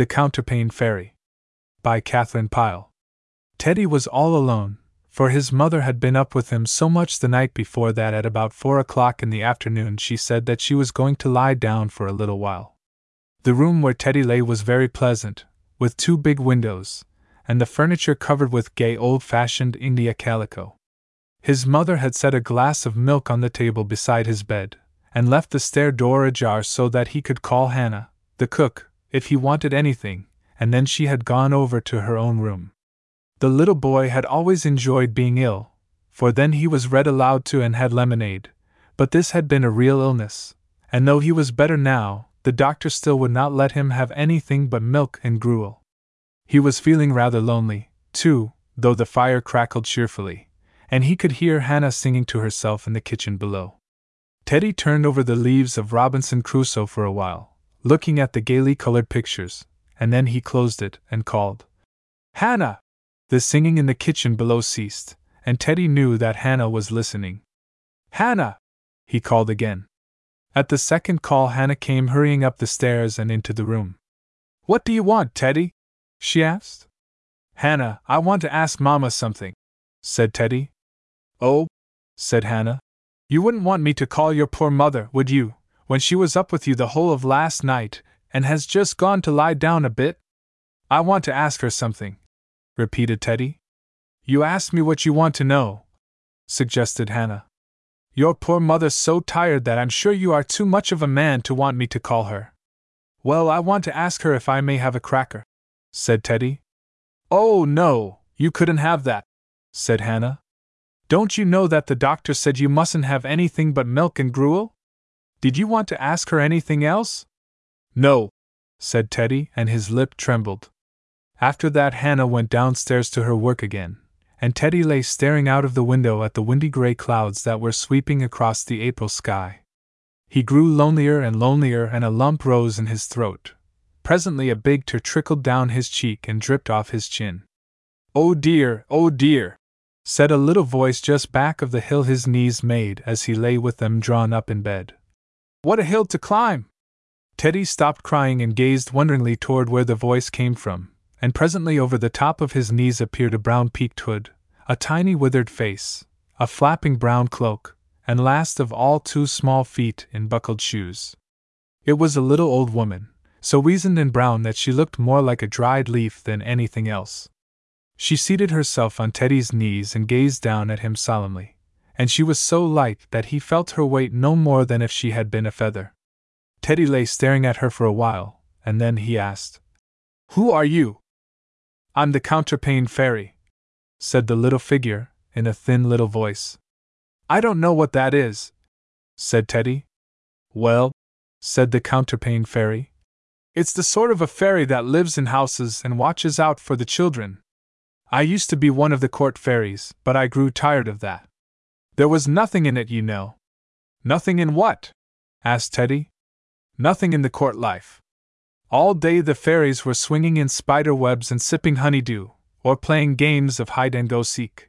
The Counterpane Fairy. By Katharine Pyle. Teddy was all alone, for his mother had been up with him so much the night before that at about four o'clock in the afternoon she said that she was going to lie down for a little while. The room where Teddy lay was very pleasant, with two big windows, and the furniture covered with gay old fashioned India calico. His mother had set a glass of milk on the table beside his bed, and left the stair door ajar so that he could call Hannah, the cook, if he wanted anything, and then she had gone over to her own room. The little boy had always enjoyed being ill, for then he was read aloud to and had lemonade, but this had been a real illness, and though he was better now, the doctor still would not let him have anything but milk and gruel. He was feeling rather lonely, too, though the fire crackled cheerfully, and he could hear Hannah singing to herself in the kitchen below. Teddy turned over the leaves of Robinson Crusoe for a while, looking at the gaily colored pictures, and then he closed it and called, Hannah! The singing in the kitchen below ceased, and Teddy knew that Hannah was listening. Hannah! he called again. At the second call, Hannah came hurrying up the stairs and into the room. What do you want, Teddy? she asked. Hannah, I want to ask Mamma something, said Teddy. Oh, said Hannah. You wouldn't want me to call your poor mother, would you? When she was up with you the whole of last night and has just gone to lie down a bit? I want to ask her something, repeated Teddy. You ask me what you want to know, suggested Hannah. Your poor mother's so tired that I'm sure you are too much of a man to want me to call her. Well, I want to ask her if I may have a cracker, said Teddy. Oh, no, you couldn't have that, said Hannah. Don't you know that the doctor said you mustn't have anything but milk and gruel? Did you want to ask her anything else? No, said Teddy, and his lip trembled. After that, Hannah went downstairs to her work again, and Teddy lay staring out of the window at the windy gray clouds that were sweeping across the April sky. He grew lonelier and lonelier, and a lump rose in his throat. Presently, a big tear trickled down his cheek and dripped off his chin. Oh dear, oh dear, said a little voice just back of the hill his knees made as he lay with them drawn up in bed. What a hill to climb! Teddy stopped crying and gazed wonderingly toward where the voice came from, and presently over the top of his knees appeared a brown peaked hood, a tiny withered face, a flapping brown cloak, and last of all two small feet in buckled shoes. It was a little old woman, so weazened and brown that she looked more like a dried leaf than anything else. She seated herself on Teddy's knees and gazed down at him solemnly and she was so light that he felt her weight no more than if she had been a feather. Teddy lay staring at her for a while, and then he asked, Who are you? I'm the counterpane fairy, said the little figure, in a thin little voice. I don't know what that is, said Teddy. Well, said the counterpane fairy, it's the sort of a fairy that lives in houses and watches out for the children. I used to be one of the court fairies, but I grew tired of that. There was nothing in it, you know. Nothing in what? asked Teddy. Nothing in the court life. All day the fairies were swinging in spider webs and sipping honeydew, or playing games of hide and go seek.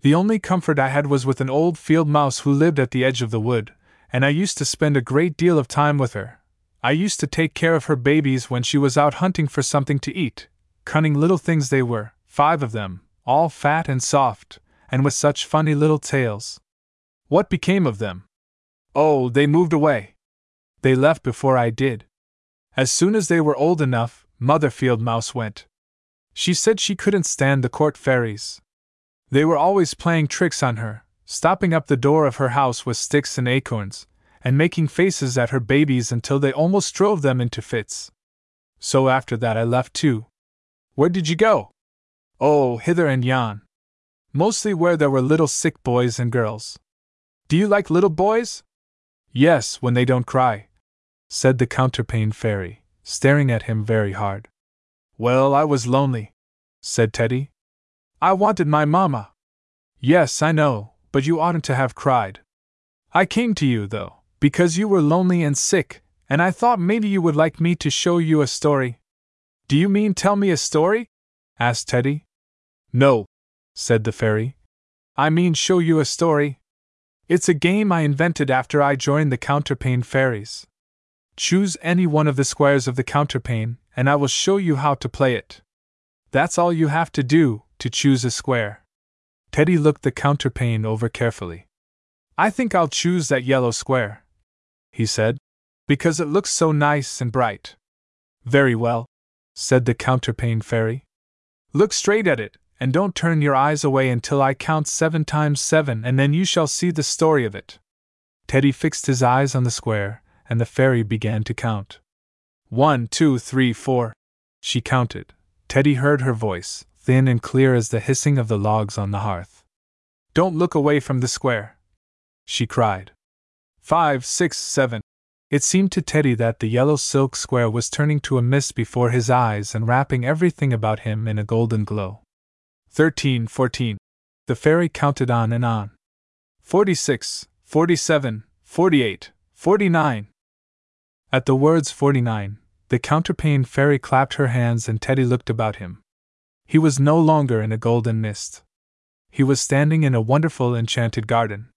The only comfort I had was with an old field mouse who lived at the edge of the wood, and I used to spend a great deal of time with her. I used to take care of her babies when she was out hunting for something to eat. Cunning little things they were, five of them, all fat and soft, and with such funny little tails. What became of them? Oh, they moved away. They left before I did. As soon as they were old enough, Mother Field Mouse went. She said she couldn't stand the court fairies. They were always playing tricks on her, stopping up the door of her house with sticks and acorns, and making faces at her babies until they almost drove them into fits. So after that I left too. Where did you go? Oh, hither and yon mostly where there were little sick boys and girls. Do you like little boys? Yes, when they don't cry, said the counterpane fairy, staring at him very hard. Well, I was lonely, said Teddy. I wanted my mamma. Yes, I know, but you oughtn't to have cried. I came to you, though, because you were lonely and sick, and I thought maybe you would like me to show you a story. Do you mean tell me a story? asked Teddy. No, said the fairy. I mean, show you a story. It's a game I invented after I joined the Counterpane Fairies. Choose any one of the squares of the counterpane, and I will show you how to play it. That's all you have to do to choose a square. Teddy looked the counterpane over carefully. I think I'll choose that yellow square, he said, because it looks so nice and bright. Very well, said the counterpane fairy. Look straight at it, and don't turn your eyes away until I count seven times seven, and then you shall see the story of it. Teddy fixed his eyes on the square, and the fairy began to count. One, two, three, four. She counted. Teddy heard her voice, thin and clear as the hissing of the logs on the hearth. Don't look away from the square! She cried. Five, six, seven. It seemed to Teddy that the yellow silk square was turning to a mist before his eyes and wrapping everything about him in a golden glow. Thirteen, fourteen. The fairy counted on and on. Forty six, forty seven, forty eight, forty nine. At the words forty nine, the counterpane fairy clapped her hands and Teddy looked about him. He was no longer in a golden mist. He was standing in a wonderful enchanted garden.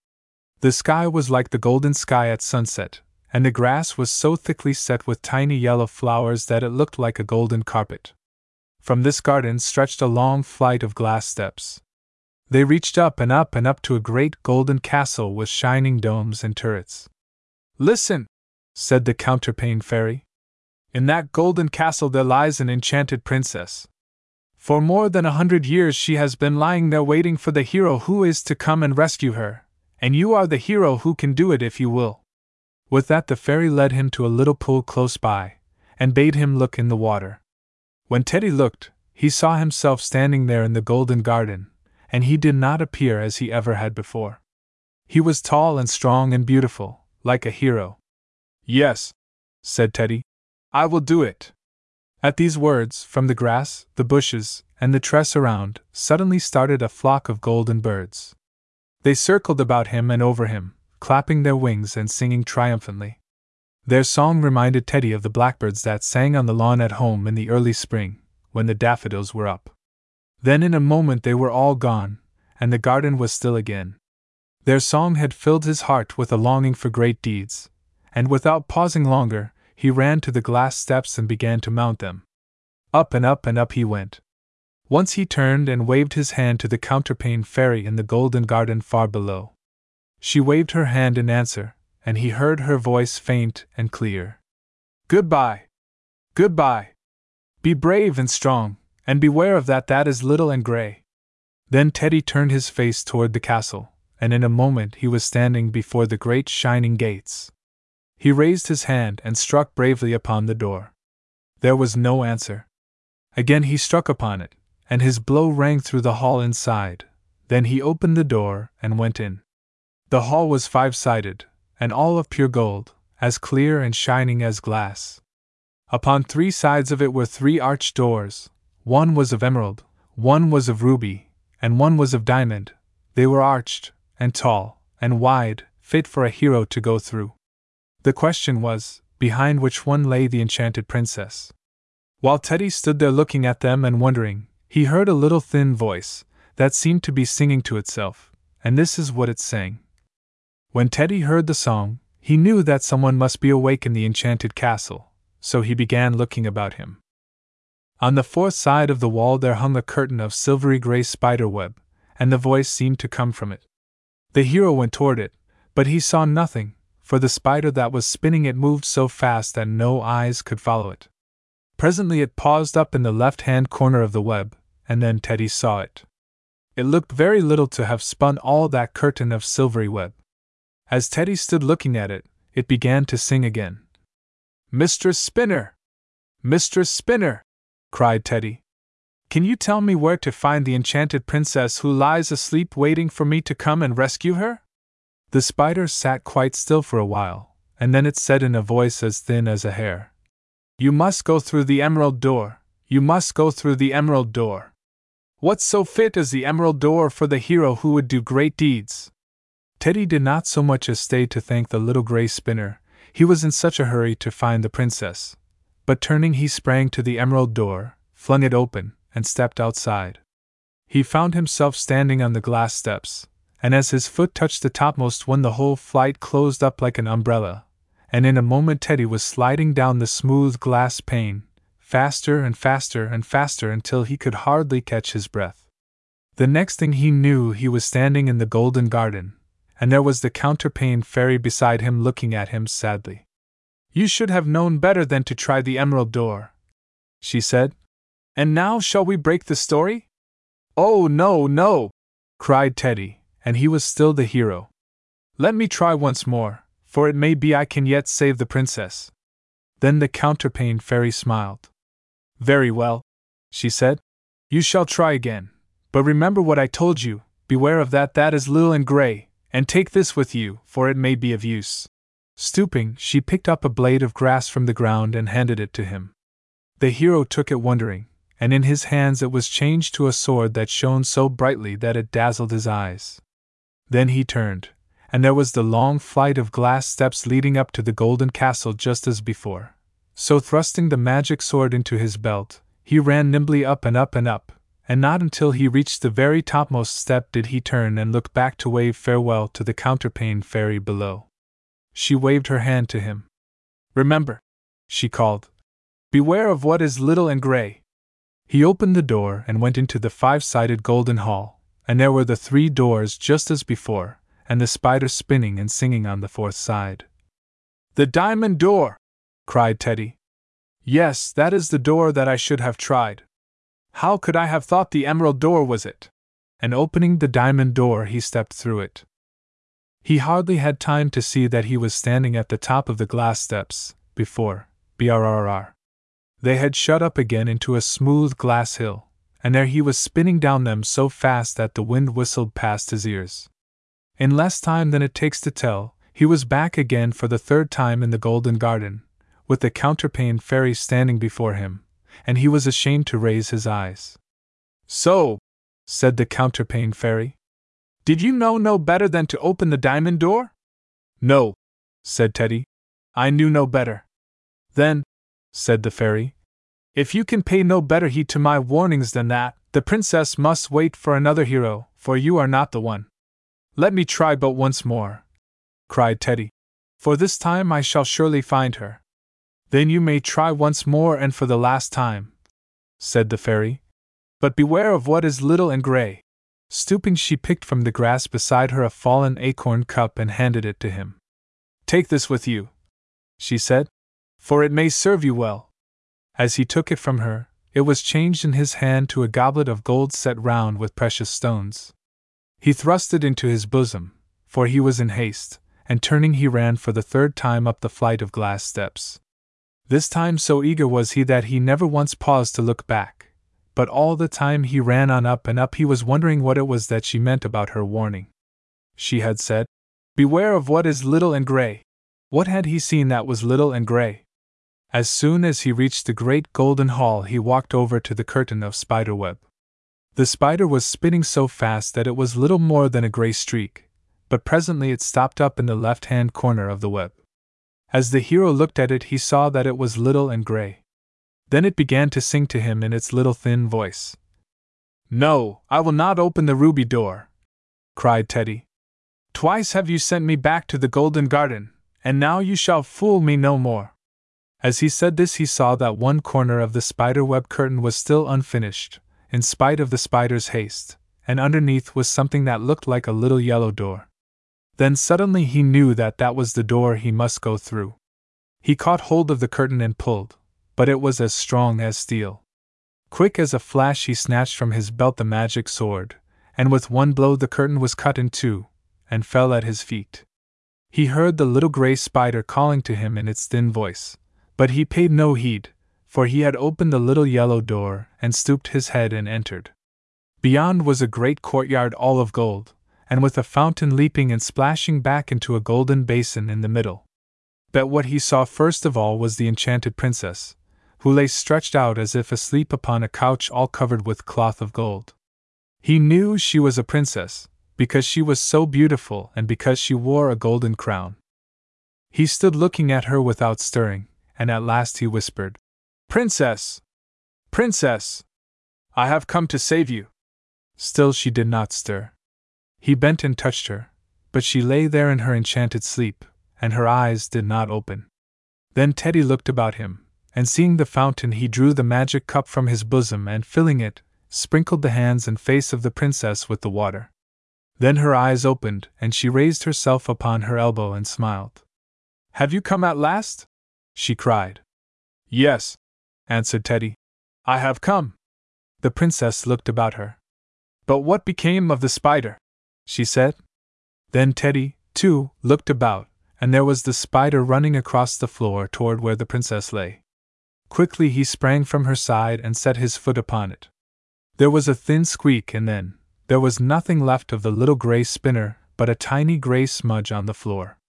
The sky was like the golden sky at sunset, and the grass was so thickly set with tiny yellow flowers that it looked like a golden carpet. From this garden stretched a long flight of glass steps. They reached up and up and up to a great golden castle with shining domes and turrets. Listen, said the counterpane fairy. In that golden castle there lies an enchanted princess. For more than a hundred years she has been lying there waiting for the hero who is to come and rescue her, and you are the hero who can do it if you will. With that, the fairy led him to a little pool close by, and bade him look in the water. When Teddy looked, he saw himself standing there in the golden garden, and he did not appear as he ever had before. He was tall and strong and beautiful, like a hero. Yes, said Teddy, I will do it. At these words, from the grass, the bushes, and the tress around, suddenly started a flock of golden birds. They circled about him and over him, clapping their wings and singing triumphantly. Their song reminded Teddy of the blackbirds that sang on the lawn at home in the early spring, when the daffodils were up. Then in a moment they were all gone, and the garden was still again. Their song had filled his heart with a longing for great deeds, and without pausing longer, he ran to the glass steps and began to mount them. Up and up and up he went. Once he turned and waved his hand to the counterpane fairy in the golden garden far below. She waved her hand in answer, and he heard her voice faint and clear. Goodbye! Goodbye! Be brave and strong, and beware of that that is little and gray. Then Teddy turned his face toward the castle, and in a moment he was standing before the great shining gates. He raised his hand and struck bravely upon the door. There was no answer. Again he struck upon it, and his blow rang through the hall inside. Then he opened the door and went in. The hall was five sided, and all of pure gold, as clear and shining as glass. Upon three sides of it were three arched doors one was of emerald, one was of ruby, and one was of diamond. They were arched, and tall, and wide, fit for a hero to go through. The question was, behind which one lay the enchanted princess? While Teddy stood there looking at them and wondering, he heard a little thin voice that seemed to be singing to itself, and this is what it sang. When Teddy heard the song, he knew that someone must be awake in the enchanted castle, so he began looking about him. On the fourth side of the wall there hung a curtain of silvery gray spider web, and the voice seemed to come from it. The hero went toward it, but he saw nothing, for the spider that was spinning it moved so fast that no eyes could follow it. Presently it paused up in the left hand corner of the web, and then Teddy saw it. It looked very little to have spun all that curtain of silvery web. As Teddy stood looking at it, it began to sing again. Mistress Spinner! Mistress Spinner! cried Teddy. Can you tell me where to find the enchanted princess who lies asleep waiting for me to come and rescue her? The spider sat quite still for a while, and then it said in a voice as thin as a hair You must go through the emerald door, you must go through the emerald door. What's so fit as the emerald door for the hero who would do great deeds? Teddy did not so much as stay to thank the little gray spinner, he was in such a hurry to find the princess. But turning, he sprang to the emerald door, flung it open, and stepped outside. He found himself standing on the glass steps, and as his foot touched the topmost one, the whole flight closed up like an umbrella, and in a moment Teddy was sliding down the smooth glass pane, faster and faster and faster until he could hardly catch his breath. The next thing he knew, he was standing in the Golden Garden, and there was the counterpane fairy beside him looking at him sadly. You should have known better than to try the emerald door, she said. And now shall we break the story? Oh, no, no, cried Teddy, and he was still the hero. Let me try once more, for it may be I can yet save the princess. Then the counterpane fairy smiled. Very well, she said. You shall try again. But remember what I told you beware of that that is little and gray, and take this with you, for it may be of use. Stooping, she picked up a blade of grass from the ground and handed it to him. The hero took it wondering, and in his hands it was changed to a sword that shone so brightly that it dazzled his eyes. Then he turned, and there was the long flight of glass steps leading up to the golden castle just as before. So, thrusting the magic sword into his belt, he ran nimbly up and up and up, and not until he reached the very topmost step did he turn and look back to wave farewell to the counterpane fairy below. She waved her hand to him. Remember, she called. Beware of what is little and gray. He opened the door and went into the five sided golden hall, and there were the three doors just as before, and the spider spinning and singing on the fourth side. The diamond door! cried Teddy. Yes, that is the door that I should have tried. How could I have thought the emerald door was it? And opening the diamond door, he stepped through it. He hardly had time to see that he was standing at the top of the glass steps, before, brrr. They had shut up again into a smooth glass hill, and there he was spinning down them so fast that the wind whistled past his ears. In less time than it takes to tell, he was back again for the third time in the Golden Garden, with the counterpane fairy standing before him, and he was ashamed to raise his eyes. So, said the counterpane fairy, did you know no better than to open the diamond door? No, said Teddy. I knew no better. Then, said the fairy, if you can pay no better heed to my warnings than that, the princess must wait for another hero, for you are not the one. Let me try but once more, cried Teddy, for this time I shall surely find her. Then you may try once more and for the last time, said the fairy. But beware of what is little and gray. Stooping, she picked from the grass beside her a fallen acorn cup and handed it to him. Take this with you, she said, for it may serve you well. As he took it from her, it was changed in his hand to a goblet of gold set round with precious stones. He thrust it into his bosom, for he was in haste, and turning he ran for the third time up the flight of glass steps. This time so eager was he that he never once paused to look back, but all the time he ran on up and up he was wondering what it was that she meant about her warning. She had said, Beware of what is little and gray. What had he seen that was little and gray? As soon as he reached the great golden hall, he walked over to the curtain of spiderweb. The spider was spinning so fast that it was little more than a gray streak, but presently it stopped up in the left hand corner of the web. As the hero looked at it, he saw that it was little and gray. Then it began to sing to him in its little thin voice. No, I will not open the ruby door, cried Teddy. Twice have you sent me back to the Golden Garden, and now you shall fool me no more. As he said this, he saw that one corner of the spider web curtain was still unfinished, in spite of the spider's haste, and underneath was something that looked like a little yellow door. Then suddenly he knew that that was the door he must go through. He caught hold of the curtain and pulled, but it was as strong as steel. Quick as a flash, he snatched from his belt the magic sword, and with one blow the curtain was cut in two, and fell at his feet. He heard the little gray spider calling to him in its thin voice, but he paid no heed, for he had opened the little yellow door and stooped his head and entered. Beyond was a great courtyard all of gold, and with a fountain leaping and splashing back into a golden basin in the middle. But what he saw first of all was the enchanted princess, who lay stretched out as if asleep upon a couch all covered with cloth of gold. He knew she was a princess, because she was so beautiful and because she wore a golden crown. He stood looking at her without stirring, and at last he whispered, Princess! Princess! I have come to save you. Still she did not stir. He bent and touched her, but she lay there in her enchanted sleep, and her eyes did not open. Then Teddy looked about him, and seeing the fountain, he drew the magic cup from his bosom and, filling it, sprinkled the hands and face of the princess with the water. Then her eyes opened, and she raised herself upon her elbow and smiled. Have you come at last? she cried. Yes, answered Teddy. I have come. The princess looked about her. But what became of the spider? She said. Then Teddy, too, looked about, and there was the spider running across the floor toward where the princess lay. Quickly he sprang from her side and set his foot upon it. There was a thin squeak, and then there was nothing left of the little gray spinner but a tiny gray smudge on the floor.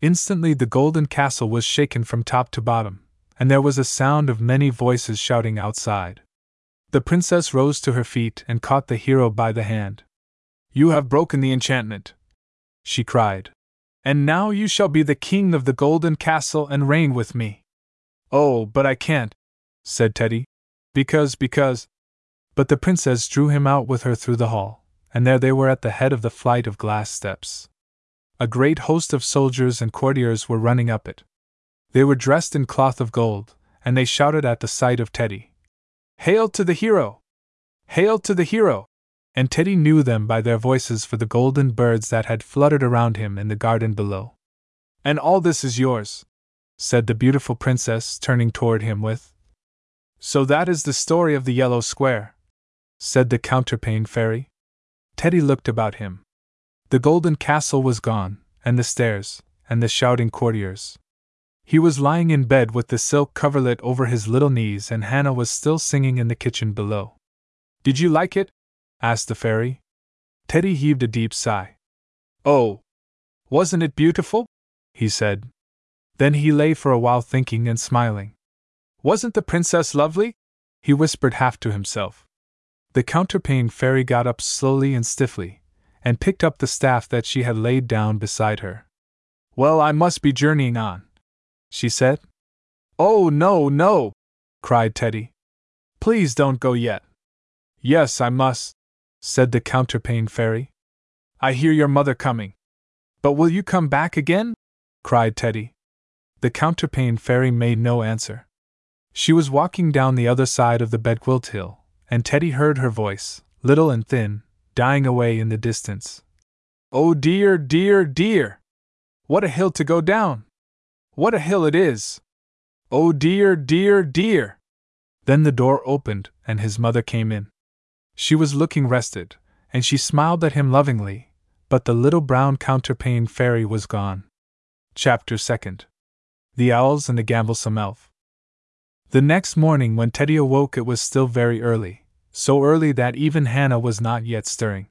Instantly the golden castle was shaken from top to bottom, and there was a sound of many voices shouting outside. The princess rose to her feet and caught the hero by the hand. You have broken the enchantment, she cried. And now you shall be the king of the golden castle and reign with me. Oh, but I can't, said Teddy. Because, because. But the princess drew him out with her through the hall, and there they were at the head of the flight of glass steps. A great host of soldiers and courtiers were running up it. They were dressed in cloth of gold, and they shouted at the sight of Teddy. Hail to the hero! Hail to the hero! And Teddy knew them by their voices for the golden birds that had fluttered around him in the garden below. And all this is yours, said the beautiful princess, turning toward him with. So that is the story of the yellow square, said the counterpane fairy. Teddy looked about him. The golden castle was gone, and the stairs, and the shouting courtiers. He was lying in bed with the silk coverlet over his little knees, and Hannah was still singing in the kitchen below. Did you like it? Asked the fairy. Teddy heaved a deep sigh. Oh! Wasn't it beautiful? he said. Then he lay for a while thinking and smiling. Wasn't the princess lovely? he whispered half to himself. The counterpane fairy got up slowly and stiffly, and picked up the staff that she had laid down beside her. Well, I must be journeying on, she said. Oh, no, no! cried Teddy. Please don't go yet. Yes, I must, said the counterpane fairy. I hear your mother coming. But will you come back again? cried Teddy. The counterpane fairy made no answer. She was walking down the other side of the bedquilt hill, and Teddy heard her voice, little and thin, dying away in the distance. Oh dear, dear, dear! What a hill to go down! What a hill it is! Oh dear, dear, dear! Then the door opened, and his mother came in. She was looking rested, and she smiled at him lovingly, but the little brown counterpane fairy was gone. Chapter 2 The Owls and the Gamblesome Elf. The next morning, when Teddy awoke, it was still very early, so early that even Hannah was not yet stirring.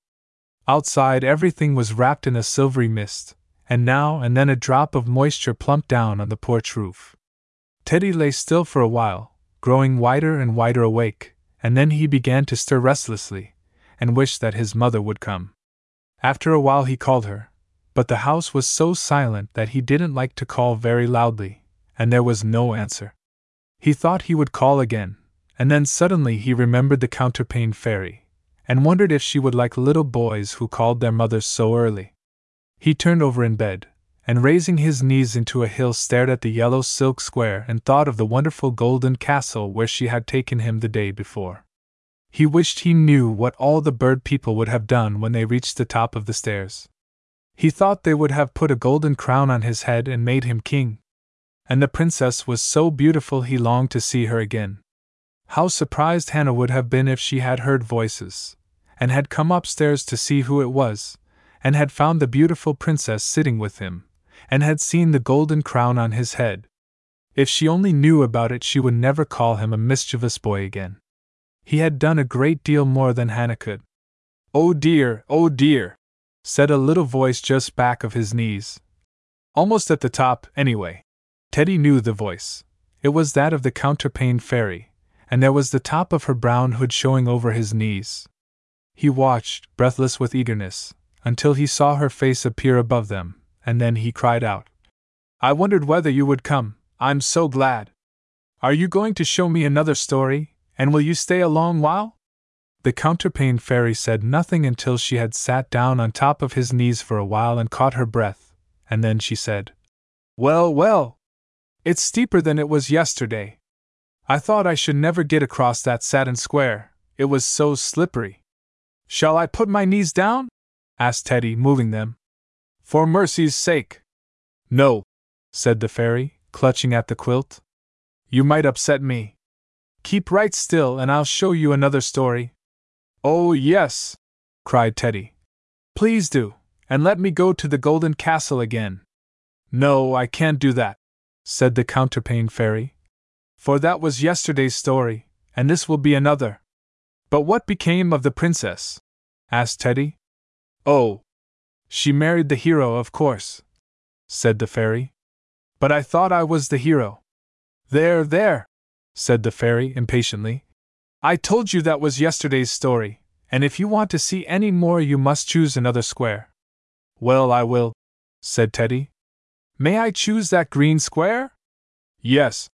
Outside, everything was wrapped in a silvery mist, and now and then a drop of moisture plumped down on the porch roof. Teddy lay still for a while, growing wider and wider awake, and then he began to stir restlessly, and wish that his mother would come. After a while he called her, but the house was so silent that he didn't like to call very loudly, and there was no answer. He thought he would call again, and then suddenly he remembered the counterpane fairy, and wondered if she would like little boys who called their mothers so early. He turned over in bed, and raising his knees into a hill, stared at the yellow silk square and thought of the wonderful golden castle where she had taken him the day before. He wished he knew what all the bird people would have done when they reached the top of the stairs. He thought they would have put a golden crown on his head and made him king. And the princess was so beautiful he longed to see her again. How surprised Hannah would have been if she had heard voices, and had come upstairs to see who it was, and had found the beautiful princess sitting with him, and had seen the golden crown on his head. If she only knew about it, she would never call him a mischievous boy again. He had done a great deal more than Hannah could. Oh dear, oh dear, said a little voice just back of his knees. Almost at the top, anyway. Teddy knew the voice. It was that of the counterpane fairy, and there was the top of her brown hood showing over his knees. He watched, breathless with eagerness, until he saw her face appear above them, and then he cried out. I wondered whether you would come, I'm so glad. Are you going to show me another story, and will you stay a long while? The counterpane fairy said nothing until she had sat down on top of his knees for a while and caught her breath, and then she said, Well, well! It's steeper than it was yesterday. I thought I should never get across that satin square, it was so slippery. Shall I put my knees down? asked Teddy, moving them. For mercy's sake. No, said the fairy, clutching at the quilt. You might upset me. Keep right still and I'll show you another story. Oh, yes, cried Teddy. Please do, and let me go to the Golden Castle again. No, I can't do that, said the counterpane fairy. For that was yesterday's story, and this will be another. But what became of the princess? asked Teddy. Oh, she married the hero, of course, said the fairy. But I thought I was the hero. There, there, said the fairy impatiently. I told you that was yesterday's story, and if you want to see any more, you must choose another square. Well, I will, said Teddy. May I choose that green square? Yes,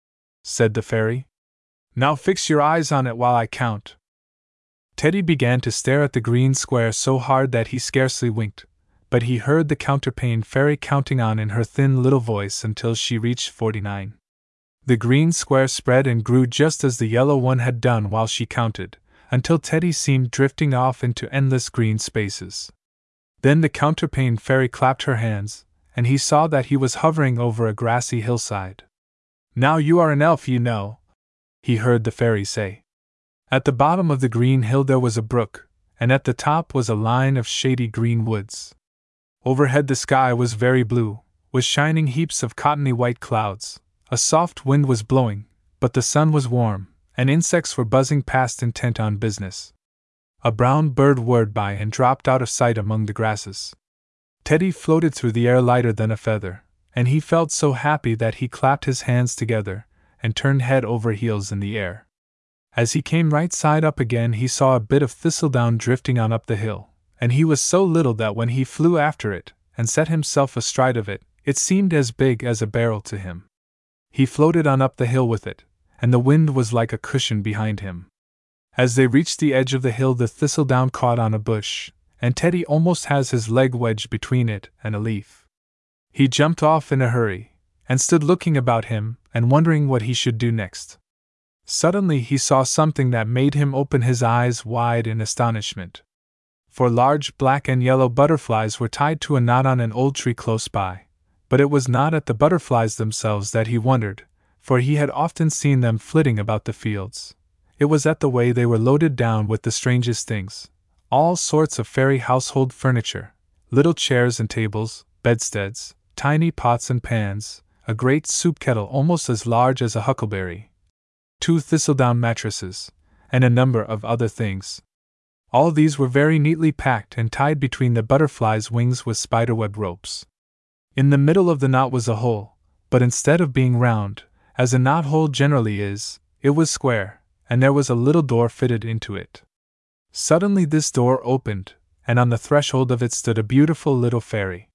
said the fairy. Now fix your eyes on it while I count. Teddy began to stare at the green square so hard that he scarcely winked, but he heard the counterpane fairy counting on in her thin little voice until she reached forty nine. The green square spread and grew just as the yellow one had done while she counted, until Teddy seemed drifting off into endless green spaces. Then the counterpane fairy clapped her hands, and he saw that he was hovering over a grassy hillside. Now you are an elf, you know, he heard the fairy say. At the bottom of the green hill there was a brook, and at the top was a line of shady green woods. Overhead the sky was very blue, with shining heaps of cottony white clouds. A soft wind was blowing, but the sun was warm, and insects were buzzing past intent on business. A brown bird whirred by and dropped out of sight among the grasses. Teddy floated through the air lighter than a feather, and he felt so happy that he clapped his hands together and turned head over heels in the air. As he came right side up again, he saw a bit of thistledown drifting on up the hill, and he was so little that when he flew after it and set himself astride of it, it seemed as big as a barrel to him. He floated on up the hill with it, and the wind was like a cushion behind him. As they reached the edge of the hill, the thistledown caught on a bush, and Teddy almost has his leg wedged between it and a leaf. He jumped off in a hurry, and stood looking about him and wondering what he should do next. Suddenly he saw something that made him open his eyes wide in astonishment. For large black and yellow butterflies were tied to a knot on an old tree close by. But it was not at the butterflies themselves that he wondered, for he had often seen them flitting about the fields. It was at the way they were loaded down with the strangest things all sorts of fairy household furniture, little chairs and tables, bedsteads, tiny pots and pans, a great soup kettle almost as large as a huckleberry, two thistledown mattresses, and a number of other things. All these were very neatly packed and tied between the butterfly's wings with spiderweb ropes. In the middle of the knot was a hole, but instead of being round, as a knot hole generally is, it was square, and there was a little door fitted into it. Suddenly, this door opened, and on the threshold of it stood a beautiful little fairy.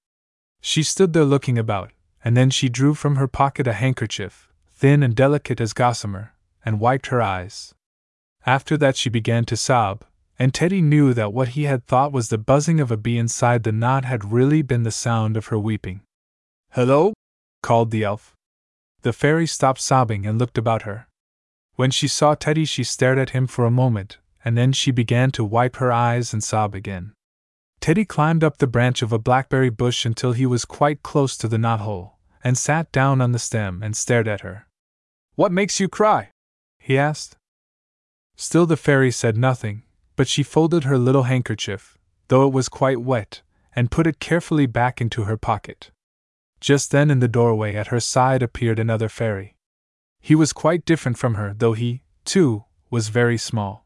She stood there looking about, and then she drew from her pocket a handkerchief, thin and delicate as gossamer, and wiped her eyes. After that, she began to sob, and Teddy knew that what he had thought was the buzzing of a bee inside the knot had really been the sound of her weeping. Hello? called the elf. The fairy stopped sobbing and looked about her. When she saw Teddy, she stared at him for a moment, and then she began to wipe her eyes and sob again. Teddy climbed up the branch of a blackberry bush until he was quite close to the knot hole, and sat down on the stem and stared at her. What makes you cry? he asked. Still the fairy said nothing, but she folded her little handkerchief, though it was quite wet, and put it carefully back into her pocket. Just then, in the doorway at her side appeared another fairy. He was quite different from her, though he, too, was very small.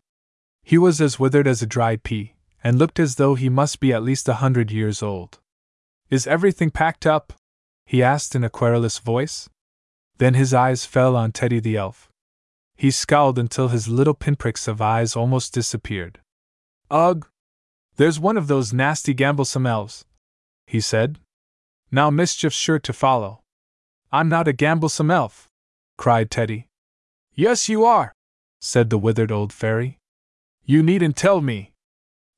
He was as withered as a dried pea, and looked as though he must be at least a hundred years old. Is everything packed up? he asked in a querulous voice. Then his eyes fell on Teddy the elf. He scowled until his little pinpricks of eyes almost disappeared. Ugh! There's one of those nasty gamblesome elves, he said, now mischief's sure to follow. I'm not a gamblesome elf, cried Teddy. Yes, you are, said the withered old fairy. You needn't tell me.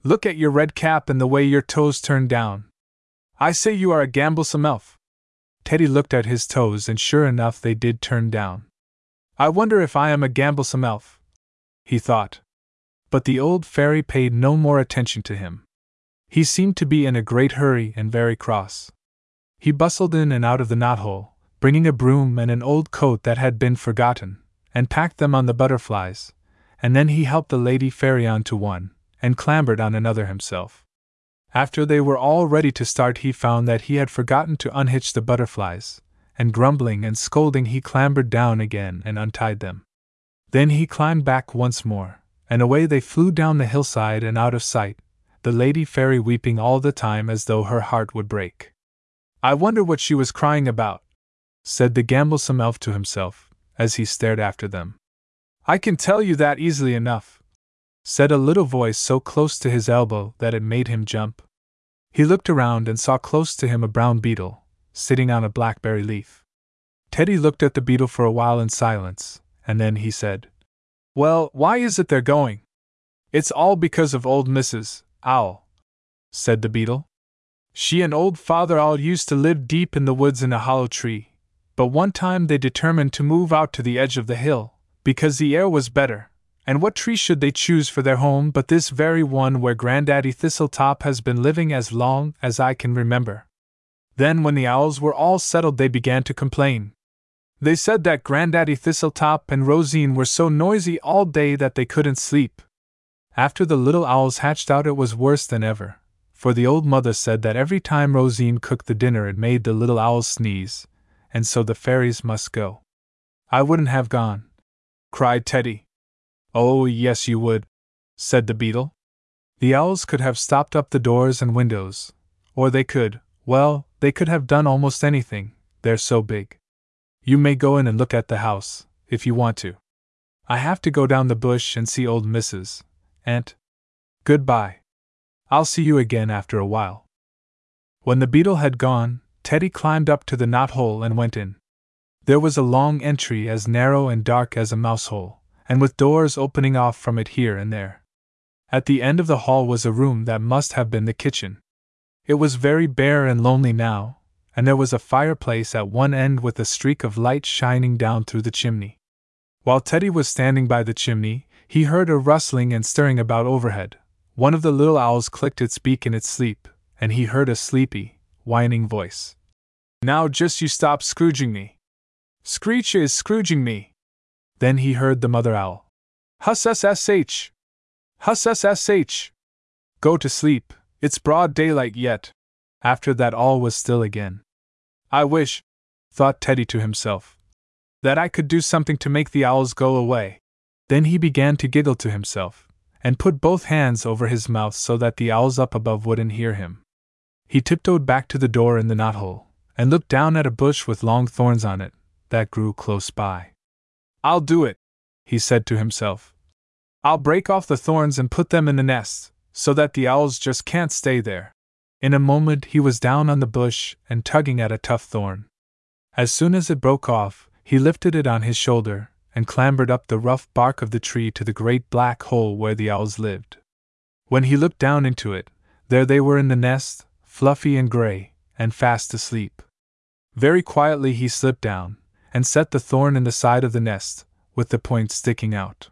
Look at your red cap and the way your toes turn down. I say you are a gamblesome elf. Teddy looked at his toes, and sure enough, they did turn down. I wonder if I am a gamblesome elf? He thought. But the old fairy paid no more attention to him. He seemed to be in a great hurry and very cross. He bustled in and out of the knothole, bringing a broom and an old coat that had been forgotten, and packed them on the butterflies, and then he helped the lady fairy on to one, and clambered on another himself. After they were all ready to start, he found that he had forgotten to unhitch the butterflies, and grumbling and scolding, he clambered down again and untied them. Then he climbed back once more, and away they flew down the hillside and out of sight, the lady fairy weeping all the time as though her heart would break. I wonder what she was crying about, said the gamblesome elf to himself, as he stared after them. I can tell you that easily enough, said a little voice so close to his elbow that it made him jump. He looked around and saw close to him a brown beetle, sitting on a blackberry leaf. Teddy looked at the beetle for a while in silence, and then he said, Well, why is it they're going? It's all because of old Mrs. Owl, said the beetle. She and old Father Owl used to live deep in the woods in a hollow tree, but one time they determined to move out to the edge of the hill, because the air was better. And what tree should they choose for their home but this very one where Grandaddy Thistletop has been living as long as I can remember? Then, when the owls were all settled, they began to complain. They said that Grandaddy Thistletop and Rosine were so noisy all day that they couldn't sleep. After the little owls hatched out, it was worse than ever, for the old mother said that every time Rosine cooked the dinner it made the little owls sneeze, and so the fairies must go. I wouldn't have gone, cried Teddy. Oh, yes, you would, said the beetle. The owls could have stopped up the doors and windows, or they could, well, they could have done almost anything, they're so big. You may go in and look at the house, if you want to. I have to go down the bush and see old Mrs. Ant. Goodbye. I'll see you again after a while. When the beetle had gone, Teddy climbed up to the knot hole and went in. There was a long entry as narrow and dark as a mouse hole, and with doors opening off from it here and there. At the end of the hall was a room that must have been the kitchen. It was very bare and lonely now, and there was a fireplace at one end with a streak of light shining down through the chimney. While Teddy was standing by the chimney, he heard a rustling and stirring about overhead. One of the little owls clicked its beak in its sleep, and he heard a sleepy, whining voice. Now just you stop scrooging me. Screech is scrooging me. Then he heard the mother owl. Huss ssh. Huss ssh. Go to sleep, it's broad daylight yet. After that, all was still again. I wish, thought Teddy to himself, that I could do something to make the owls go away. Then he began to giggle to himself, and put both hands over his mouth so that the owls up above wouldn't hear him. He tiptoed back to the door in the knothole, and looked down at a bush with long thorns on it that grew close by. I'll do it, he said to himself. I'll break off the thorns and put them in the nest, so that the owls just can't stay there. In a moment he was down on the bush and tugging at a tough thorn. As soon as it broke off, he lifted it on his shoulder and clambered up the rough bark of the tree to the great black hole where the owls lived. When he looked down into it, there they were in the nest, fluffy and gray, and fast asleep. Very quietly he slipped down, and set the thorn in the side of the nest, with the point sticking out.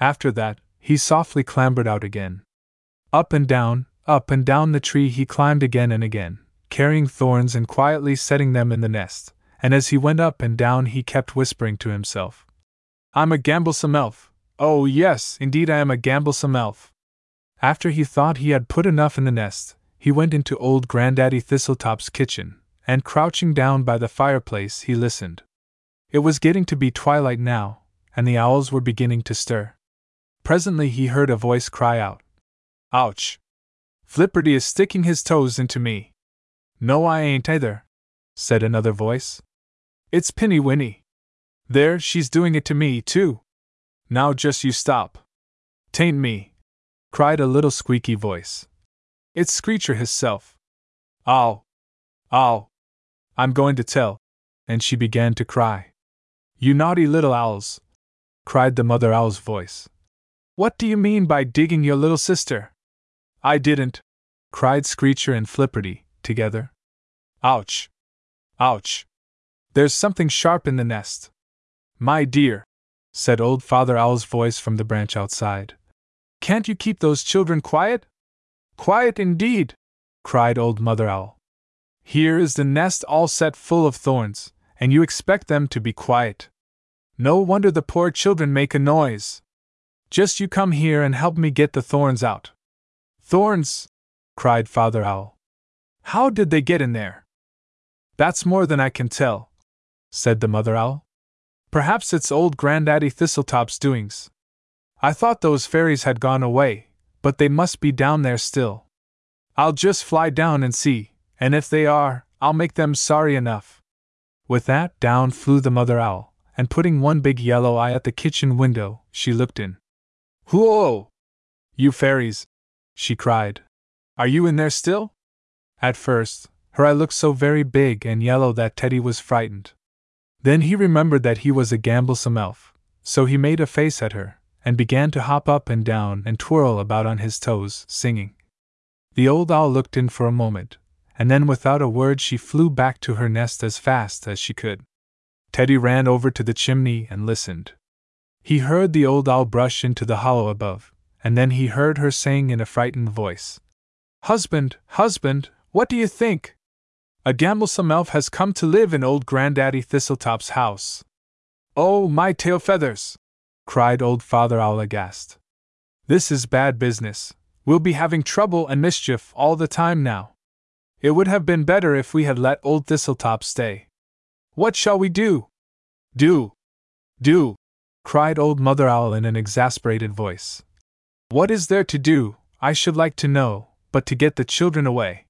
After that, he softly clambered out again. Up and down, up and down the tree he climbed again and again, carrying thorns and quietly setting them in the nest, and as he went up and down he kept whispering to himself, I'm a gamblesome elf. Oh, yes, indeed I am a gamblesome elf. After he thought he had put enough in the nest, he went into old Grandaddy Thistletop's kitchen, and crouching down by the fireplace, he listened. It was getting to be twilight now, and the owls were beginning to stir. Presently he heard a voice cry out, Ouch! Flipperty is sticking his toes into me. No, I ain't either, said another voice. It's Pinny Winny. There, she's doing it to me, too. Now just you stop. Tain't me, cried a little squeaky voice. It's Screecher hisself. Ow! Ow! I'm going to tell. And she began to cry. You naughty little owls! cried the mother owl's voice. What do you mean by digging your little sister? I didn't, cried Screecher and Flipperty, together. Ouch! Ouch! There's something sharp in the nest. My dear, said Old Father Owl's voice from the branch outside. Can't you keep those children quiet? Quiet indeed! cried Old Mother Owl. Here is the nest all set full of thorns, and you expect them to be quiet. No wonder the poor children make a noise. Just you come here and help me get the thorns out. Thorns! cried Father Owl. How did they get in there? That's more than I can tell, said the Mother Owl. Perhaps it's old Grandaddy Thistletop's doings. I thought those fairies had gone away, but they must be down there still. I'll just fly down and see, and if they are, I'll make them sorry enough. With that, down flew the Mother Owl, and putting one big yellow eye at the kitchen window, she looked in. Whoa! You fairies! She cried. Are you in there still? At first, her eye looked so very big and yellow that Teddy was frightened. Then he remembered that he was a gamblesome elf, so he made a face at her, and began to hop up and down and twirl about on his toes, singing. The old owl looked in for a moment, and then without a word she flew back to her nest as fast as she could. Teddy ran over to the chimney and listened. He heard the old owl brush into the hollow above, and then he heard her saying in a frightened voice, Husband, husband, what do you think? A gamblesome elf has come to live in old Grandaddy Thistletop's house. Oh, my tail feathers! cried old Father Owl aghast. This is bad business. We'll be having trouble and mischief all the time now. It would have been better if we had let old Thistletop stay. What shall we do? Do! Do! cried old Mother Owl in an exasperated voice. What is there to do, I should like to know, but to get the children away.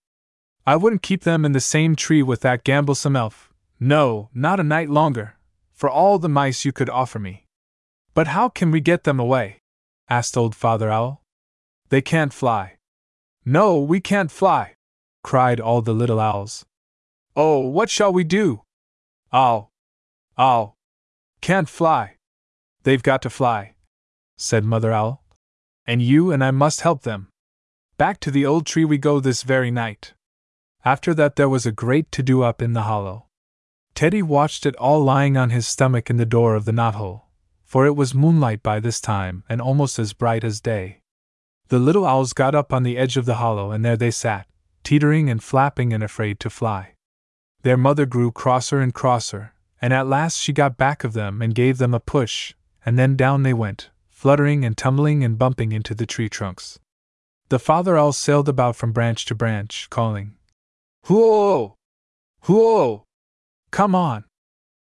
I wouldn't keep them in the same tree with that gamblesome elf, no, not a night longer, for all the mice you could offer me. But how can we get them away? asked Old Father Owl. They can't fly. No, we can't fly, cried all the little owls. Oh, what shall we do? Owl. Owl. Can't fly. They've got to fly, said Mother Owl. And you and I must help them. Back to the old tree we go this very night. After that, there was a great to do up in the hollow. Teddy watched it all lying on his stomach in the door of the knothole, for it was moonlight by this time and almost as bright as day. The little owls got up on the edge of the hollow and there they sat, teetering and flapping and afraid to fly. Their mother grew crosser and crosser, and at last she got back of them and gave them a push, and then down they went, fluttering and tumbling and bumping into the tree trunks. The father owl sailed about from branch to branch, calling, Whoa! Whoa! Come on!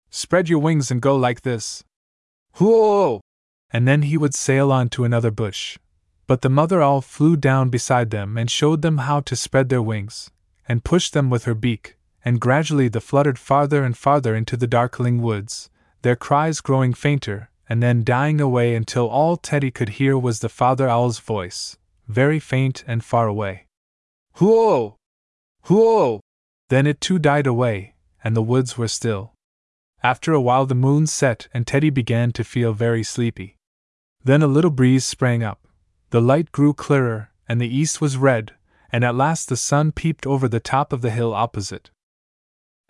Spread your wings and go like this. Whoa! And then he would sail on to another bush. But the mother owl flew down beside them and showed them how to spread their wings, and pushed them with her beak, and gradually they fluttered farther and farther into the darkling woods, their cries growing fainter, and then dying away until all Teddy could hear was the father owl's voice very faint and far away. Whoa! Whoa! Then it too died away, and the woods were still. After a while the moon set and Teddy began to feel very sleepy. Then a little breeze sprang up, the light grew clearer, and the east was red, and at last the sun peeped over the top of the hill opposite.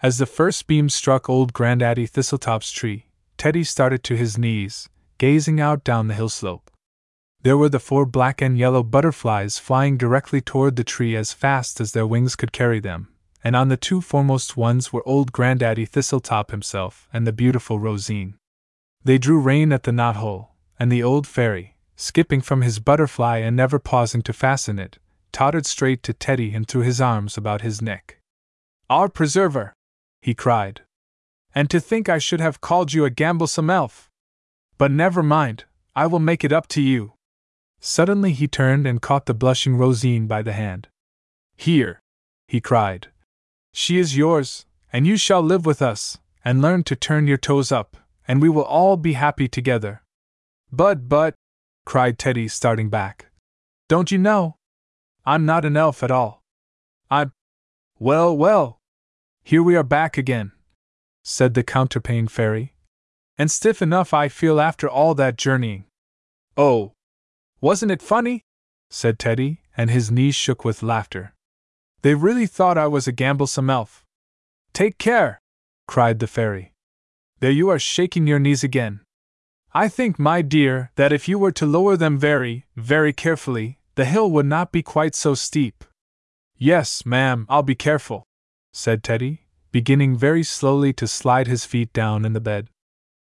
As the first beam struck old Grandaddy Thistletop's tree, Teddy started to his knees, gazing out down the hill slope. There were the four black and yellow butterflies flying directly toward the tree as fast as their wings could carry them, and on the two foremost ones were old Grandaddy Thistletop himself and the beautiful Rosine. They drew rein at the knothole, and the old fairy, skipping from his butterfly and never pausing to fasten it, tottered straight to Teddy and threw his arms about his neck. Our preserver! he cried. And to think I should have called you a gamblesome elf! But never mind, I will make it up to you. Suddenly he turned and caught the blushing Rosine by the hand. Here! he cried. She is yours, and you shall live with us, and learn to turn your toes up, and we will all be happy together. But, but, cried Teddy, starting back. Don't you know? I'm not an elf at all. I'm. Well, well! Here we are back again, said the counterpane fairy. And stiff enough I feel after all that journeying. Oh, wasn't it funny? said Teddy, and his knees shook with laughter. They really thought I was a gamblesome elf. Take care! cried the fairy. There you are shaking your knees again. I think, my dear, that if you were to lower them very, very carefully, the hill would not be quite so steep. Yes, ma'am, I'll be careful, said Teddy, beginning very slowly to slide his feet down in the bed.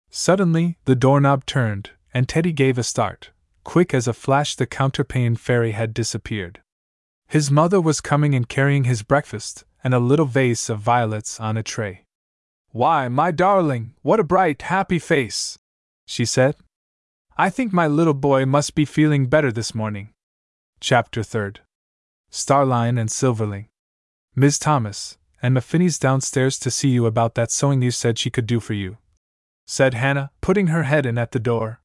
Suddenly, the doorknob turned, and Teddy gave a start. Quick as a flash, the counterpane fairy had disappeared. His mother was coming and carrying his breakfast, and a little vase of violets on a tray. Why, my darling, what a bright, happy face! she said. I think my little boy must be feeling better this morning. Chapter 3rd Starline and Silverling. Miss Thomas, and Muffinny's downstairs to see you about that sewing you said she could do for you, said Hannah, putting her head in at the door.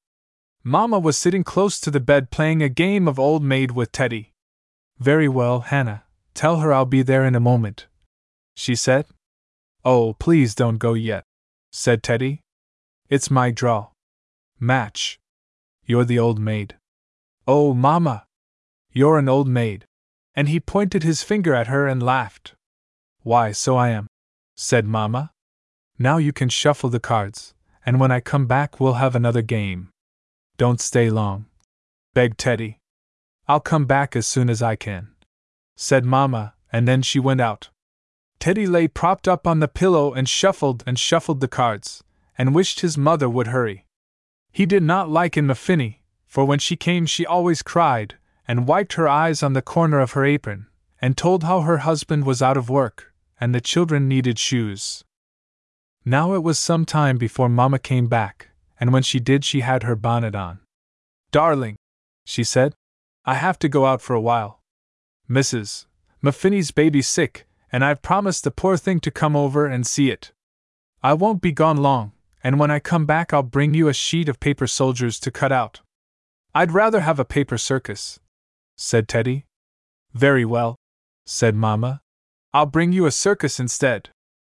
Mamma was sitting close to the bed playing a game of old maid with Teddy. Very well, Hannah, tell her I'll be there in a moment, she said. Oh, please don't go yet, said Teddy. It's my draw. Match. You're the old maid. Oh, Mamma! You're an old maid. And he pointed his finger at her and laughed. Why, so I am, said Mamma. Now you can shuffle the cards, and when I come back we'll have another game. Don't stay long, begged Teddy. I'll come back as soon as I can, said Mamma, and then she went out. Teddy lay propped up on the pillow and shuffled and shuffled the cards, and wished his mother would hurry. He did not like in Muffinny, for when she came she always cried, and wiped her eyes on the corner of her apron, and told how her husband was out of work, and the children needed shoes. Now it was some time before Mamma came back, and when she did she had her bonnet on. Darling, she said, I have to go out for a while. Mrs. Muffinny's baby's sick, and I've promised the poor thing to come over and see it. I won't be gone long, and when I come back I'll bring you a sheet of paper soldiers to cut out. I'd rather have a paper circus, said Teddy. Very well, said Mamma. I'll bring you a circus instead.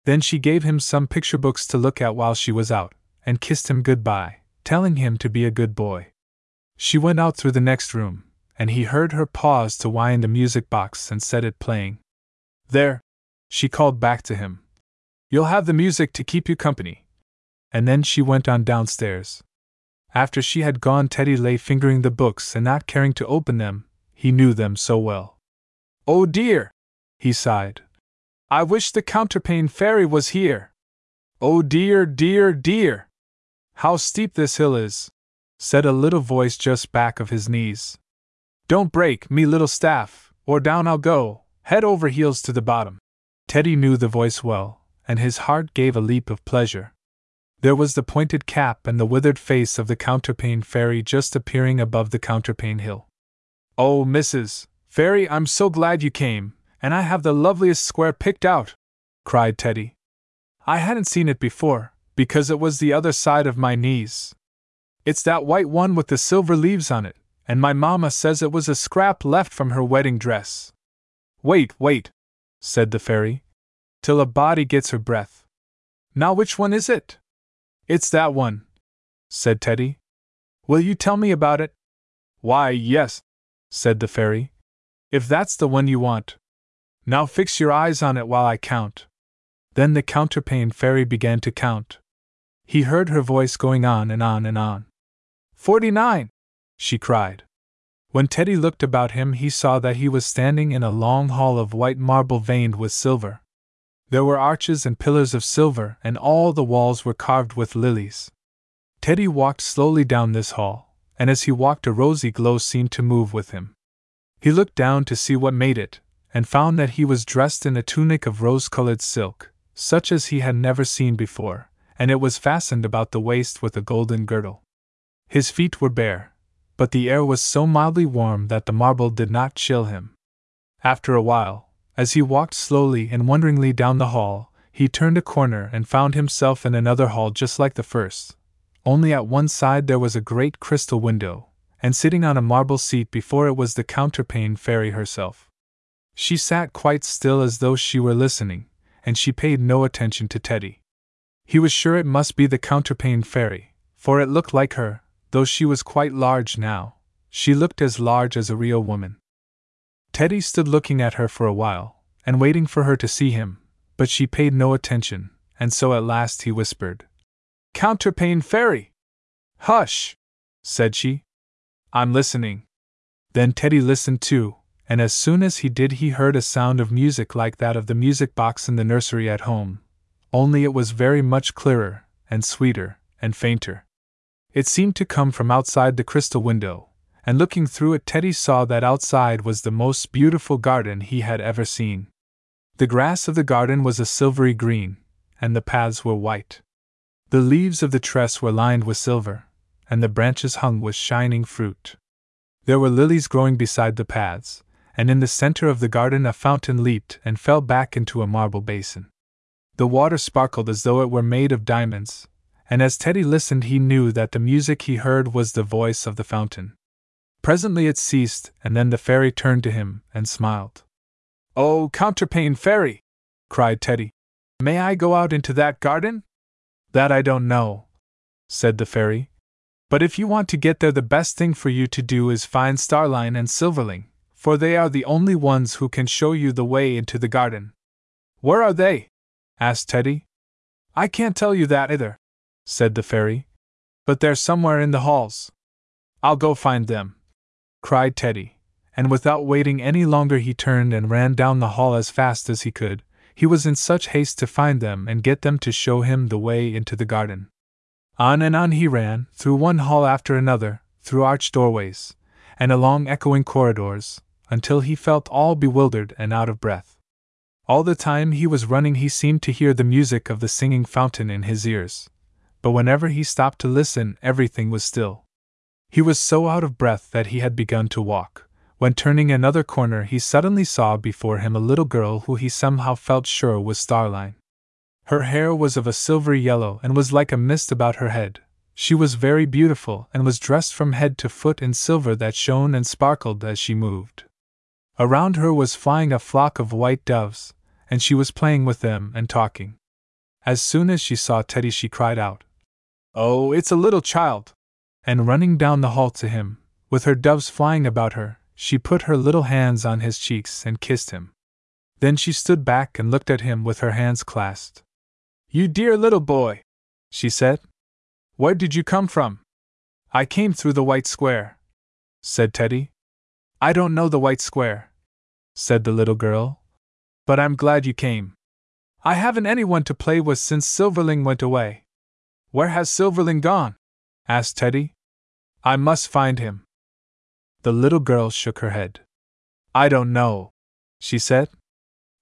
Then she gave him some picture books to look at while she was out, and kissed him goodbye, telling him to be a good boy. She went out through the next room, and he heard her pause to wind a music box and set it playing. There, she called back to him. You'll have the music to keep you company. And then she went on downstairs. After she had gone, Teddy lay fingering the books and not caring to open them, he knew them so well. Oh dear! he sighed. I wish the counterpane fairy was here. Oh dear, dear, dear! How steep this hill is, said a little voice just back of his knees. Don't break me little staff, or down I'll go, head over heels to the bottom. Teddy knew the voice well, and his heart gave a leap of pleasure. There was the pointed cap and the withered face of the counterpane fairy just appearing above the counterpane hill. Oh, Mrs. Fairy, I'm so glad you came, and I have the loveliest square picked out, cried Teddy. I hadn't seen it before, because it was the other side of my knees. It's that white one with the silver leaves on it, and my mamma says it was a scrap left from her wedding dress. Wait, wait, said the fairy, till a body gets her breath. Now, which one is it? It's that one, said Teddy. Will you tell me about it? Why, yes, said the fairy. If that's the one you want. Now fix your eyes on it while I count. Then the counterpane fairy began to count. He heard her voice going on and on and on. Forty nine! she cried. When Teddy looked about him, he saw that he was standing in a long hall of white marble veined with silver. There were arches and pillars of silver, and all the walls were carved with lilies. Teddy walked slowly down this hall, and as he walked, a rosy glow seemed to move with him. He looked down to see what made it, and found that he was dressed in a tunic of rose colored silk, such as he had never seen before, and it was fastened about the waist with a golden girdle. His feet were bare, but the air was so mildly warm that the marble did not chill him. After a while, as he walked slowly and wonderingly down the hall, he turned a corner and found himself in another hall just like the first. Only at one side there was a great crystal window, and sitting on a marble seat before it was the counterpane fairy herself. She sat quite still as though she were listening, and she paid no attention to Teddy. He was sure it must be the counterpane fairy, for it looked like her, though she was quite large now. She looked as large as a real woman. Teddy stood looking at her for a while, and waiting for her to see him, but she paid no attention, and so at last he whispered, Counterpane Fairy! Hush! said she. I'm listening. Then Teddy listened too, and as soon as he did, he heard a sound of music like that of the music box in the nursery at home, only it was very much clearer, and sweeter, and fainter. It seemed to come from outside the crystal window, and looking through it, Teddy saw that outside was the most beautiful garden he had ever seen. The grass of the garden was a silvery green, and the paths were white. The leaves of the tress were lined with silver, and the branches hung with shining fruit. There were lilies growing beside the paths, and in the center of the garden a fountain leaped and fell back into a marble basin. The water sparkled as though it were made of diamonds, and as Teddy listened, he knew that the music he heard was the voice of the fountain. Presently it ceased, and then the fairy turned to him and smiled. Oh, Counterpane Fairy! cried Teddy. May I go out into that garden? That I don't know, said the fairy. But if you want to get there, the best thing for you to do is find Starline and Silverling for they are the only ones who can show you the way into the garden. Where are they? asked Teddy. I can't tell you that either, said the fairy. But they're somewhere in the halls. I'll go find them, cried Teddy, and without waiting any longer he turned and ran down the hall as fast as he could. He was in such haste to find them and get them to show him the way into the garden. On and on he ran, through one hall after another, through arched doorways, and along echoing corridors, until he felt all bewildered and out of breath. All the time he was running, he seemed to hear the music of the singing fountain in his ears, but whenever he stopped to listen, everything was still. He was so out of breath that he had begun to walk. When turning another corner, he suddenly saw before him a little girl who he somehow felt sure was Starline. Her hair was of a silvery yellow and was like a mist about her head. She was very beautiful and was dressed from head to foot in silver that shone and sparkled as she moved. Around her was flying a flock of white doves, and she was playing with them and talking. As soon as she saw Teddy, she cried out, Oh, it's a little child! And running down the hall to him, with her doves flying about her, she put her little hands on his cheeks and kissed him. Then she stood back and looked at him with her hands clasped. You dear little boy, she said. Where did you come from? I came through the white square, said Teddy. I don't know the white square, said the little girl. But I'm glad you came. I haven't anyone to play with since Silverling went away. Where has Silverling gone? asked Teddy. I must find him. The little girl shook her head. I don't know, she said.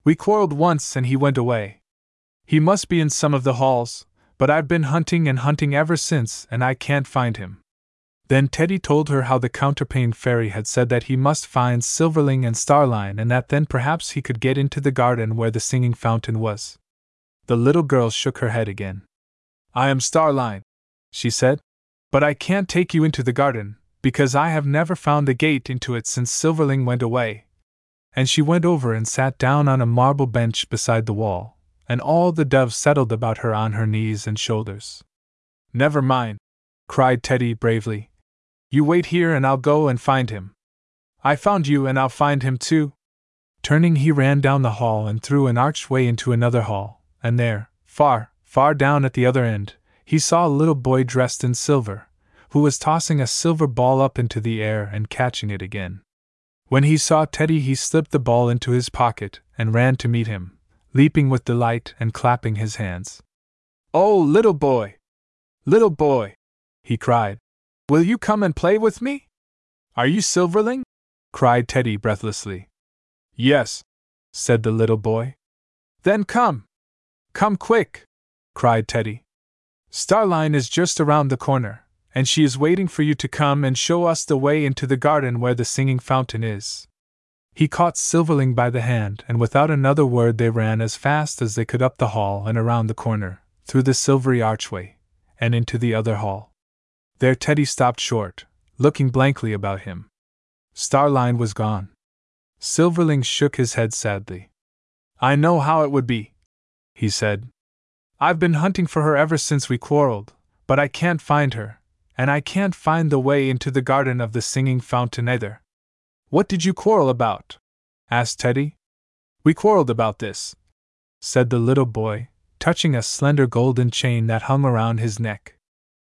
We quarreled once and he went away. He must be in some of the halls, but I've been hunting and hunting ever since and I can't find him. Then Teddy told her how the counterpane fairy had said that he must find Silverling and Starline and that then perhaps he could get into the garden where the singing fountain was. The little girl shook her head again. I am Starline, she said, but I can't take you into the garden, because I have never found the gate into it since Silverling went away. And she went over and sat down on a marble bench beside the wall, and all the doves settled about her on her knees and shoulders. Never mind, cried Teddy bravely. You wait here and I'll go and find him. I found you and I'll find him too. Turning, he ran down the hall and through an archway into another hall, and there, far, far down at the other end, he saw a little boy dressed in silver, who was tossing a silver ball up into the air and catching it again. When he saw Teddy, he slipped the ball into his pocket and ran to meet him, leaping with delight and clapping his hands. Oh, little boy! Little boy! he cried. Will you come and play with me? Are you Silverling? cried Teddy breathlessly. Yes, said the little boy. Then come! Come quick! cried Teddy. Starline is just around the corner, and she is waiting for you to come and show us the way into the garden where the singing fountain is. He caught Silverling by the hand, and without another word they ran as fast as they could up the hall and around the corner, through the silvery archway, and into the other hall. There Teddy stopped short, looking blankly about him. Starline was gone. Silverling shook his head sadly. I know how it would be, he said. I've been hunting for her ever since we quarreled, but I can't find her, and I can't find the way into the garden of the singing fountain either. What did you quarrel about? asked Teddy. We quarreled about this, said the little boy, touching a slender golden chain that hung around his neck.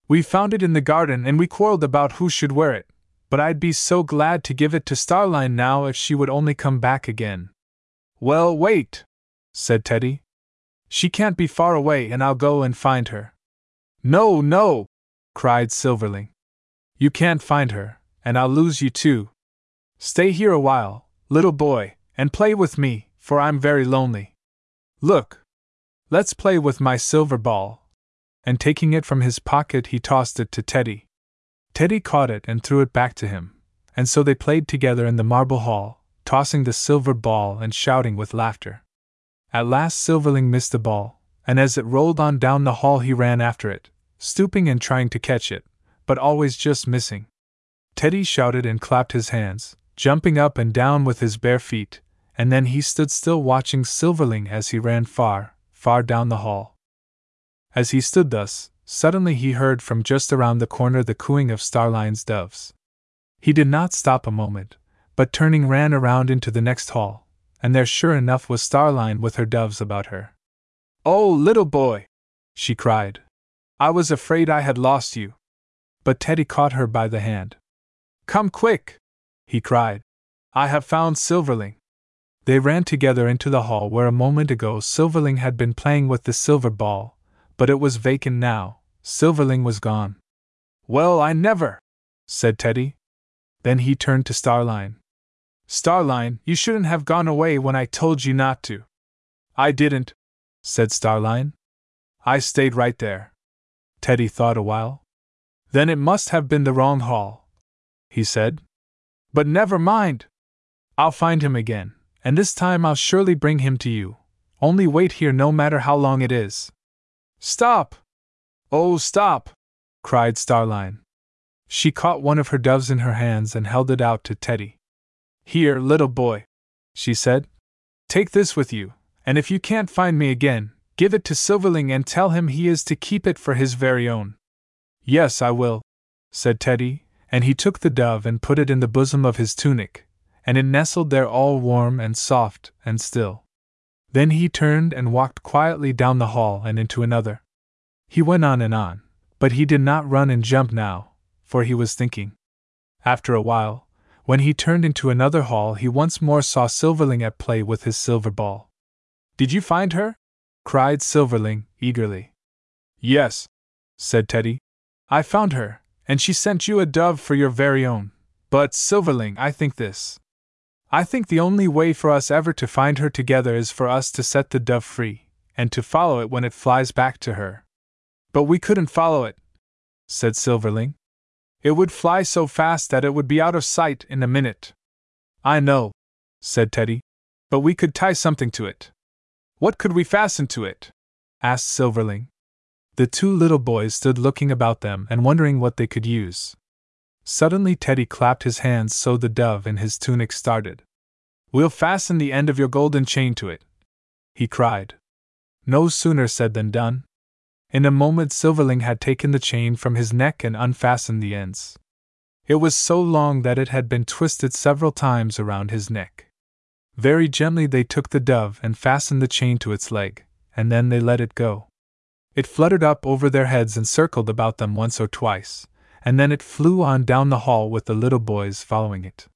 We found it in the garden and we quarreled about who should wear it, but I'd be so glad to give it to Starline now if she would only come back again. Well, wait, said Teddy. She can't be far away and I'll go and find her. No, no, cried Silverling. You can't find her, and I'll lose you too. Stay here a while, little boy, and play with me, for I'm very lonely. Look! Let's play with my silver ball. And taking it from his pocket, he tossed it to Teddy. Teddy caught it and threw it back to him, and so they played together in the marble hall, tossing the silver ball and shouting with laughter. At last Silverling missed the ball, and as it rolled on down the hall, he ran after it, stooping and trying to catch it, but always just missing. Teddy shouted and clapped his hands, jumping up and down with his bare feet, and then he stood still watching Silverling as he ran far, far down the hall. As he stood thus, suddenly he heard from just around the corner the cooing of Starline's doves. He did not stop a moment, but turning ran around into the next hall, and there sure enough was Starline with her doves about her. Oh, little boy! she cried. I was afraid I had lost you. But Teddy caught her by the hand. Come quick! he cried. I have found Silverling. They ran together into the hall where a moment ago Silverling had been playing with the silver ball, but it was vacant now. Silverling was gone. Well, I never! said Teddy. Then he turned to Starline. Starline, you shouldn't have gone away when I told you not to. I didn't, said Starline. I stayed right there. Teddy thought a while. Then it must have been the wrong hall, he said. But never mind! I'll find him again and this time I'll surely bring him to you. Only wait here no matter how long it is. Stop! Oh, stop! cried Starline. She caught one of her doves in her hands and held it out to Teddy. Here, little boy, she said. Take this with you, and if you can't find me again, give it to Silverling and tell him he is to keep it for his very own. Yes, I will, said Teddy, and he took the dove and put it in the bosom of his tunic, and it nestled there all warm and soft and still. Then he turned and walked quietly down the hall and into another. He went on and on, but he did not run and jump now, for he was thinking. After a while, when he turned into another hall, he once more saw Silverling at play with his silver ball. Did you find her? cried Silverling, eagerly. Yes, said Teddy. I found her, and she sent you a dove for your very own. But, Silverling, I think this. I think the only way for us ever to find her together is for us to set the dove free, and to follow it when it flies back to her. But we couldn't follow it, said Silverling. It would fly so fast that it would be out of sight in a minute. I know, said Teddy, but we could tie something to it. What could we fasten to it? asked Silverling. The two little boys stood looking about them and wondering what they could use. Suddenly Teddy clapped his hands so the dove in his tunic started. We'll fasten the end of your golden chain to it, he cried. No sooner said than done. In a moment Silverling had taken the chain from his neck and unfastened the ends. It was so long that it had been twisted several times around his neck. Very gently they took the dove and fastened the chain to its leg, and then they let it go. It fluttered up over their heads and circled about them once or twice, and then it flew on down the hall with the little boys following it.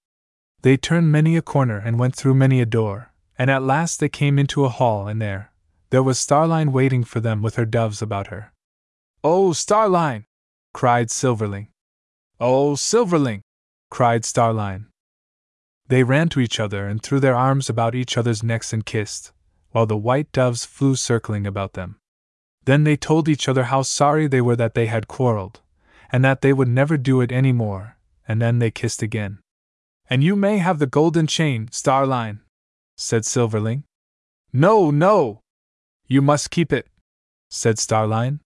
They turned many a corner and went through many a door, and at last they came into a hall, and there, there was Starline waiting for them with her doves about her. Oh, Starline! cried Silverling. Oh, Silverling! cried Starline. They ran to each other and threw their arms about each other's necks and kissed, while the white doves flew circling about them. Then they told each other how sorry they were that they had quarreled, and that they would never do it any more, and then they kissed again. And you may have the golden chain, Starline, said Silverling. No, no! You must keep it, said Starline.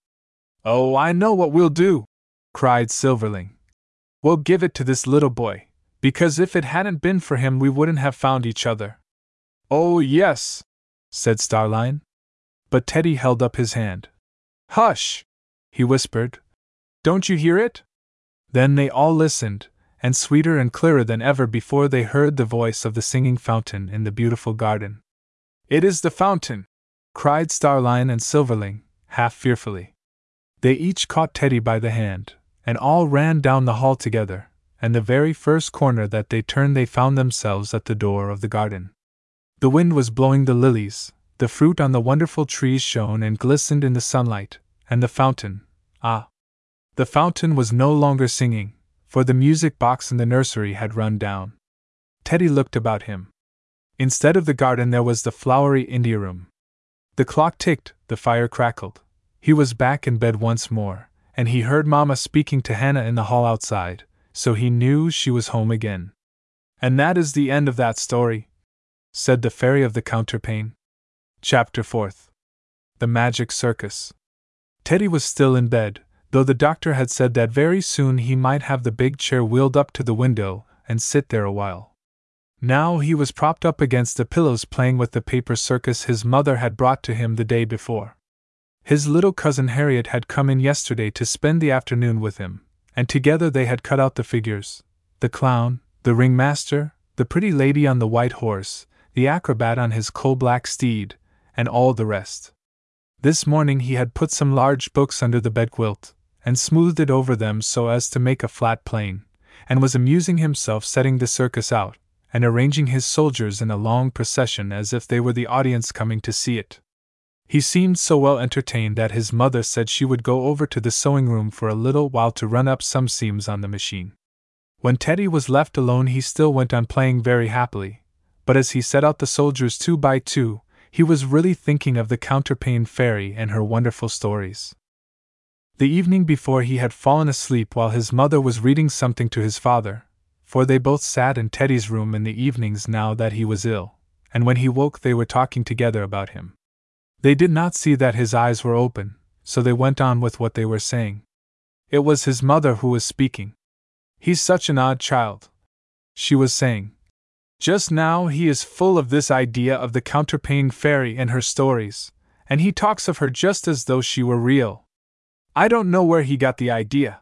Oh, I know what we'll do, cried Silverling. We'll give it to this little boy, because if it hadn't been for him, we wouldn't have found each other. Oh, yes, said Starline. But Teddy held up his hand. Hush! he whispered, don't you hear it? Then they all listened, and sweeter and clearer than ever before they heard the voice of the singing fountain in the beautiful garden. It is the fountain! cried Starline and Silverling, half fearfully. They each caught Teddy by the hand, and all ran down the hall together, and the very first corner that they turned they found themselves at the door of the garden. The wind was blowing the lilies, the fruit on the wonderful trees shone and glistened in the sunlight, and the fountain, ah! The fountain was no longer singing, for the music box in the nursery had run down. Teddy looked about him. Instead of the garden, there was the flowery India room. The clock ticked, the fire crackled. He was back in bed once more, and he heard Mamma speaking to Hannah in the hall outside, so he knew she was home again. And that is the end of that story, said the Fairy of the Counterpane. Chapter 4th The Magic Circus. Teddy was still in bed, though the doctor had said that very soon he might have the big chair wheeled up to the window and sit there a while. Now he was propped up against the pillows playing with the paper circus his mother had brought to him the day before. His little cousin Harriet had come in yesterday to spend the afternoon with him, and together they had cut out the figures the clown, the ringmaster, the pretty lady on the white horse, the acrobat on his coal black steed, and all the rest. This morning he had put some large books under the bedquilt, and smoothed it over them so as to make a flat plane, and was amusing himself setting the circus out, and arranging his soldiers in a long procession as if they were the audience coming to see it. He seemed so well entertained that his mother said she would go over to the sewing room for a little while to run up some seams on the machine. When Teddy was left alone, he still went on playing very happily, but as he set out the soldiers two by two, he was really thinking of the counterpane fairy and her wonderful stories. The evening before, he had fallen asleep while his mother was reading something to his father, for they both sat in Teddy's room in the evenings now that he was ill, and when he woke, they were talking together about him. They did not see that his eyes were open, so they went on with what they were saying. It was his mother who was speaking. He's such an odd child. She was saying. Just now he is full of this idea of the counterpane fairy and her stories, and he talks of her just as though she were real. I don't know where he got the idea.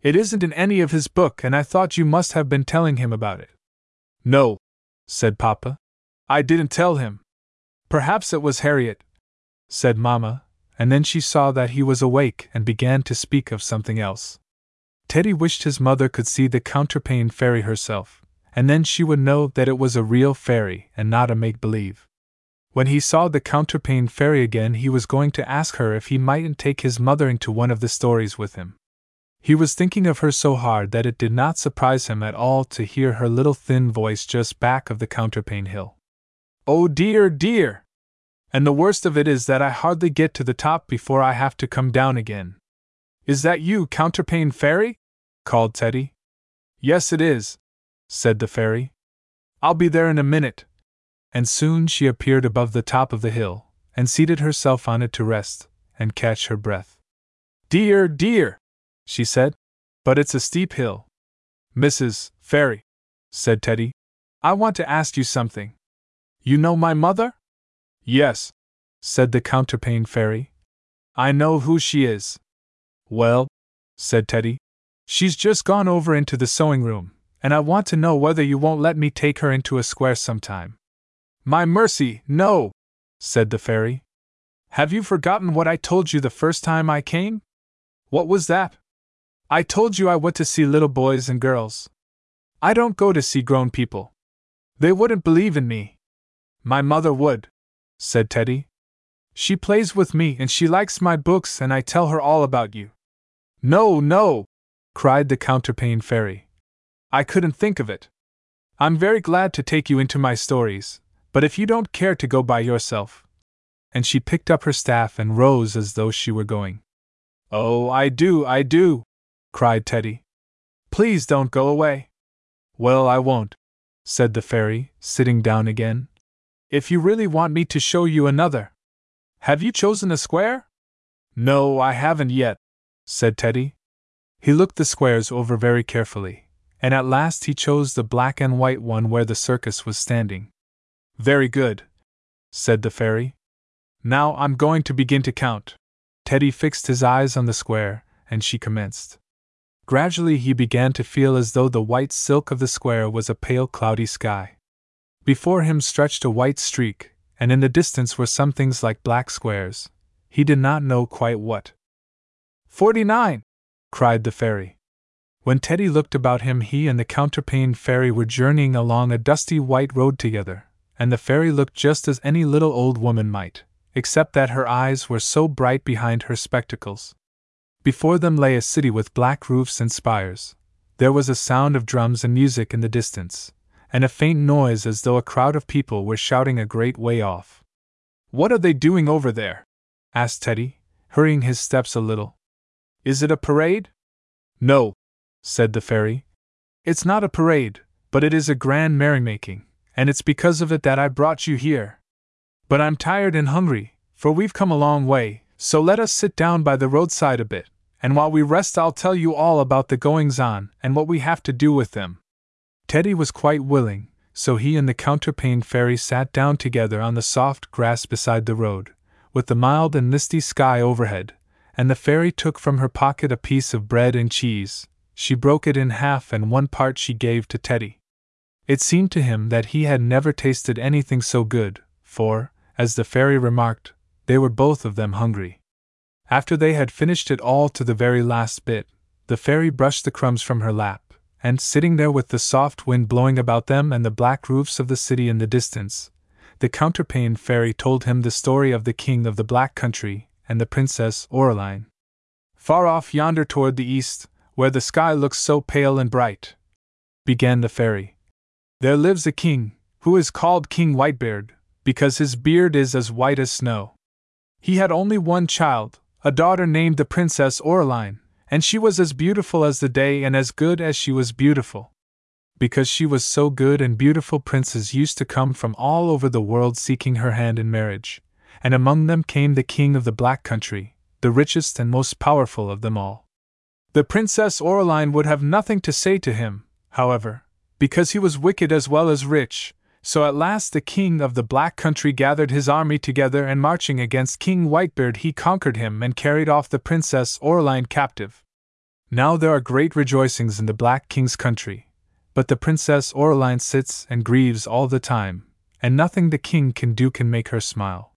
It isn't in any of his book, and I thought you must have been telling him about it. No, said Papa. I didn't tell him. Perhaps it was Harriet, said Mamma, and then she saw that he was awake and began to speak of something else. Teddy wished his mother could see the counterpane fairy herself, and then she would know that it was a real fairy and not a make believe. When he saw the counterpane fairy again, he was going to ask her if he mightn't take his mother into one of the stories with him. He was thinking of her so hard that it did not surprise him at all to hear her little thin voice just back of the counterpane hill. Oh dear, dear! And the worst of it is that I hardly get to the top before I have to come down again. Is that you, Counterpane Fairy? called Teddy. Yes, it is, said the fairy. I'll be there in a minute. And soon she appeared above the top of the hill, and seated herself on it to rest and catch her breath. Dear, dear, she said, but it's a steep hill. Mrs. Fairy, said Teddy, I want to ask you something. You know my mother? Yes, said the counterpane fairy. I know who she is. Well, said Teddy, she's just gone over into the sewing room, and I want to know whether you won't let me take her into a square sometime. My mercy, no, said the fairy. Have you forgotten what I told you the first time I came? What was that? I told you I went to see little boys and girls. I don't go to see grown people. They wouldn't believe in me. My mother would said Teddy. She plays with me and she likes my books, and I tell her all about you. No, no! cried the counterpane fairy. I couldn't think of it. I'm very glad to take you into my stories, but if you don't care to go by yourself. And she picked up her staff and rose as though she were going. Oh, I do, I do! cried Teddy. Please don't go away. Well, I won't, said the fairy, sitting down again. If you really want me to show you another. Have you chosen a square? No, I haven't yet, said Teddy. He looked the squares over very carefully, and at last he chose the black and white one where the circus was standing. Very good, said the fairy. Now I'm going to begin to count. Teddy fixed his eyes on the square, and she commenced. Gradually he began to feel as though the white silk of the square was a pale cloudy sky. Before him stretched a white streak, and in the distance were some things like black squares. He did not know quite what. Forty nine! cried the fairy. When Teddy looked about him, he and the counterpane fairy were journeying along a dusty white road together, and the fairy looked just as any little old woman might, except that her eyes were so bright behind her spectacles. Before them lay a city with black roofs and spires. There was a sound of drums and music in the distance, and a faint noise as though a crowd of people were shouting a great way off. What are they doing over there? asked Teddy, hurrying his steps a little. Is it a parade? No, said the fairy. It's not a parade, but it is a grand merrymaking, and it's because of it that I brought you here. But I'm tired and hungry, for we've come a long way, so let us sit down by the roadside a bit, and while we rest, I'll tell you all about the goings on and what we have to do with them. Teddy was quite willing, so he and the counterpane fairy sat down together on the soft grass beside the road, with the mild and misty sky overhead, and the fairy took from her pocket a piece of bread and cheese. She broke it in half, and one part she gave to Teddy. It seemed to him that he had never tasted anything so good, for, as the fairy remarked, they were both of them hungry. After they had finished it all to the very last bit, the fairy brushed the crumbs from her lap, and sitting there with the soft wind blowing about them and the black roofs of the city in the distance, the counterpane fairy told him the story of the king of the Black Country and the Princess Aureline. Far off yonder toward the east, where the sky looks so pale and bright, began the fairy, there lives a king, who is called King Whitebeard, because his beard is as white as snow. He had only one child, a daughter named the Princess Aureline, and she was as beautiful as the day and as good as she was beautiful. Because she was so good and beautiful, princes used to come from all over the world seeking her hand in marriage, and among them came the king of the Black Country, the richest and most powerful of them all. The Princess Aureline would have nothing to say to him, however, because he was wicked as well as rich, so at last the king of the Black Country gathered his army together and marching against King Whitebeard he conquered him and carried off the Princess Aureline captive. Now there are great rejoicings in the Black King's country, but the Princess Aureline sits and grieves all the time, and nothing the king can do can make her smile.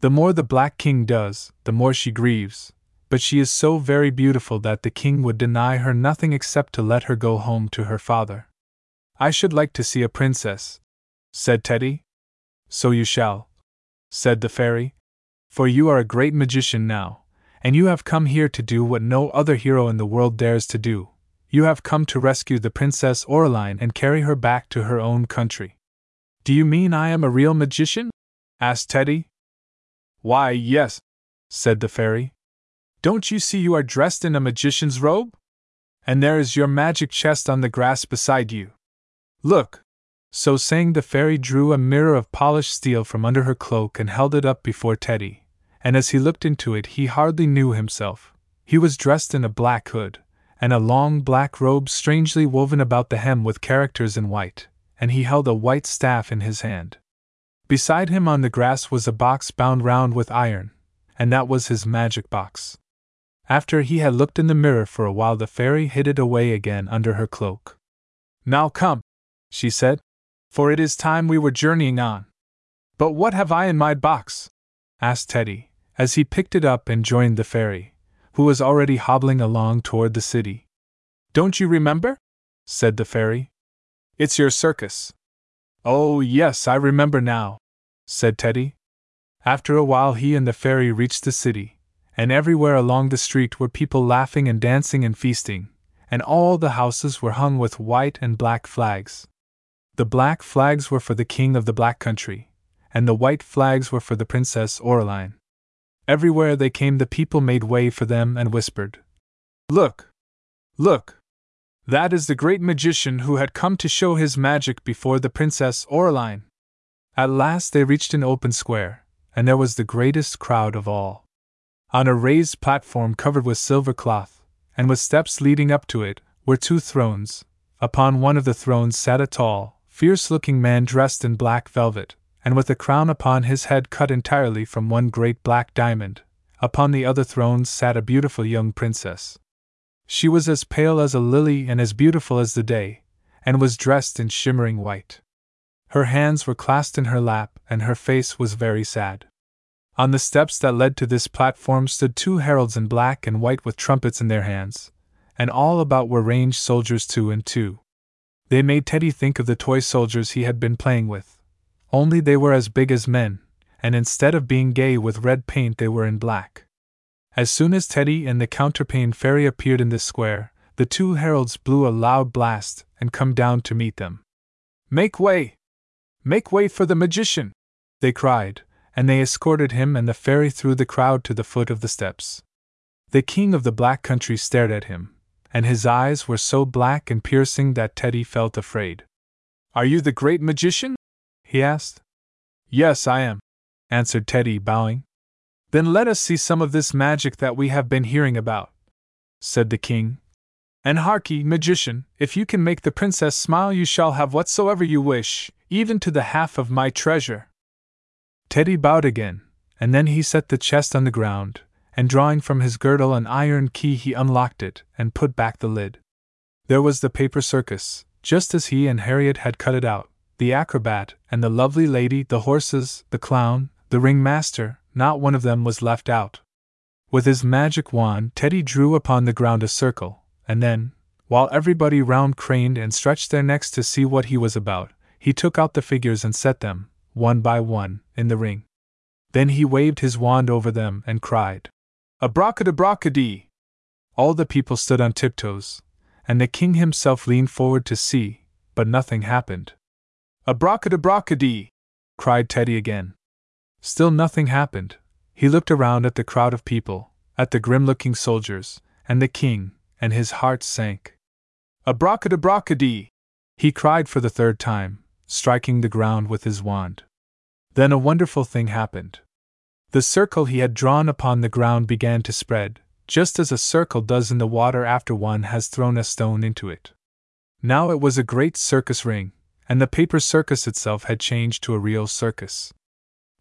The more the Black King does, the more she grieves, but she is so very beautiful that the king would deny her nothing except to let her go home to her father. I should like to see a princess, said Teddy. So you shall, said the fairy, for you are a great magician now, and you have come here to do what no other hero in the world dares to do. You have come to rescue the Princess Aureline and carry her back to her own country. Do you mean I am a real magician? asked Teddy. Why, yes, said the fairy. Don't you see you are dressed in a magician's robe? And there is your magic chest on the grass beside you. Look, so saying, the fairy drew a mirror of polished steel from under her cloak and held it up before Teddy, and as he looked into it, he hardly knew himself. He was dressed in a black hood, and a long black robe strangely woven about the hem with characters in white, and he held a white staff in his hand. Beside him on the grass was a box bound round with iron, and that was his magic box. After he had looked in the mirror for a while, the fairy hid it away again under her cloak. Now come, she said, for it is time we were journeying on. But what have I in my box? asked Teddy, as he picked it up and joined the fairy, who was already hobbling along toward the city. Don't you remember? said the fairy. It's your circus. Oh, yes, I remember now, said Teddy. After a while, he and the fairy reached the city, and everywhere along the street were people laughing and dancing and feasting, and all the houses were hung with white and black flags. The black flags were for the king of the Black Country, and the white flags were for the Princess Aureline. Everywhere they came, the people made way for them and whispered, Look! Look! That is the great magician who had come to show his magic before the Princess Aureline. At last they reached an open square, and there was the greatest crowd of all. On a raised platform covered with silver cloth, and with steps leading up to it, were two thrones. Upon one of the thrones sat a tall, fierce looking man dressed in black velvet, and with a crown upon his head cut entirely from one great black diamond. Upon the other throne sat a beautiful young princess. She was as pale as a lily and as beautiful as the day, and was dressed in shimmering white. Her hands were clasped in her lap, and her face was very sad. On the steps that led to this platform stood two heralds in black and white with trumpets in their hands, and all about were ranged soldiers two and two. They made Teddy think of the toy soldiers he had been playing with. Only they were as big as men, and instead of being gay with red paint, they were in black. As soon as Teddy and the counterpane fairy appeared in the square, the two heralds blew a loud blast and come down to meet them. Make way! Make way for the magician! They cried, and they escorted him and the fairy through the crowd to the foot of the steps. The king of the Black Country stared at him, and his eyes were so black and piercing that Teddy felt afraid. Are you the great magician? he asked. Yes, I am, answered Teddy, bowing. Then let us see some of this magic that we have been hearing about, said the king. And harkee, magician, if you can make the princess smile, you shall have whatsoever you wish, even to the half of my treasure. Teddy bowed again, and then he set the chest on the ground, and drawing from his girdle an iron key, he unlocked it and put back the lid. There was the paper circus, just as he and Harriet had cut it out the acrobat, and the lovely lady, the horses, the clown, the ringmaster, not one of them was left out. With his magic wand, Teddy drew upon the ground a circle, and then, while everybody round craned and stretched their necks to see what he was about, he took out the figures and set them, one by one, in the ring. Then he waved his wand over them and cried, Abracadabracadee! All the people stood on tiptoes, and the king himself leaned forward to see, but nothing happened. Abracadabracadee! cried Teddy again. Still nothing happened. He looked around at the crowd of people, at the grim looking soldiers, and the king, and his heart sank. Abracadabracadee! he cried for the third time, striking the ground with his wand. Then a wonderful thing happened. The circle he had drawn upon the ground began to spread, just as a circle does in the water after one has thrown a stone into it. Now it was a great circus ring, and the paper circus itself had changed to a real circus.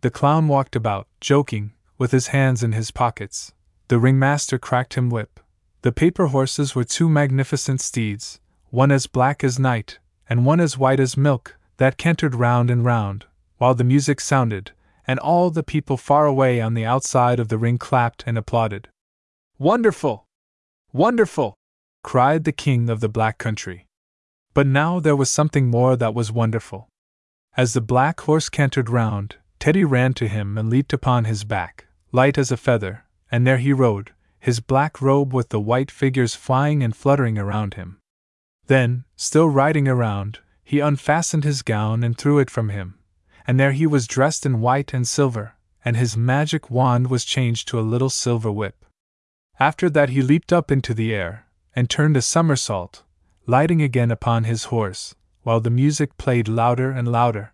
The clown walked about, joking, with his hands in his pockets. The ringmaster cracked him whip. The paper horses were two magnificent steeds, one as black as night, and one as white as milk, that cantered round and round, while the music sounded, and all the people far away on the outside of the ring clapped and applauded. Wonderful! Wonderful! cried the king of the Black Country. But now there was something more that was wonderful. As the black horse cantered round, Teddy ran to him and leaped upon his back, light as a feather, and there he rode, his black robe with the white figures flying and fluttering around him. Then, still riding around, he unfastened his gown and threw it from him, and there he was dressed in white and silver, and his magic wand was changed to a little silver whip. After that, he leaped up into the air, and turned a somersault, lighting again upon his horse, while the music played louder and louder.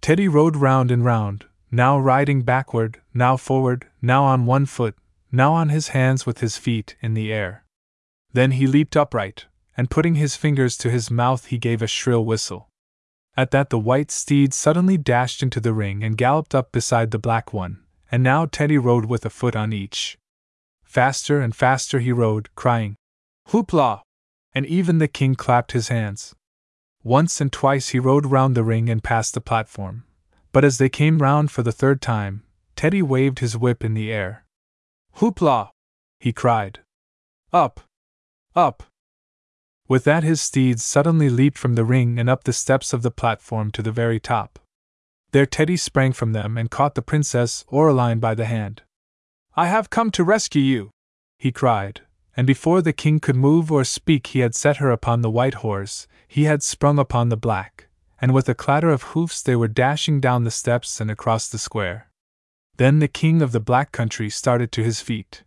Teddy rode round and round, now riding backward, now forward, now on one foot, now on his hands with his feet in the air. Then he leaped upright, and putting his fingers to his mouth, he gave a shrill whistle. At that, the white steed suddenly dashed into the ring and galloped up beside the black one, and now Teddy rode with a foot on each. Faster and faster he rode, crying, Hoopla! And even the king clapped his hands. Once and twice he rode round the ring and past the platform, but as they came round for the third time, Teddy waved his whip in the air. Hoopla! he cried. Up! Up! With that, his steeds suddenly leaped from the ring and up the steps of the platform to the very top. There, Teddy sprang from them and caught the Princess Aureline by the hand. I have come to rescue you, he cried, and before the king could move or speak, he had set her upon the white horse, he had sprung upon the black, and with a clatter of hoofs they were dashing down the steps and across the square. Then the king of the black country started to his feet.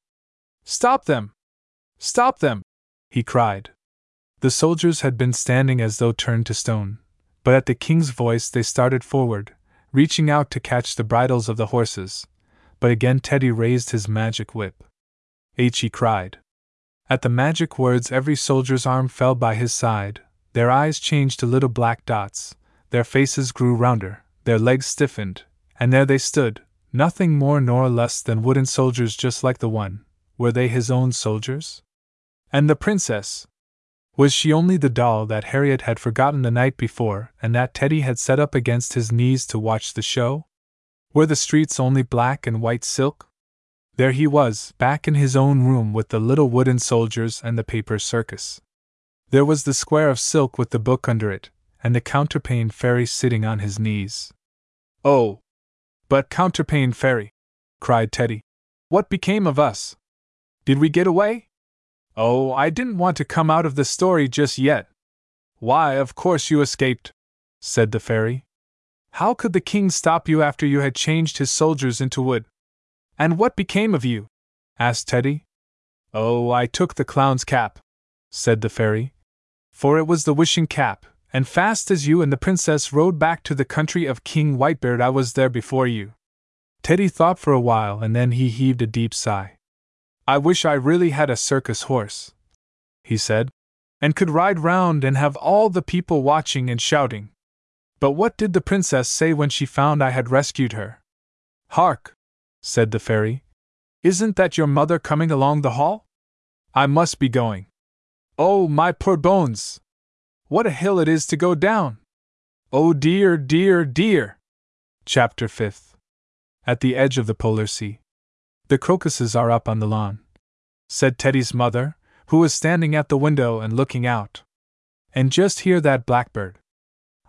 Stop them! Stop them! he cried. The soldiers had been standing as though turned to stone, but at the king's voice they started forward, reaching out to catch the bridles of the horses. But again Teddy raised his magic whip. H, he cried. At the magic words, every soldier's arm fell by his side, their eyes changed to little black dots, their faces grew rounder, their legs stiffened, and there they stood, nothing more nor less than wooden soldiers just like the one. Were they his own soldiers? And the princess, was she only the doll that Harriet had forgotten the night before and that Teddy had set up against his knees to watch the show? Were the streets only black and white silk? There he was, back in his own room with the little wooden soldiers and the paper circus. There was the square of silk with the book under it, and the counterpane fairy sitting on his knees. Oh! But counterpane fairy! cried Teddy. What became of us? Did we get away? Oh, I didn't want to come out of the story just yet. Why, of course you escaped, said the fairy. How could the king stop you after you had changed his soldiers into wood? And what became of you? asked Teddy. Oh, I took the clown's cap, said the fairy. For it was the wishing cap, and fast as you and the princess rode back to the country of King Whitebeard, I was there before you. Teddy thought for a while and then he heaved a deep sigh. I wish I really had a circus horse, he said, and could ride round and have all the people watching and shouting. But what did the princess say when she found I had rescued her? Hark! said the fairy. Isn't that your mother coming along the hall? I must be going. Oh, my poor bones! What a hill it is to go down! Oh dear, dear, dear! Chapter 5th. At the edge of the polar sea. The crocuses are up on the lawn, said Teddy's mother, who was standing at the window and looking out. And just hear that blackbird.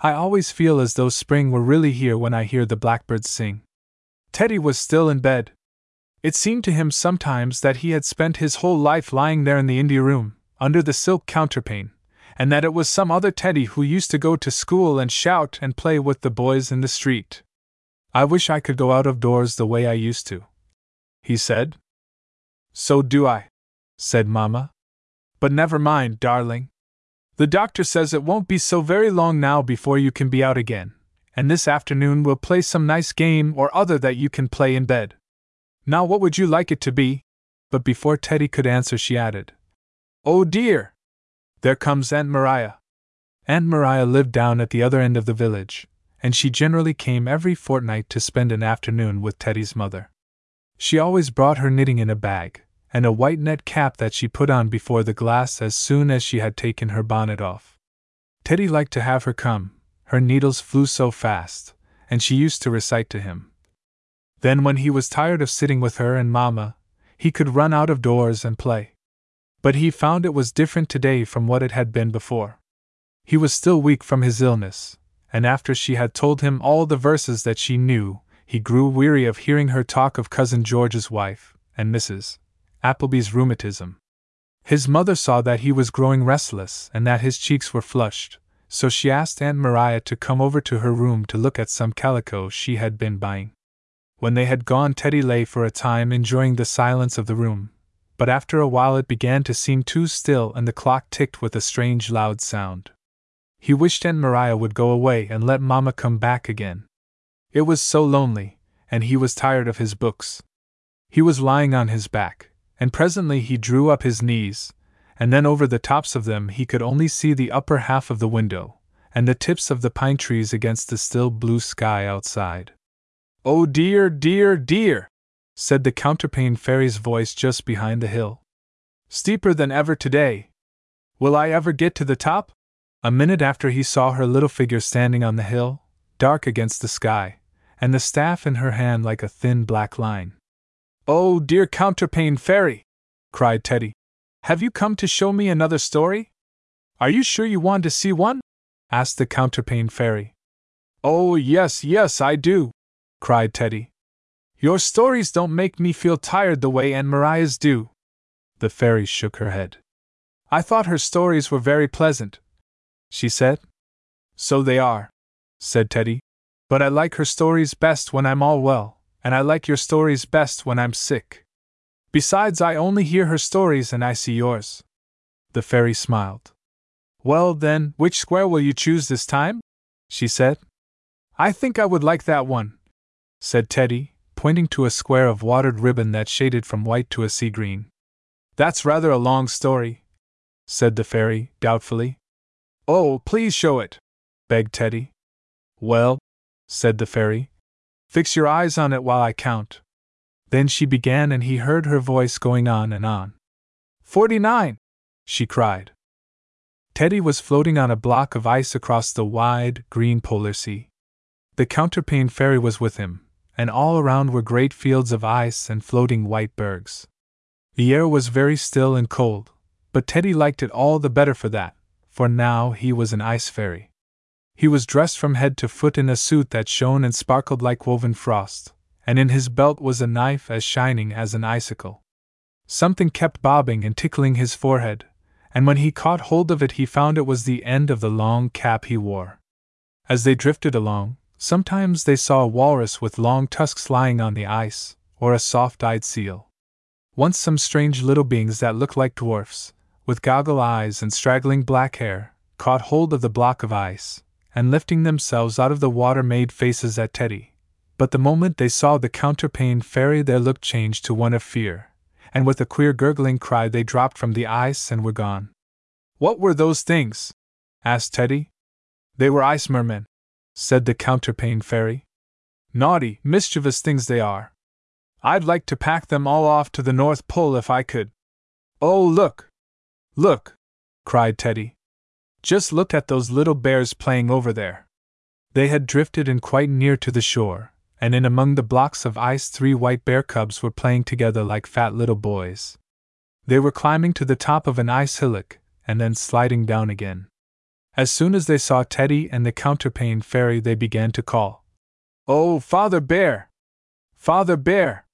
I always feel as though spring were really here when I hear the blackbirds sing. Teddy was still in bed. It seemed to him sometimes that he had spent his whole life lying there in the India room, under the silk counterpane, and that it was some other Teddy who used to go to school and shout and play with the boys in the street. I wish I could go out of doors the way I used to. He said. So do I, said Mamma. But never mind, darling. The doctor says it won't be so very long now before you can be out again, and this afternoon we'll play some nice game or other that you can play in bed. Now, what would you like it to be? But before Teddy could answer, she added, Oh dear! There comes Aunt Maria. Aunt Maria lived down at the other end of the village, and she generally came every fortnight to spend an afternoon with Teddy's mother. She always brought her knitting in a bag, and a white net cap that she put on before the glass as soon as she had taken her bonnet off. Teddy liked to have her come, her needles flew so fast, and she used to recite to him. Then, when he was tired of sitting with her and Mamma, he could run out of doors and play. But he found it was different today from what it had been before. He was still weak from his illness, and after she had told him all the verses that she knew, he grew weary of hearing her talk of Cousin George's wife, and Mrs. Appleby's rheumatism. His mother saw that he was growing restless and that his cheeks were flushed, so she asked Aunt Maria to come over to her room to look at some calico she had been buying. When they had gone, Teddy lay for a time enjoying the silence of the room, but after a while it began to seem too still and the clock ticked with a strange loud sound. He wished Aunt Maria would go away and let Mamma come back again. It was so lonely, and he was tired of his books. He was lying on his back, and presently he drew up his knees, and then over the tops of them he could only see the upper half of the window, and the tips of the pine trees against the still blue sky outside. Oh dear, dear, dear! said the counterpane fairy's voice just behind the hill. Steeper than ever today! Will I ever get to the top? A minute after he saw her little figure standing on the hill, dark against the sky, and the staff in her hand like a thin black line. Oh, dear Counterpane Fairy! cried Teddy. Have you come to show me another story? Are you sure you want to see one? asked the Counterpane Fairy. Oh, yes, yes, I do, cried Teddy. Your stories don't make me feel tired the way Aunt Maria's do. The fairy shook her head. I thought her stories were very pleasant, she said. So they are, said Teddy. But I like her stories best when I'm all well and I like your stories best when I'm sick. Besides, I only hear her stories and I see yours. The fairy smiled. Well, then, which square will you choose this time? she said. I think I would like that one, said Teddy, pointing to a square of watered ribbon that shaded from white to a sea green. That's rather a long story, said the fairy, doubtfully. Oh, please show it, begged Teddy. Well, said the fairy, Fix your eyes on it while I count. Then she began, and he heard her voice going on and on. Forty nine! she cried. Teddy was floating on a block of ice across the wide, green polar sea. The counterpane fairy was with him, and all around were great fields of ice and floating white bergs. The air was very still and cold, but Teddy liked it all the better for that, for now he was an ice fairy. He was dressed from head to foot in a suit that shone and sparkled like woven frost, and in his belt was a knife as shining as an icicle. Something kept bobbing and tickling his forehead, and when he caught hold of it, he found it was the end of the long cap he wore. As they drifted along, sometimes they saw a walrus with long tusks lying on the ice, or a soft eyed seal. Once some strange little beings that looked like dwarfs, with goggle eyes and straggling black hair, caught hold of the block of ice, and lifting themselves out of the water made faces at Teddy. But the moment they saw the counterpane fairy, their look changed to one of fear, and with a queer gurgling cry, they dropped from the ice and were gone. What were those things? asked Teddy. They were ice mermen, said the counterpane fairy. Naughty, mischievous things they are. I'd like to pack them all off to the North Pole if I could. Oh, look! Look! cried Teddy. Just look at those little bears playing over there. They had drifted in quite near to the shore, and in among the blocks of ice three white bear cubs were playing together like fat little boys. They were climbing to the top of an ice hillock, and then sliding down again. As soon as they saw Teddy and the counterpane fairy, they began to call, Oh, Father Bear! Father Bear!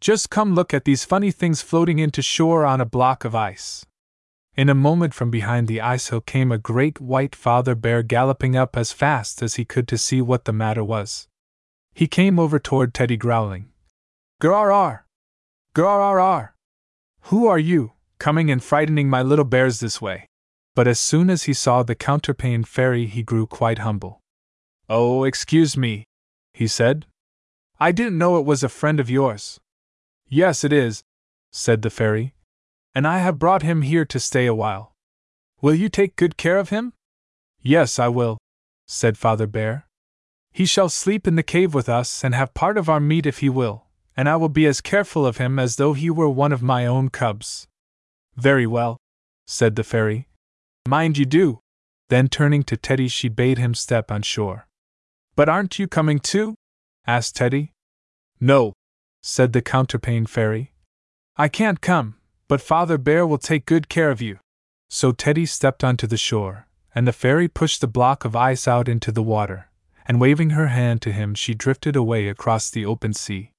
Just come look at these funny things floating into shore on a block of ice. In a moment from behind the ice hill came a great white father bear galloping up as fast as he could to see what the matter was. He came over toward Teddy growling. Grrr! Grrr! Who are you, coming and frightening my little bears this way? But as soon as he saw the counterpane fairy, he grew quite humble. Oh, excuse me, he said. I didn't know it was a friend of yours. Yes, it is, said the fairy, and I have brought him here to stay a while. Will you take good care of him? Yes, I will, said Father Bear. He shall sleep in the cave with us and have part of our meat if he will, and I will be as careful of him as though he were one of my own cubs. Very well, said the fairy. Mind you do. Then turning to Teddy, she bade him step on shore. But aren't you coming too? asked Teddy. No, said the counterpane fairy. I can't come, but Father Bear will take good care of you. So Teddy stepped onto the shore, and the fairy pushed the block of ice out into the water, and waving her hand to him, she drifted away across the open sea.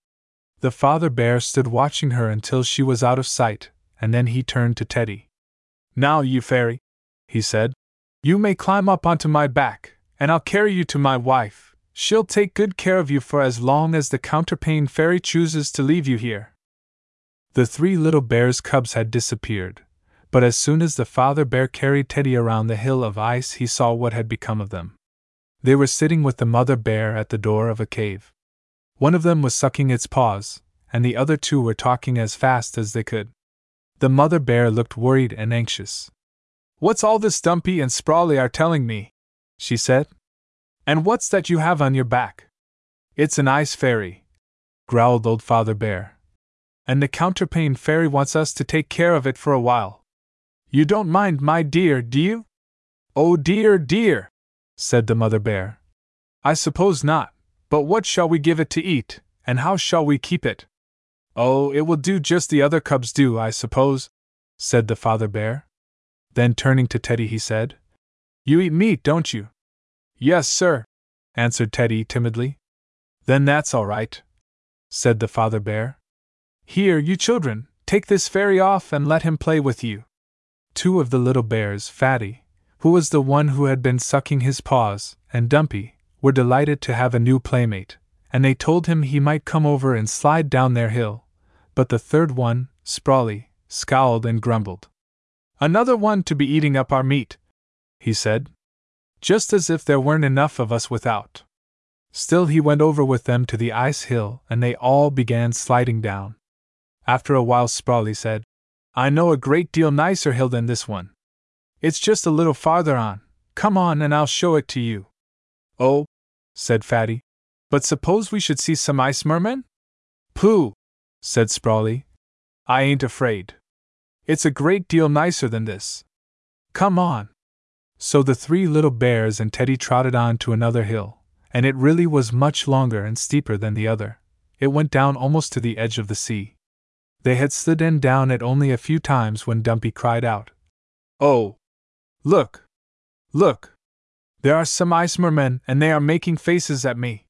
The father bear stood watching her until she was out of sight, and then he turned to Teddy. Now, you fairy, he said, you may climb up onto my back, and I'll carry you to my wife. She'll take good care of you for as long as the counterpane fairy chooses to leave you here. The three little bear's cubs had disappeared, but as soon as the father bear carried Teddy around the hill of ice, he saw what had become of them. They were sitting with the mother bear at the door of a cave. One of them was sucking its paws, and the other two were talking as fast as they could. The mother bear looked worried and anxious. What's all this Dumpy and Sprawly are telling me? she said. And what's that you have on your back? It's an ice fairy, growled old Father Bear and the counterpane fairy wants us to take care of it for a while. You don't mind, my dear, do you? Oh dear, dear, said the mother bear. I suppose not, but what shall we give it to eat, and how shall we keep it? Oh, it will do just the other cubs do, I suppose, said the father bear. Then turning to Teddy, he said, You eat meat, don't you? Yes, sir, answered Teddy timidly. Then that's all right, said the father bear. Here, you children, take this fairy off and let him play with you. Two of the little bears, Fatty, who was the one who had been sucking his paws, and Dumpy, were delighted to have a new playmate, and they told him he might come over and slide down their hill. But the third one, Sprawly, scowled and grumbled. Another one to be eating up our meat, he said. Just as if there weren't enough of us without. Still, he went over with them to the ice hill, and they all began sliding down. After a while, Sprawley said, I know a great deal nicer hill than this one. It's just a little farther on. Come on and I'll show it to you. Oh, said Fatty. But suppose we should see some ice mermen? Pooh, said Sprawley. I ain't afraid. It's a great deal nicer than this. Come on. So the three little bears and Teddy trotted on to another hill, and it really was much longer and steeper than the other. It went down almost to the edge of the sea. They had slid in down it only a few times when Dumpy cried out, Oh! Look! Look! There are some ice mermen, and they are making faces at me.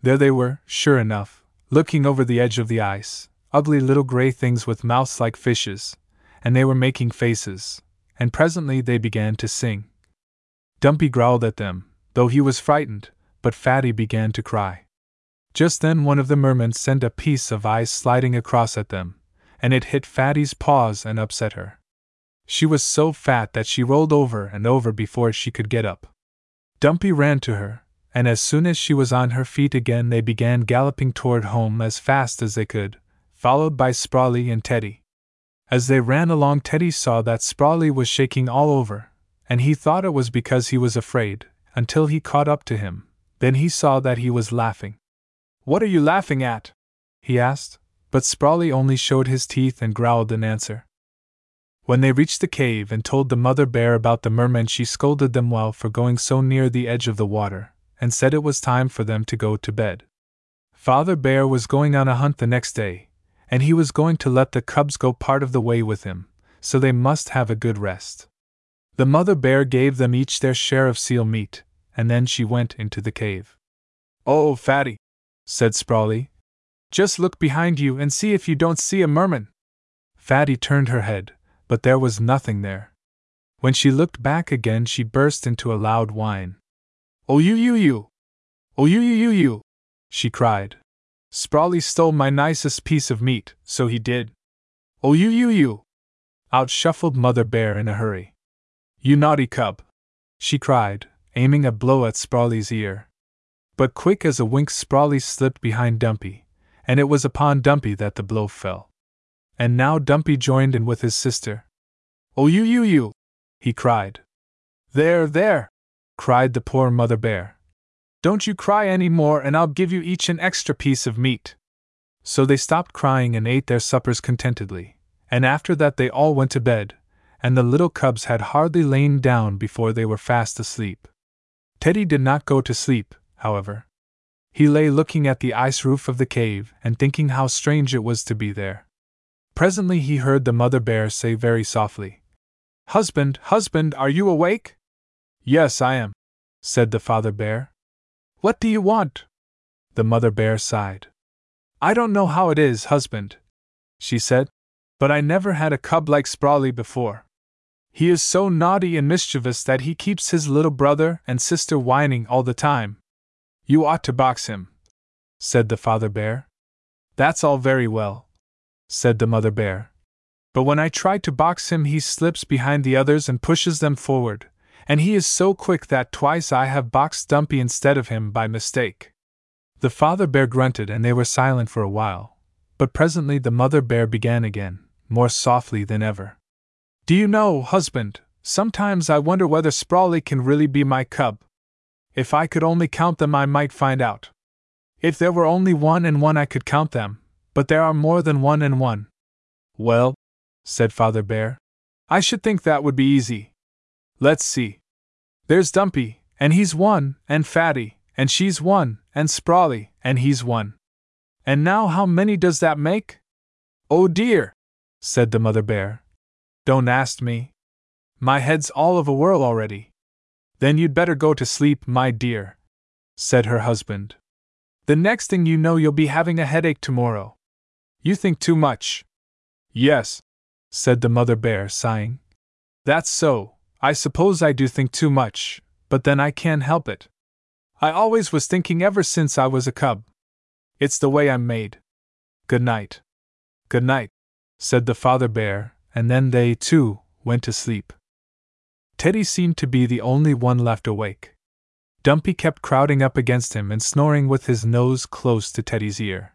There they were, sure enough, looking over the edge of the ice, ugly little gray things with mouths like fishes, and they were making faces, and presently they began to sing. Dumpy growled at them, though he was frightened, but Fatty began to cry. Just then one of the mermen sent a piece of ice sliding across at them, and it hit Fatty's paws and upset her. She was so fat that she rolled over and over before she could get up. Dumpy ran to her, and as soon as she was on her feet again, they began galloping toward home as fast as they could, followed by Sprawley and Teddy. As they ran along, Teddy saw that Sprawley was shaking all over, and he thought it was because he was afraid, until he caught up to him. Then he saw that he was laughing. What are you laughing at? he asked, but Sprawley only showed his teeth and growled in answer. When they reached the cave and told the mother bear about the mermen, she scolded them well for going so near the edge of the water, and said it was time for them to go to bed. Father Bear was going on a hunt the next day, and he was going to let the cubs go part of the way with him, so they must have a good rest. The mother bear gave them each their share of seal meat, and then she went into the cave. Oh, Fatty, said Sprawley, just look behind you and see if you don't see a merman. Fatty turned her head, but there was nothing there. When she looked back again, she burst into a loud whine. Oh, you, you, you! Oh, you, you, you, you! she cried. Sprawley stole my nicest piece of meat, so he did. Oh, you, you, you! Out shuffled Mother Bear in a hurry. You naughty cub! she cried, aiming a blow at Sprawley's ear. But quick as a wink, Sprawley slipped behind Dumpy, and it was upon Dumpy that the blow fell. And now Dumpy joined in with his sister. Oh, you, you, you! he cried. There, there! cried the poor mother bear. Don't you cry any more, and I'll give you each an extra piece of meat. So they stopped crying and ate their suppers contentedly, and after that they all went to bed, and the little cubs had hardly lain down before they were fast asleep. Teddy did not go to sleep, however. He lay looking at the ice roof of the cave and thinking how strange it was to be there. Presently he heard the mother bear say very softly, Husband, husband, are you awake? Yes, I am, said the father bear. What do you want? The mother bear sighed. I don't know how it is, husband, she said, but I never had a cub like Sprawley before. He is so naughty and mischievous that he keeps his little brother and sister whining all the time. You ought to box him, said the father bear. That's all very well, said the mother bear. But when I try to box him, he slips behind the others and pushes them forward, and he is so quick that twice I have boxed Dumpy instead of him by mistake. The father bear grunted and they were silent for a while, but presently the mother bear began again, more softly than ever. Do you know, husband, sometimes I wonder whether Sprawley can really be my cub. If I could only count them, I might find out. If there were only one and one, I could count them, but there are more than one and one. Well, said Father Bear, I should think that would be easy. Let's see. There's Dumpy, and he's one, and Fatty, and she's one, and Sprawly, and he's one. And now how many does that make? Oh dear, said the Mother Bear, don't ask me. My head's all of a whirl already. Then you'd better go to sleep, my dear, said her husband. The next thing you know, you'll be having a headache tomorrow. You think too much. Yes, said the mother bear, sighing. That's so, I suppose I do think too much, but then I can't help it. I always was thinking ever since I was a cub. It's the way I'm made. Good night. Good night, said the father bear, and then they, too, went to sleep. Teddy seemed to be the only one left awake. Dumpy kept crowding up against him and snoring with his nose close to Teddy's ear.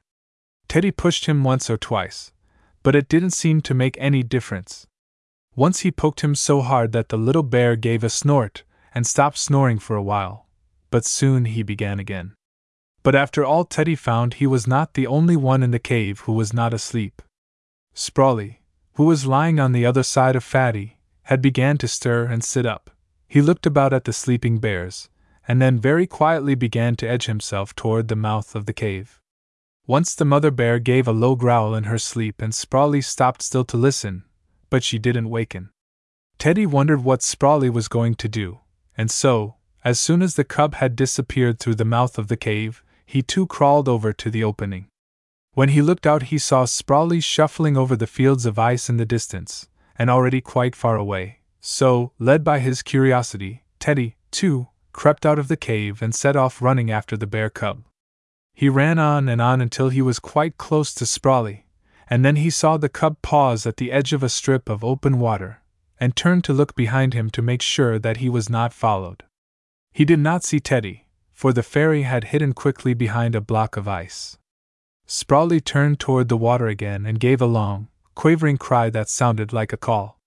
Teddy pushed him once or twice, but it didn't seem to make any difference. Once he poked him so hard that the little bear gave a snort and stopped snoring for a while, but soon he began again. But after all, Teddy found he was not the only one in the cave who was not asleep. Sprawley, who was lying on the other side of Fatty, had began to stir and sit up. He looked about at the sleeping bears, and then very quietly began to edge himself toward the mouth of the cave. Once the mother bear gave a low growl in her sleep, and Sprawley stopped still to listen, but she didn't waken. Teddy wondered what Sprawley was going to do, and so, as soon as the cub had disappeared through the mouth of the cave, he too crawled over to the opening. When he looked out, he saw Sprawley shuffling over the fields of ice in the distance, and already quite far away. So, led by his curiosity, Teddy, too, crept out of the cave and set off running after the bear cub. He ran on and on until he was quite close to Sprawley, and then he saw the cub pause at the edge of a strip of open water, and turned to look behind him to make sure that he was not followed. He did not see Teddy, for the fairy had hidden quickly behind a block of ice. Sprawley turned toward the water again and gave a long, quavering cry that sounded like a call.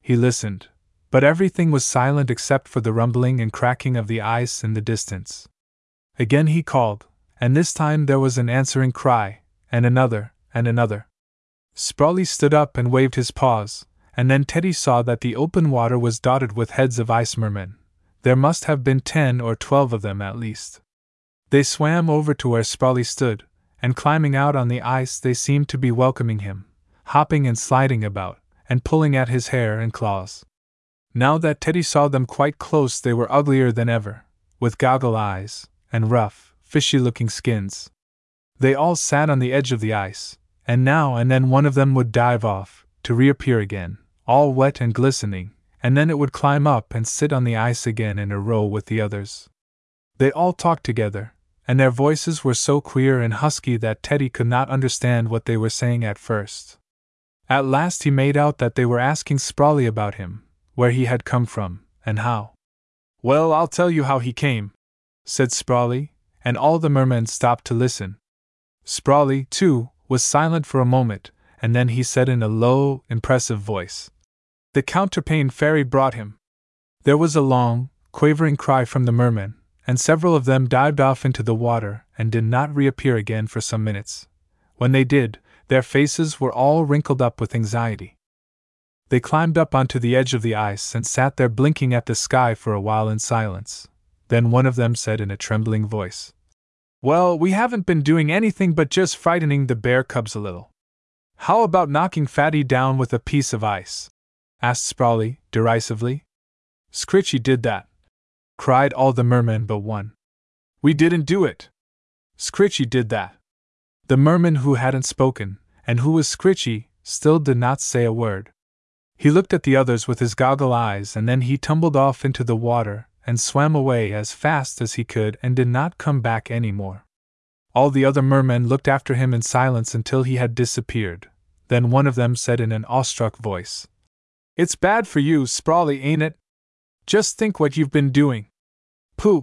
He listened, but everything was silent except for the rumbling and cracking of the ice in the distance. Again he called, and this time there was an answering cry, and another, and another. Sprawley stood up and waved his paws, and then Teddy saw that the open water was dotted with heads of ice mermen. There must have been ten or twelve of them at least. They swam over to where Sprawley stood, and climbing out on the ice, they seemed to be welcoming him, hopping and sliding about, and pulling at his hair and claws. Now that Teddy saw them quite close, they were uglier than ever, with goggle eyes, and rough, fishy looking skins. They all sat on the edge of the ice, and now and then one of them would dive off, to reappear again, all wet and glistening, and then it would climb up and sit on the ice again in a row with the others. They all talked together, and their voices were so queer and husky that Teddy could not understand what they were saying at first. At last he made out that they were asking Sprawley about him, where he had come from, and how. Well, I'll tell you how he came, said Sprawley, and all the mermen stopped to listen. Sprawley, too, was silent for a moment, and then he said in a low, impressive voice, The counterpane fairy brought him. There was a long, quavering cry from the mermen, and several of them dived off into the water and did not reappear again for some minutes. When they did, their faces were all wrinkled up with anxiety. They climbed up onto the edge of the ice and sat there blinking at the sky for a while in silence. Then one of them said in a trembling voice, Well, we haven't been doing anything but just frightening the bear cubs a little. How about knocking Fatty down with a piece of ice? asked Sprawley, derisively. Scritchy did that, cried all the mermen but one. We didn't do it. Scritchy did that. The merman who hadn't spoken, and who was Scritchy, still did not say a word. He looked at the others with his goggle eyes and then he tumbled off into the water and swam away as fast as he could and did not come back any more. All the other mermen looked after him in silence until he had disappeared. Then one of them said in an awestruck voice, It's bad for you, Sprawley, ain't it? Just think what you've been doing. Pooh,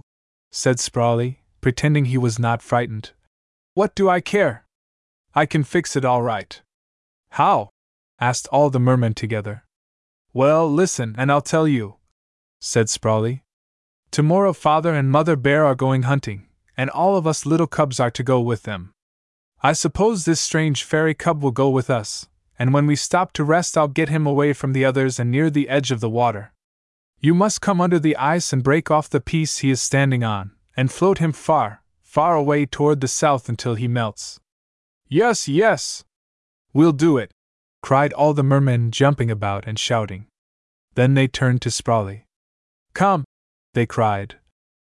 said Sprawley, pretending he was not frightened. What do I care? I can fix it all right. How? asked all the mermen together. Well, listen, and I'll tell you, said Sprawley. Tomorrow Father and Mother Bear are going hunting, and all of us little cubs are to go with them. I suppose this strange fairy cub will go with us, and when we stop to rest, I'll get him away from the others and near the edge of the water. You must come under the ice and break off the piece he is standing on, and float him far, far away toward the south until he melts. Yes, yes! We'll do it! cried all the mermen, jumping about and shouting. Then they turned to Sprawley. Come, they cried.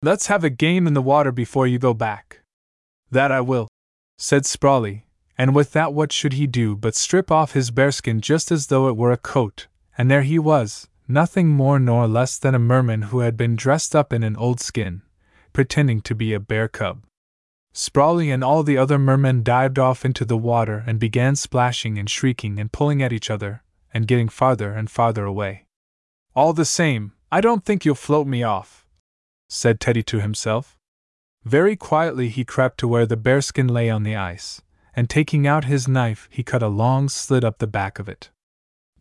Let's have a game in the water before you go back. That I will, said Sprawley, and with that, what should he do but strip off his bearskin just as though it were a coat, and there he was, nothing more nor less than a merman who had been dressed up in an old skin, pretending to be a bear cub. Sprawley and all the other mermen dived off into the water and began splashing and shrieking and pulling at each other, and getting farther and farther away. All the same, I don't think you'll float me off, said Teddy to himself. Very quietly he crept to where the bearskin lay on the ice, and taking out his knife, he cut a long slit up the back of it.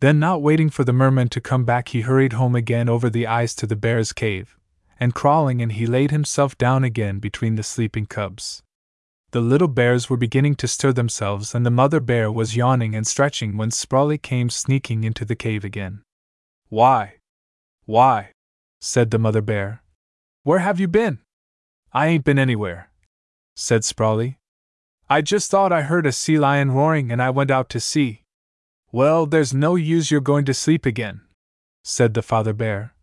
Then, not waiting for the merman to come back, he hurried home again over the ice to the bear's cave, and crawling in, he laid himself down again between the sleeping cubs. The little bears were beginning to stir themselves, and the mother bear was yawning and stretching when Sprawley came sneaking into the cave again. Why? Why? said the mother bear. Where have you been? I ain't been anywhere, said Sprawley. I just thought I heard a sea lion roaring and I went out to see. Well, there's no use you're going to sleep again, said the father bear.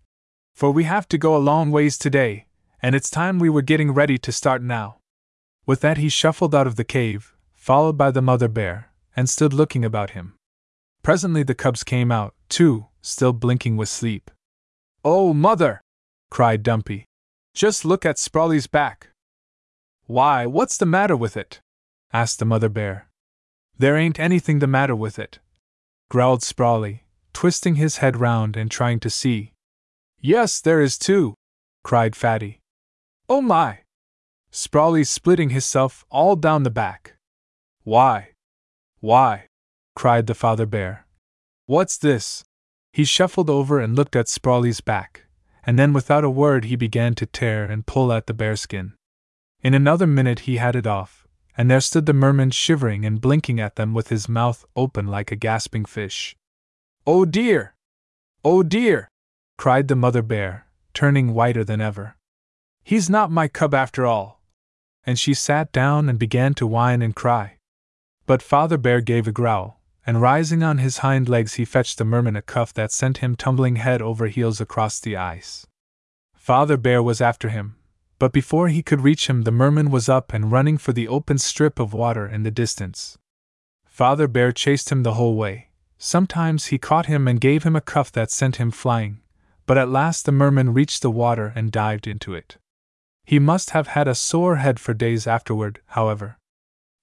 For we have to go a long ways today, and it's time we were getting ready to start now. With that, he shuffled out of the cave, followed by the mother bear, and stood looking about him. Presently, the cubs came out, too, still blinking with sleep. Oh, mother! cried Dumpy. Just look at Sprawley's back. Why, what's the matter with it? asked the mother bear. There ain't anything the matter with it, growled Sprawley, twisting his head round and trying to see. Yes, there is too, cried Fatty. Oh my! Sprawley's splitting hisself all down the back. Why? Why? cried the father bear. What's this? He shuffled over and looked at Sprawley's back, and then without a word he began to tear and pull at the bearskin. In another minute he had it off, and there stood the merman shivering and blinking at them with his mouth open like a gasping fish. Oh dear! Oh dear! Cried the mother bear, turning whiter than ever. He's not my cub after all. And she sat down and began to whine and cry. But Father Bear gave a growl, and rising on his hind legs, he fetched the merman a cuff that sent him tumbling head over heels across the ice. Father Bear was after him, but before he could reach him, the merman was up and running for the open strip of water in the distance. Father Bear chased him the whole way. Sometimes he caught him and gave him a cuff that sent him flying, but at last the merman reached the water and dived into it. He must have had a sore head for days afterward, however.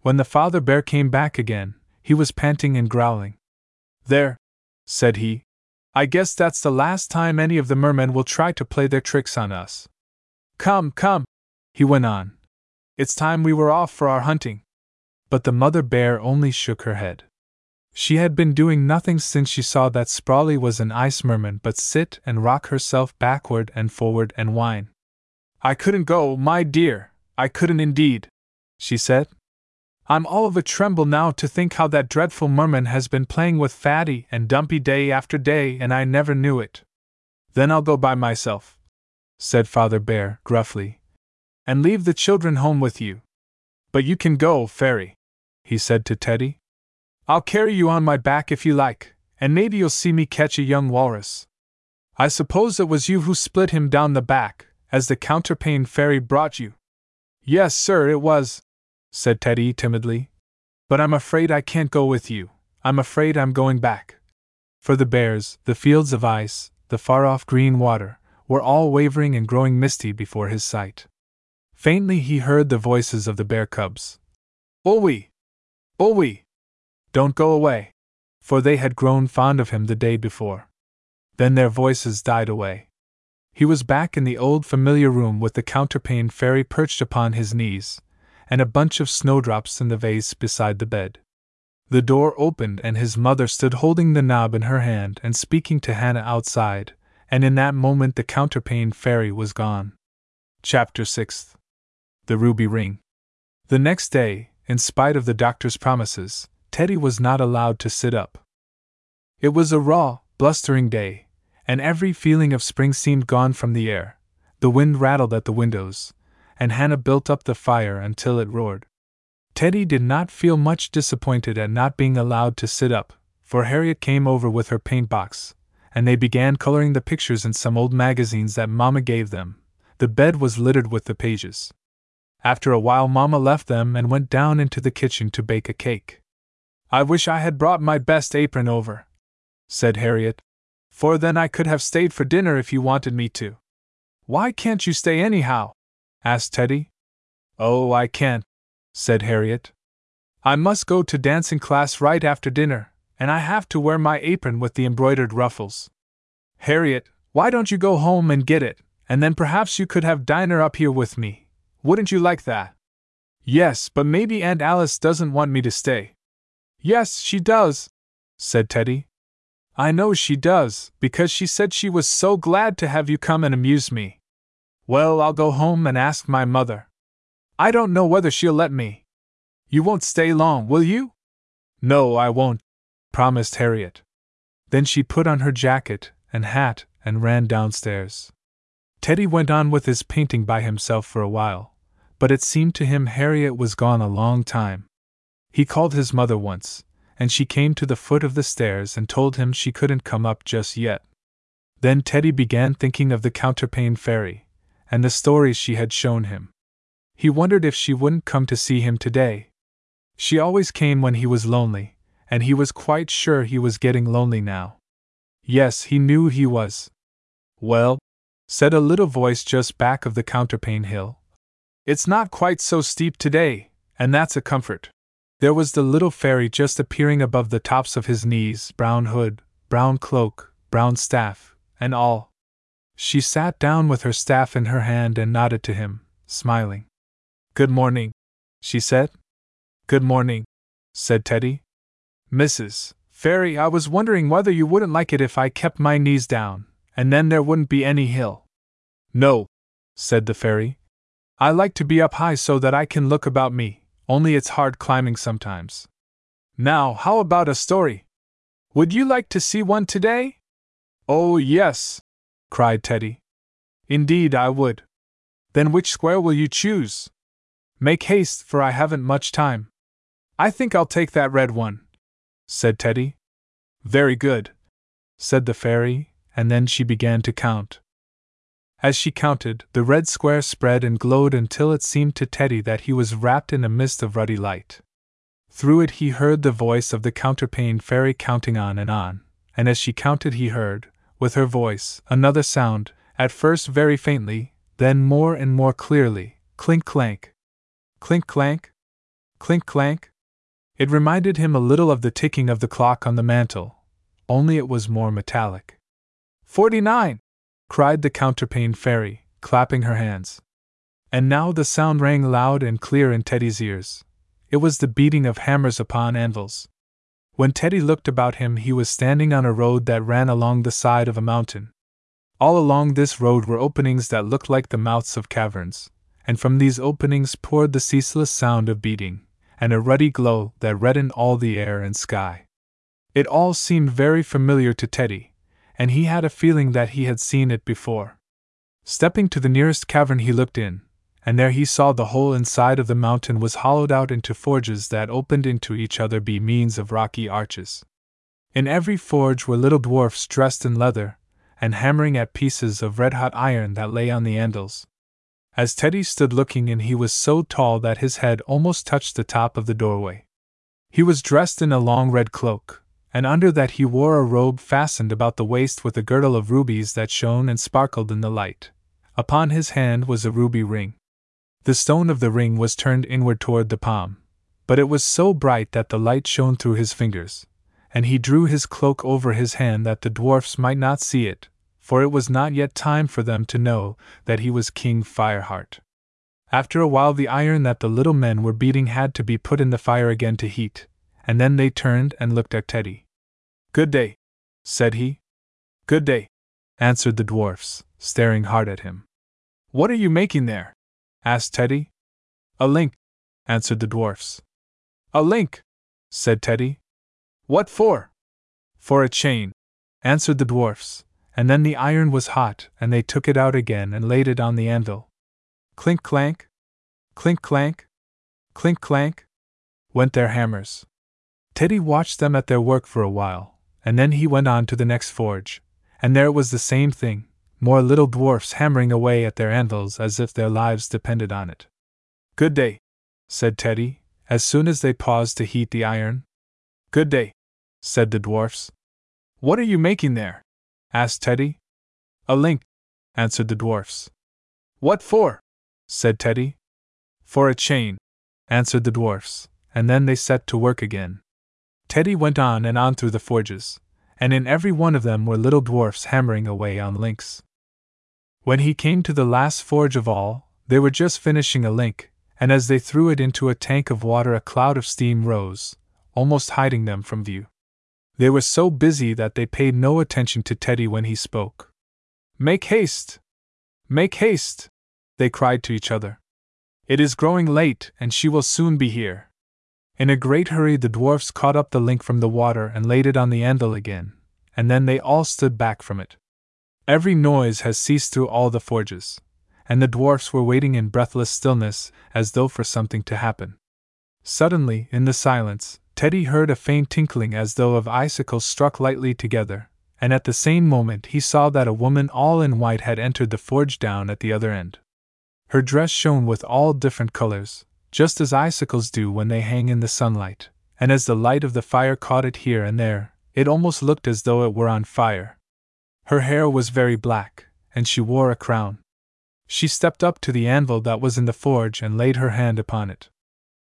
When the father bear came back again, he was panting and growling. There, said he. I guess that's the last time any of the mermen will try to play their tricks on us. Come, come, he went on. It's time we were off for our hunting. But the mother bear only shook her head. She had been doing nothing since she saw that Sprawley was an ice merman but sit and rock herself backward and forward and whine. I couldn't go, my dear, I couldn't indeed, she said. I'm all of a tremble now to think how that dreadful merman has been playing with Fatty and Dumpy day after day, and I never knew it. Then I'll go by myself, said Father Bear gruffly, and leave the children home with you. But you can go, Fairy, he said to Teddy. I'll carry you on my back if you like, and maybe you'll see me catch a young walrus. I suppose it was you who split him down the back, as the counterpane fairy brought you. Yes, sir, it was, said Teddy timidly. But I'm afraid I can't go with you. I'm afraid I'm going back. For the bears, the fields of ice, the far off green water, were all wavering and growing misty before his sight. Faintly he heard the voices of the bear cubs. Owie! Owie! Don't go away! For they had grown fond of him the day before. Then their voices died away. He was back in the old familiar room with the counterpane fairy perched upon his knees, and a bunch of snowdrops in the vase beside the bed. The door opened and his mother stood holding the knob in her hand and speaking to Hannah outside, and in that moment the counterpane fairy was gone. Chapter 6 The Ruby Ring. The next day, in spite of the doctor's promises, Teddy was not allowed to sit up. It was a raw, blustering day, and every feeling of spring seemed gone from the air. The wind rattled at the windows, and Hannah built up the fire until it roared. Teddy did not feel much disappointed at not being allowed to sit up, for Harriet came over with her paint box, and they began coloring the pictures in some old magazines that Mamma gave them. The bed was littered with the pages. After a while, Mamma left them and went down into the kitchen to bake a cake. I wish I had brought my best apron over, said Harriet, for then I could have stayed for dinner if you wanted me to. Why can't you stay anyhow? asked Teddy. Oh, I can't, said Harriet. I must go to dancing class right after dinner, and I have to wear my apron with the embroidered ruffles. Harriet, why don't you go home and get it, and then perhaps you could have Dinah up here with me? Wouldn't you like that? Yes, but maybe Aunt Alice doesn't want me to stay. Yes, she does, said Teddy. I know she does, because she said she was so glad to have you come and amuse me. Well, I'll go home and ask my mother. I don't know whether she'll let me. You won't stay long, will you? No, I won't, promised Harriet. Then she put on her jacket and hat and ran downstairs. Teddy went on with his painting by himself for a while, but it seemed to him Harriet was gone a long time. He called his mother once, and she came to the foot of the stairs and told him she couldn't come up just yet. Then Teddy began thinking of the counterpane fairy, and the stories she had shown him. He wondered if she wouldn't come to see him today. She always came when he was lonely, and he was quite sure he was getting lonely now. Yes, he knew he was. Well, said a little voice just back of the counterpane hill. It's not quite so steep today, and that's a comfort. There was the little fairy just appearing above the tops of his knees, brown hood, brown cloak, brown staff, and all. She sat down with her staff in her hand and nodded to him, smiling. Good morning, she said. Good morning, said Teddy. Mrs. Fairy, I was wondering whether you wouldn't like it if I kept my knees down, and then there wouldn't be any hill. No, said the fairy. I like to be up high so that I can look about me, only it's hard climbing sometimes. Now, how about a story? Would you like to see one today? Oh, yes, cried Teddy. Indeed, I would. Then which square will you choose? Make haste, for I haven't much time. I think I'll take that red one, said Teddy. Very good, said the fairy, and then she began to count. As she counted, the red square spread and glowed until it seemed to Teddy that he was wrapped in a mist of ruddy light. Through it he heard the voice of the counterpane fairy counting on and on, and as she counted he heard, with her voice, another sound, at first very faintly, then more and more clearly clink clank. Clink clank. Clink clank. It reminded him a little of the ticking of the clock on the mantel, only it was more metallic. Forty nine! Cried the counterpane fairy, clapping her hands. And now the sound rang loud and clear in Teddy's ears. It was the beating of hammers upon anvils. When Teddy looked about him, he was standing on a road that ran along the side of a mountain. All along this road were openings that looked like the mouths of caverns, and from these openings poured the ceaseless sound of beating, and a ruddy glow that reddened all the air and sky. It all seemed very familiar to Teddy, and he had a feeling that he had seen it before. Stepping to the nearest cavern, he looked in, and there he saw the whole inside of the mountain was hollowed out into forges that opened into each other by means of rocky arches. In every forge were little dwarfs dressed in leather, and hammering at pieces of red hot iron that lay on the anvils. As Teddy stood looking in, he was so tall that his head almost touched the top of the doorway. He was dressed in a long red cloak, and under that he wore a robe fastened about the waist with a girdle of rubies that shone and sparkled in the light. Upon his hand was a ruby ring. The stone of the ring was turned inward toward the palm, but it was so bright that the light shone through his fingers, and he drew his cloak over his hand that the dwarfs might not see it, for it was not yet time for them to know that he was King Fireheart. After a while, the iron that the little men were beating had to be put in the fire again to heat, and then they turned and looked at Teddy. Good day, said he. Good day, answered the dwarfs, staring hard at him. What are you making there? asked Teddy. A link, answered the dwarfs. A link, said Teddy. What for? For a chain, answered the dwarfs, and then the iron was hot, and they took it out again and laid it on the anvil. Clink clank, clink clank, clink clank, went their hammers. Teddy watched them at their work for a while, and then he went on to the next forge, and there was the same thing, more little dwarfs hammering away at their anvils as if their lives depended on it. Good day, said Teddy, as soon as they paused to heat the iron. Good day, said the dwarfs. What are you making there? asked Teddy. A link, answered the dwarfs. What for? said Teddy. For a chain, answered the dwarfs, and then they set to work again. Teddy went on and on through the forges, and in every one of them were little dwarfs hammering away on links. When he came to the last forge of all, they were just finishing a link, and as they threw it into a tank of water, a cloud of steam rose, almost hiding them from view. They were so busy that they paid no attention to Teddy when he spoke. Make haste! Make haste! They cried to each other. It is growing late, and she will soon be here. In a great hurry, the dwarfs caught up the link from the water and laid it on the anvil again, and then they all stood back from it. Every noise has ceased through all the forges, and the dwarfs were waiting in breathless stillness as though for something to happen. Suddenly, in the silence, Teddy heard a faint tinkling as though of icicles struck lightly together, and at the same moment he saw that a woman all in white had entered the forge down at the other end. Her dress shone with all different colors, just as icicles do when they hang in the sunlight, and as the light of the fire caught it here and there, it almost looked as though it were on fire. Her hair was very black, and she wore a crown. She stepped up to the anvil that was in the forge and laid her hand upon it.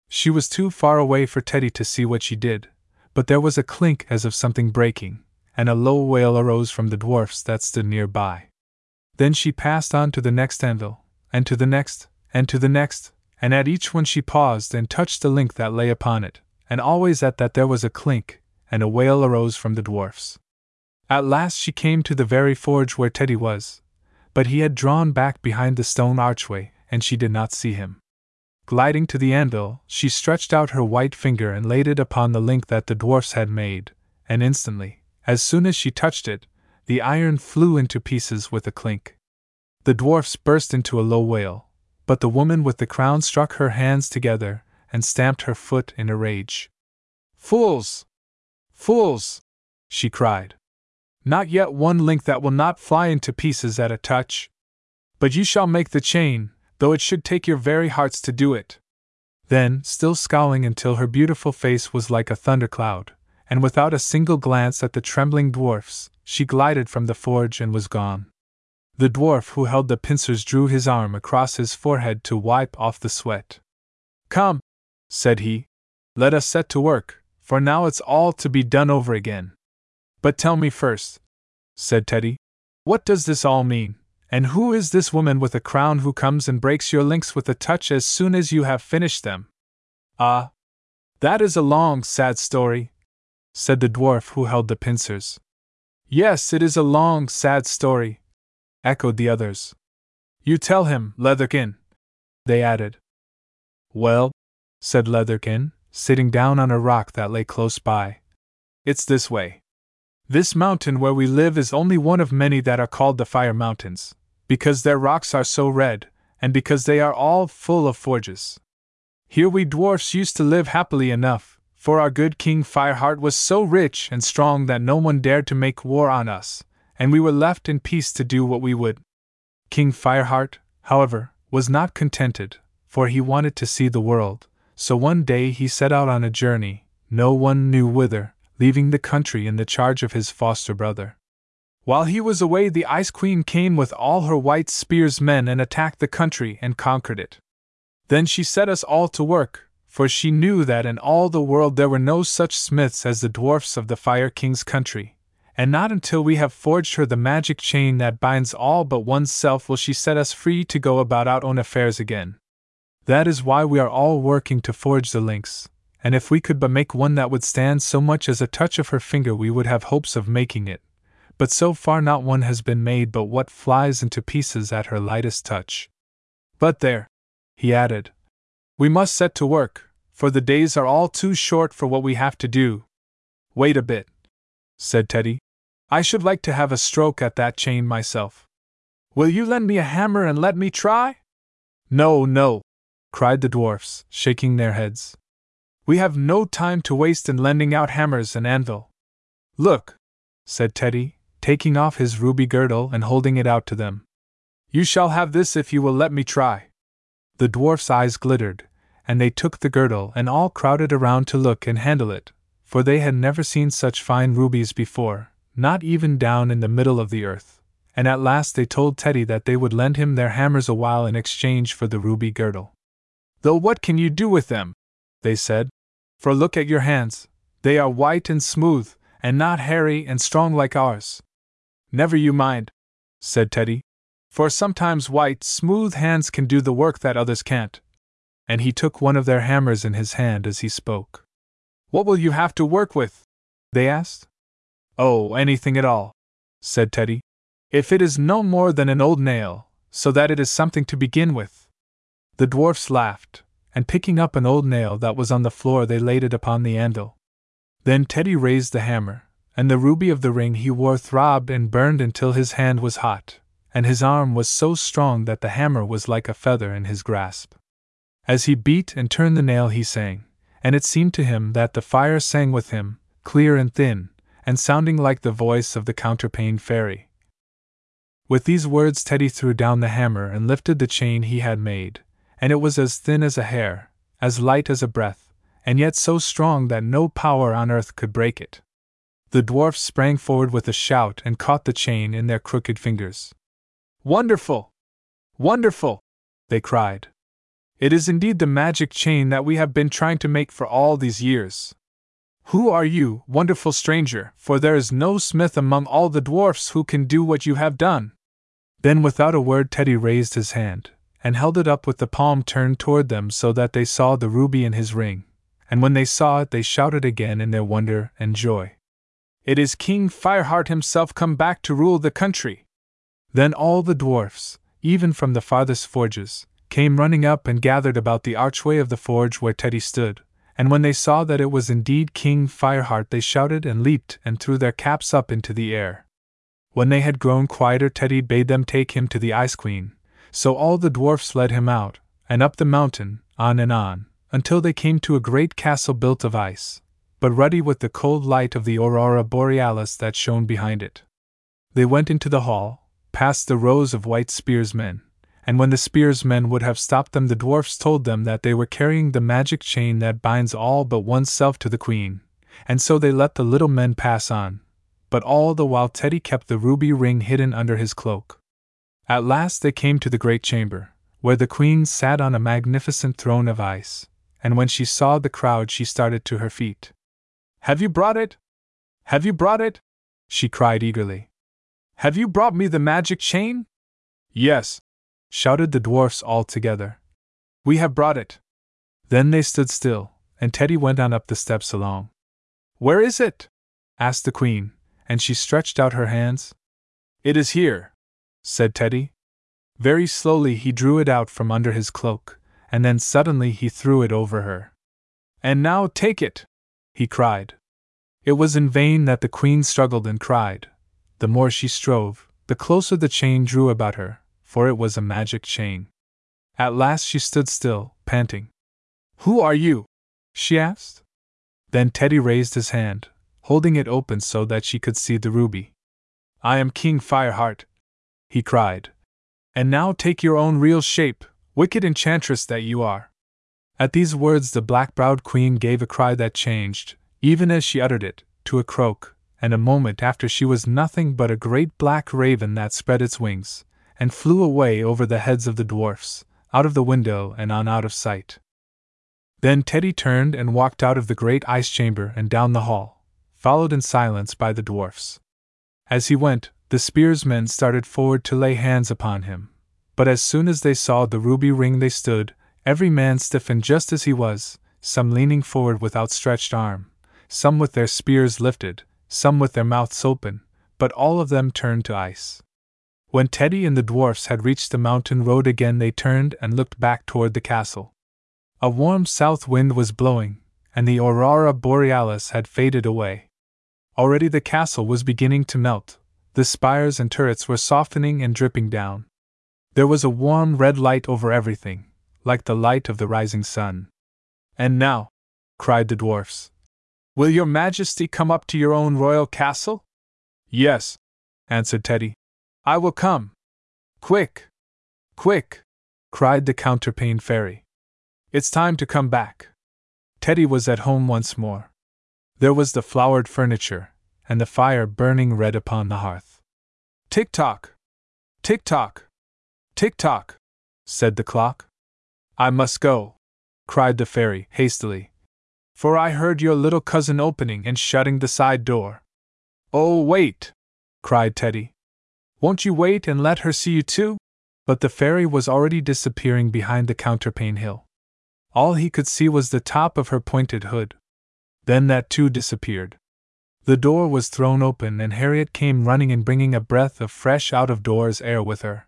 She was too far away for Teddy to see what she did, but there was a clink as of something breaking, and a low wail arose from the dwarfs that stood near by. Then she passed on to the next anvil, and to the next, and to the next, and at each one she paused and touched the link that lay upon it, and always at that there was a clink, and a wail arose from the dwarfs. At last she came to the very forge where Teddy was, but he had drawn back behind the stone archway, and she did not see him. Gliding to the anvil, she stretched out her white finger and laid it upon the link that the dwarfs had made, and instantly, as soon as she touched it, the iron flew into pieces with a clink. The dwarfs burst into a low wail, but the woman with the crown struck her hands together and stamped her foot in a rage. Fools! Fools! she cried. Not yet one link that will not fly into pieces at a touch. But you shall make the chain, though it should take your very hearts to do it. Then, still scowling until her beautiful face was like a thundercloud, and without a single glance at the trembling dwarfs, she glided from the forge and was gone. The dwarf who held the pincers drew his arm across his forehead to wipe off the sweat. Come, said he, let us set to work, for now it's all to be done over again. But tell me first, said Teddy, what does this all mean, and who is this woman with a crown who comes and breaks your links with a touch as soon as you have finished them? Ah, that is a long, sad story, said the dwarf who held the pincers. Yes, it is a long, sad story, echoed the others. You tell him, Leatherkin, they added. Well, said Leatherkin, sitting down on a rock that lay close by. It's this way. This mountain where we live is only one of many that are called the Fire Mountains, because their rocks are so red, and because they are all full of forges. Here we dwarfs used to live happily enough, for our good King Fireheart was so rich and strong that no one dared to make war on us, and we were left in peace to do what we would. King Fireheart, however, was not contented, for he wanted to see the world, so one day he set out on a journey, no one knew whither, leaving the country in the charge of his foster brother. While he was away, the Ice Queen came with all her white spears men and attacked the country and conquered it. Then she set us all to work, for she knew that in all the world there were no such smiths as the dwarfs of the Fire King's country, and not until we have forged her the magic chain that binds all but one's self will she set us free to go about our own affairs again. That is why we are all working to forge the links, and if we could but make one that would stand so much as a touch of her finger, we would have hopes of making it. But so far, not one has been made but what flies into pieces at her lightest touch. But there, he added, we must set to work, for the days are all too short for what we have to do. Wait a bit, said Teddy. I should like to have a stroke at that chain myself. Will you lend me a hammer and let me try? No, no, cried the dwarfs, shaking their heads. We have no time to waste in lending out hammers and anvil. Look, said Teddy, taking off his ruby girdle and holding it out to them. You shall have this if you will let me try. The dwarfs' eyes glittered, and they took the girdle and all crowded around to look and handle it, for they had never seen such fine rubies before, not even down in the middle of the earth, and at last they told Teddy that they would lend him their hammers a while in exchange for the ruby girdle. Though what can you do with them? they said. For look at your hands, they are white and smooth, and not hairy and strong like ours. Never you mind, said Teddy, for sometimes white, smooth hands can do the work that others can't. And he took one of their hammers in his hand as he spoke. What will you have to work with? they asked. Oh, anything at all, said Teddy. If it is no more than an old nail, so that it is something to begin with. The dwarfs laughed, and picking up an old nail that was on the floor, they laid it upon the anvil. Then Teddy raised the hammer, and the ruby of the ring he wore throbbed and burned until his hand was hot, and his arm was so strong that the hammer was like a feather in his grasp. As he beat and turned the nail, he sang, and it seemed to him that the fire sang with him, clear and thin, and sounding like the voice of the counterpane fairy. With these words, Teddy threw down the hammer and lifted the chain he had made, and it was as thin as a hair, as light as a breath, and yet so strong that no power on earth could break it. The dwarfs sprang forward with a shout and caught the chain in their crooked fingers. Wonderful! Wonderful! they cried. It is indeed the magic chain that we have been trying to make for all these years. Who are you, wonderful stranger, for there is no smith among all the dwarfs who can do what you have done? Then, without a word, Teddy raised his hand, and held it up with the palm turned toward them so that they saw the ruby in his ring, and when they saw it, they shouted again in their wonder and joy. It is King Fireheart himself come back to rule the country. Then all the dwarfs, even from the farthest forges, came running up and gathered about the archway of the forge where Teddy stood, and when they saw that it was indeed King Fireheart, they shouted and leaped and threw their caps up into the air. When they had grown quieter, Teddy bade them take him to the Ice Queen, so all the dwarfs led him out, and up the mountain, on and on, until they came to a great castle built of ice, but ruddy with the cold light of the aurora borealis that shone behind it. They went into the hall, past the rows of white spearsmen, and when the spearsmen would have stopped them, the dwarfs told them that they were carrying the magic chain that binds all but oneself to the queen, and so they let the little men pass on, but all the while Teddy kept the ruby ring hidden under his cloak. At last they came to the great chamber, where the queen sat on a magnificent throne of ice, and when she saw the crowd, she started to her feet. Have you brought it? Have you brought it? she cried eagerly. Have you brought me the magic chain? Yes, shouted the dwarfs all together. We have brought it. Then they stood still, and Teddy went on up the steps along. Where is it? asked the queen, and she stretched out her hands. It is here, said Teddy. Very slowly he drew it out from under his cloak, and then suddenly he threw it over her. And now take it, he cried. It was in vain that the queen struggled and cried. The more she strove, the closer the chain drew about her, for it was a magic chain. At last she stood still, panting. Who are you? she asked. Then Teddy raised his hand, holding it open so that she could see the ruby. I am King Fireheart, he cried. And now take your own real shape, wicked enchantress that you are. At these words, the black browed queen gave a cry that changed, even as she uttered it, to a croak, and a moment after she was nothing but a great black raven that spread its wings, and flew away over the heads of the dwarfs, out of the window and on out of sight. Then Teddy turned and walked out of the great ice chamber and down the hall, followed in silence by the dwarfs. As he went, the spearsmen started forward to lay hands upon him, but as soon as they saw the ruby ring, they stood, Every man stiffened just as he was, some leaning forward with outstretched arm, some with their spears lifted, some with their mouths open, but all of them turned to ice. When Teddy and the dwarfs had reached the mountain road again, they turned and looked back toward the castle. A warm south wind was blowing, and the aurora borealis had faded away. Already the castle was beginning to melt, the spires and turrets were softening and dripping down. There was a warm red light over everything, like the light of the rising sun. And now, cried the dwarfs, will your majesty come up to your own royal castle? Yes, answered Teddy. I will come. Quick! Quick! cried the counterpane fairy. It's time to come back. Teddy was at home once more. There was the flowered furniture, and the fire burning red upon the hearth. Tick tock! Tick tock! Tick tock! said the clock. I must go, cried the fairy, hastily. For I heard your little cousin opening and shutting the side door. Oh, wait! cried Teddy. Won't you wait and let her see you too? But the fairy was already disappearing behind the counterpane hill. All he could see was the top of her pointed hood. Then that too disappeared. The door was thrown open and Harriet came running and bringing a breath of fresh out of doors air with her.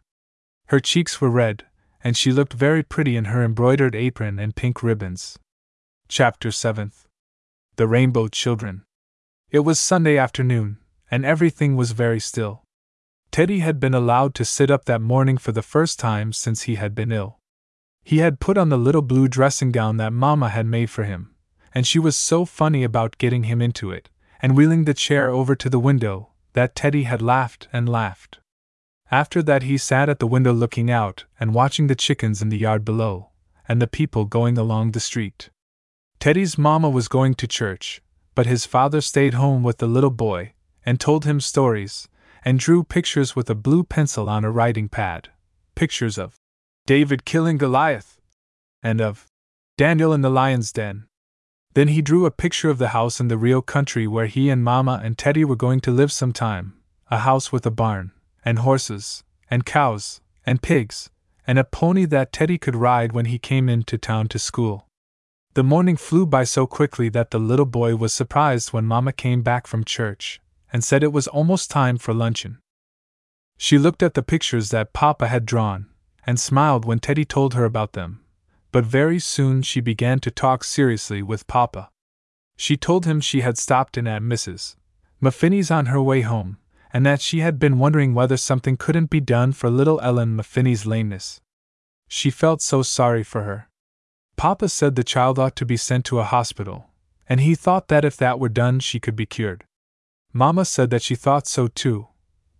Her cheeks were red, and she looked very pretty in her embroidered apron and pink ribbons. Chapter 7th The Rainbow Children. It was Sunday afternoon, and everything was very still. Teddy had been allowed to sit up that morning for the first time since he had been ill. He had put on the little blue dressing gown that Mamma had made for him, and she was so funny about getting him into it, and wheeling the chair over to the window, that Teddy had laughed and laughed. After that, he sat at the window looking out and watching the chickens in the yard below, and the people going along the street. Teddy's mamma was going to church, but his father stayed home with the little boy and told him stories and drew pictures with a blue pencil on a writing pad pictures of David killing Goliath and of Daniel in the lion's den. Then he drew a picture of the house in the real country where he and Mamma and Teddy were going to live some time a house with a barn, and horses, and cows, and pigs, and a pony that Teddy could ride when he came into town to school. The morning flew by so quickly that the little boy was surprised when Mamma came back from church and said it was almost time for luncheon. She looked at the pictures that Papa had drawn, and smiled when Teddy told her about them, but very soon she began to talk seriously with Papa. She told him she had stopped in at Mrs. Maffini's on her way home, and that she had been wondering whether something couldn't be done for little Ellen Maffini's lameness. She felt so sorry for her. Papa said the child ought to be sent to a hospital, and he thought that if that were done she could be cured. Mamma said that she thought so too,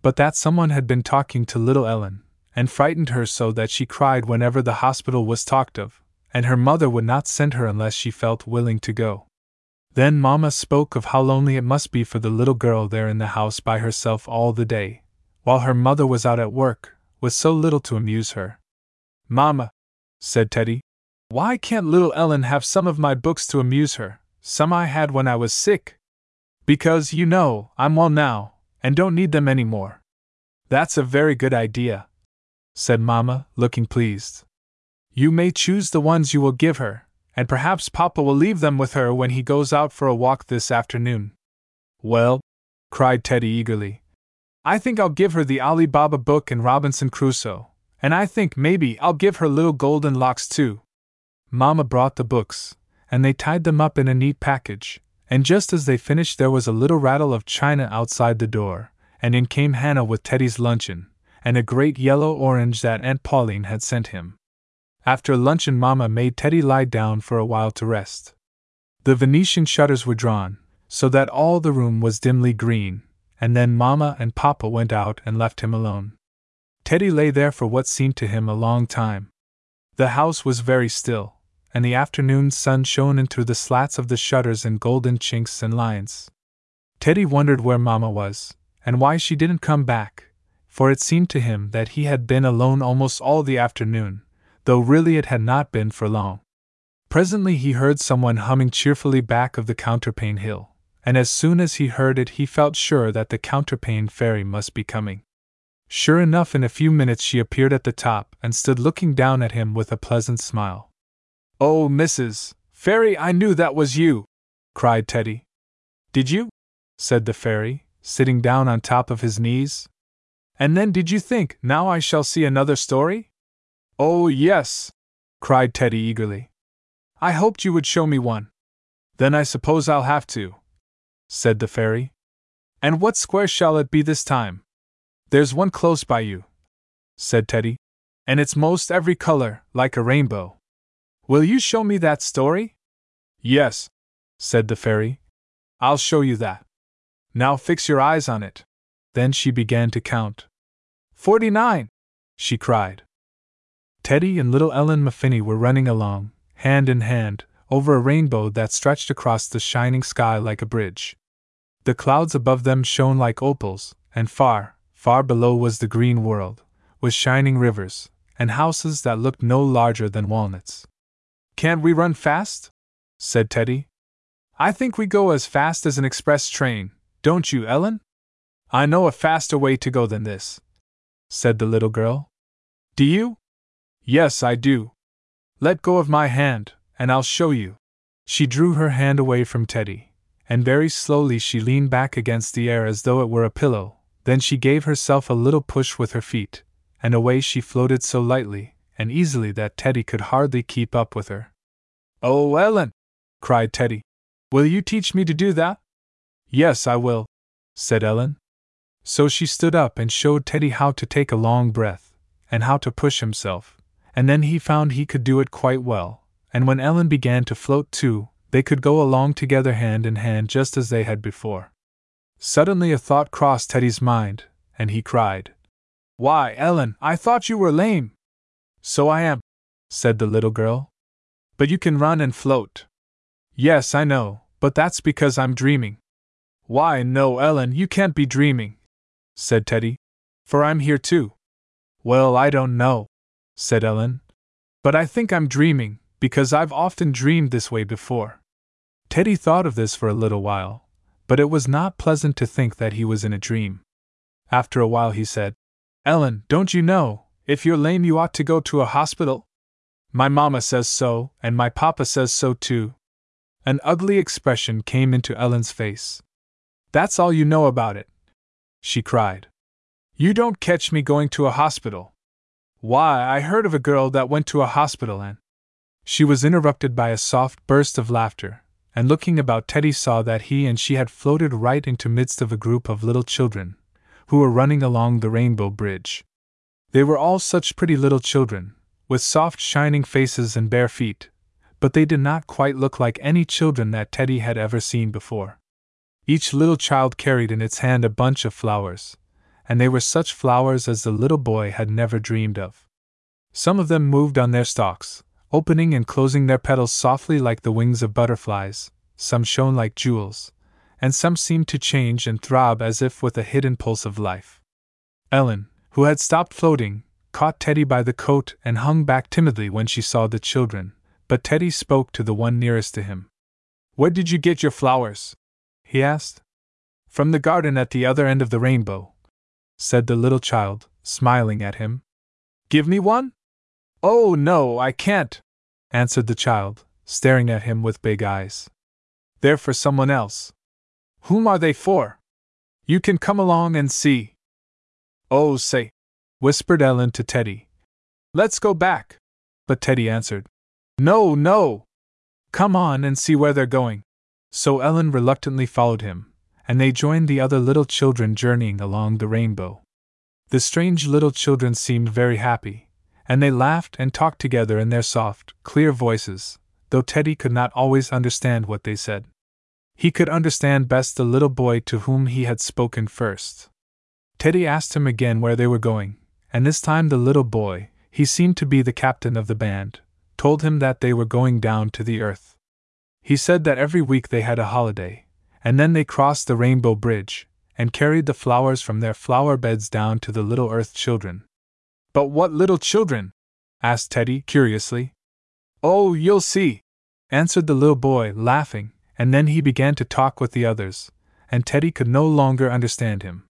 but that someone had been talking to little Ellen, and frightened her so that she cried whenever the hospital was talked of, and her mother would not send her unless she felt willing to go. Then Mamma spoke of how lonely it must be for the little girl there in the house by herself all the day, while her mother was out at work, with so little to amuse her. Mamma, said Teddy, why can't little Ellen have some of my books to amuse her, some I had when I was sick? Because, you know, I'm well now, and don't need them any more. That's a very good idea, said Mamma, looking pleased. You may choose the ones you will give her, and perhaps Papa will leave them with her when he goes out for a walk this afternoon. Well, cried Teddy eagerly, I think I'll give her the Ali Baba book and Robinson Crusoe, and I think maybe I'll give her little golden locks too. Mamma brought the books, and they tied them up in a neat package, and just as they finished, there was a little rattle of china outside the door, and in came Hannah with Teddy's luncheon, and a great yellow orange that Aunt Pauline had sent him. After luncheon, Mamma made Teddy lie down for a while to rest. The Venetian shutters were drawn, so that all the room was dimly green, and then Mamma and Papa went out and left him alone. Teddy lay there for what seemed to him a long time. The house was very still, and the afternoon sun shone in through the slats of the shutters in golden chinks and lines. Teddy wondered where Mamma was, and why she didn't come back, for it seemed to him that he had been alone almost all the afternoon, though really it had not been for long. Presently he heard someone humming cheerfully back of the counterpane hill, and as soon as he heard it, he felt sure that the counterpane fairy must be coming. Sure enough, in a few minutes she appeared at the top and stood looking down at him with a pleasant smile. Oh, Mrs. Fairy, I knew that was you! cried Teddy. Did you? said the fairy, sitting down on top of his knees. And then did you think, now I shall see another story? Oh, yes! cried Teddy eagerly. I hoped you would show me one. Then I suppose I'll have to, said the fairy. And what square shall it be this time? There's one close by you, said Teddy, and it's most every color, like a rainbow. Will you show me that story? Yes, said the fairy. I'll show you that. Now fix your eyes on it. Then she began to count. Forty nine! she cried. Teddy and little Ellen Maffini were running along, hand in hand, over a rainbow that stretched across the shining sky like a bridge. The clouds above them shone like opals, and far, far below was the green world, with shining rivers, and houses that looked no larger than walnuts. Can't we run fast? said Teddy. I think we go as fast as an express train, don't you, Ellen? I know a faster way to go than this, said the little girl. Do you? Yes, I do. Let go of my hand, and I'll show you. She drew her hand away from Teddy, and very slowly she leaned back against the air as though it were a pillow. Then she gave herself a little push with her feet, and away she floated so lightly and easily that Teddy could hardly keep up with her. Oh, Ellen! cried Teddy. Will you teach me to do that? Yes, I will, said Ellen. So she stood up and showed Teddy how to take a long breath, and how to push himself, and then he found he could do it quite well, and when Ellen began to float too, they could go along together hand in hand just as they had before. Suddenly a thought crossed Teddy's mind, and he cried, Why, Ellen, I thought you were lame! So I am, said the little girl. But you can run and float. Yes, I know, but that's because I'm dreaming. Why, no, Ellen, you can't be dreaming, said Teddy, for I'm here too. Well, I don't know, said Ellen. But I think I'm dreaming, because I've often dreamed this way before. Teddy thought of this for a little while, but it was not pleasant to think that he was in a dream. After a while he said, Ellen, don't you know, if you're lame you ought to go to a hospital? My mamma says so, and my papa says so too. An ugly expression came into Ellen's face. That's all you know about it, she cried. You don't catch me going to a hospital. Why, I heard of a girl that went to a hospital and. She was interrupted by a soft burst of laughter, and looking about Teddy saw that he and she had floated right into midst of a group of little children, who were running along the rainbow bridge. They were all such pretty little children, with soft shining faces and bare feet, but they did not quite look like any children that Teddy had ever seen before. Each little child carried in its hand a bunch of flowers, and they were such flowers as the little boy had never dreamed of. Some of them moved on their stalks, opening and closing their petals softly like the wings of butterflies, some shone like jewels, and some seemed to change and throb as if with a hidden pulse of life. Ellen, who had stopped floating, caught Teddy by the coat and hung back timidly when she saw the children, but Teddy spoke to the one nearest to him. Where did you get your flowers? he asked. From the garden at the other end of the rainbow, said the little child, smiling at him. Give me one? Oh, no, I can't, answered the child, staring at him with big eyes. They're for someone else. Whom are they for? You can come along and see. Oh, say, whispered Ellen to Teddy. Let's go back. But Teddy answered, No, no. Come on and see where they're going. So Ellen reluctantly followed him, and they joined the other little children journeying along the rainbow. The strange little children seemed very happy, and they laughed and talked together in their soft, clear voices, though Teddy could not always understand what they said. He could understand best the little boy to whom he had spoken first. Teddy asked him again where they were going, and this time the little boy, he seemed to be the captain of the band, told him that they were going down to the earth. He said that every week they had a holiday, and then they crossed the Rainbow Bridge, and carried the flowers from their flower beds down to the little Earth children. But what little children? asked Teddy, curiously. Oh, you'll see, answered the little boy, laughing, and then he began to talk with the others, and Teddy could no longer understand him.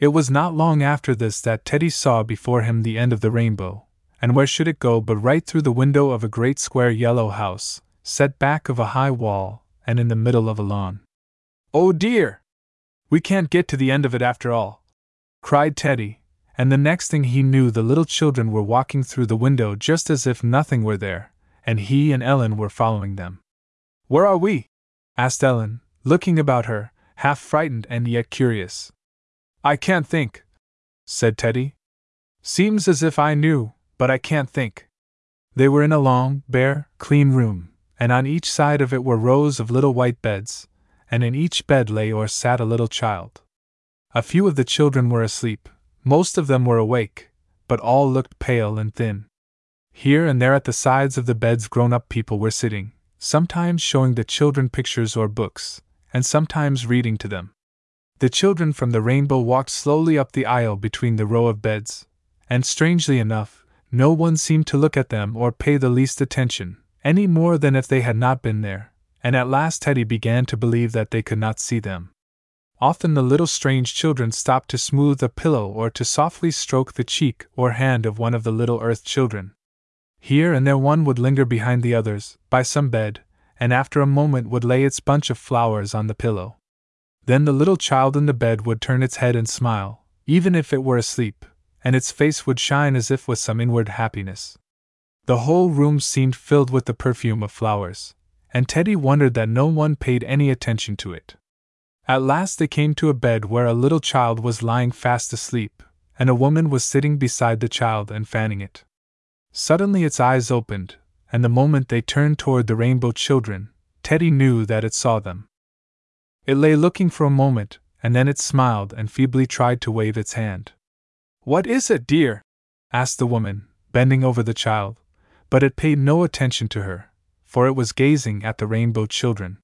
It was not long after this that Teddy saw before him the end of the rainbow, and where should it go but right through the window of a great square yellow house, set back of a high wall, and in the middle of a lawn. Oh dear! We can't get to the end of it after all! cried Teddy, and the next thing he knew the little children were walking through the window just as if nothing were there, and he and Ellen were following them. Where are we? asked Ellen, looking about her, half frightened and yet curious. I can't think, said Teddy. Seems as if I knew, but I can't think. They were in a long, bare, clean room, and on each side of it were rows of little white beds, and in each bed lay or sat a little child. A few of the children were asleep, most of them were awake, but all looked pale and thin. Here and there at the sides of the beds grown up people were sitting, sometimes showing the children pictures or books, and sometimes reading to them. The children from the rainbow walked slowly up the aisle between the row of beds, and strangely enough, no one seemed to look at them or pay the least attention, any more than if they had not been there, and at last Teddy began to believe that they could not see them. Often the little strange children stopped to smooth a pillow or to softly stroke the cheek or hand of one of the little earth children. Here and there one would linger behind the others, by some bed, and after a moment would lay its bunch of flowers on the pillow. Then the little child in the bed would turn its head and smile, even if it were asleep, and its face would shine as if with some inward happiness. The whole room seemed filled with the perfume of flowers, and Teddy wondered that no one paid any attention to it. At last they came to a bed where a little child was lying fast asleep, and a woman was sitting beside the child and fanning it. Suddenly its eyes opened, and the moment they turned toward the rainbow children, Teddy knew that it saw them. It lay looking for a moment, and then it smiled and feebly tried to wave its hand. What is it, dear? asked the woman, bending over the child, but it paid no attention to her, for it was gazing at the rainbow children.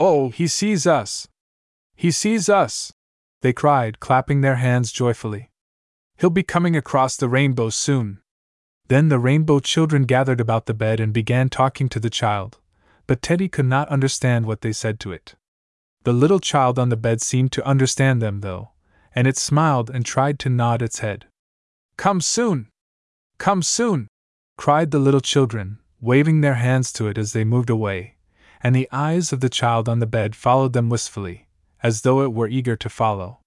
Oh, he sees us! He sees us! They cried, clapping their hands joyfully. He'll be coming across the rainbow soon. Then the rainbow children gathered about the bed and began talking to the child, but Teddy could not understand what they said to it. The little child on the bed seemed to understand them, though, and it smiled and tried to nod its head. Come soon! Come soon! cried the little children, waving their hands to it as they moved away, and the eyes of the child on the bed followed them wistfully, as though it were eager to follow.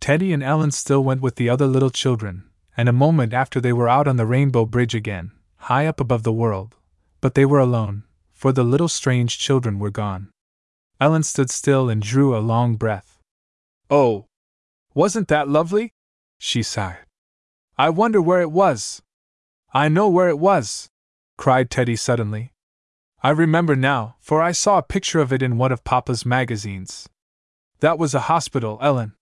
Teddy and Ellen still went with the other little children, and a moment after they were out on the Rainbow Bridge again, high up above the world. But they were alone, for the little strange children were gone. Ellen stood still and drew a long breath. Oh! Wasn't that lovely? she sighed. I wonder where it was. I know where it was, cried Teddy suddenly. I remember now, for I saw a picture of it in one of Papa's magazines. That was a hospital, Ellen.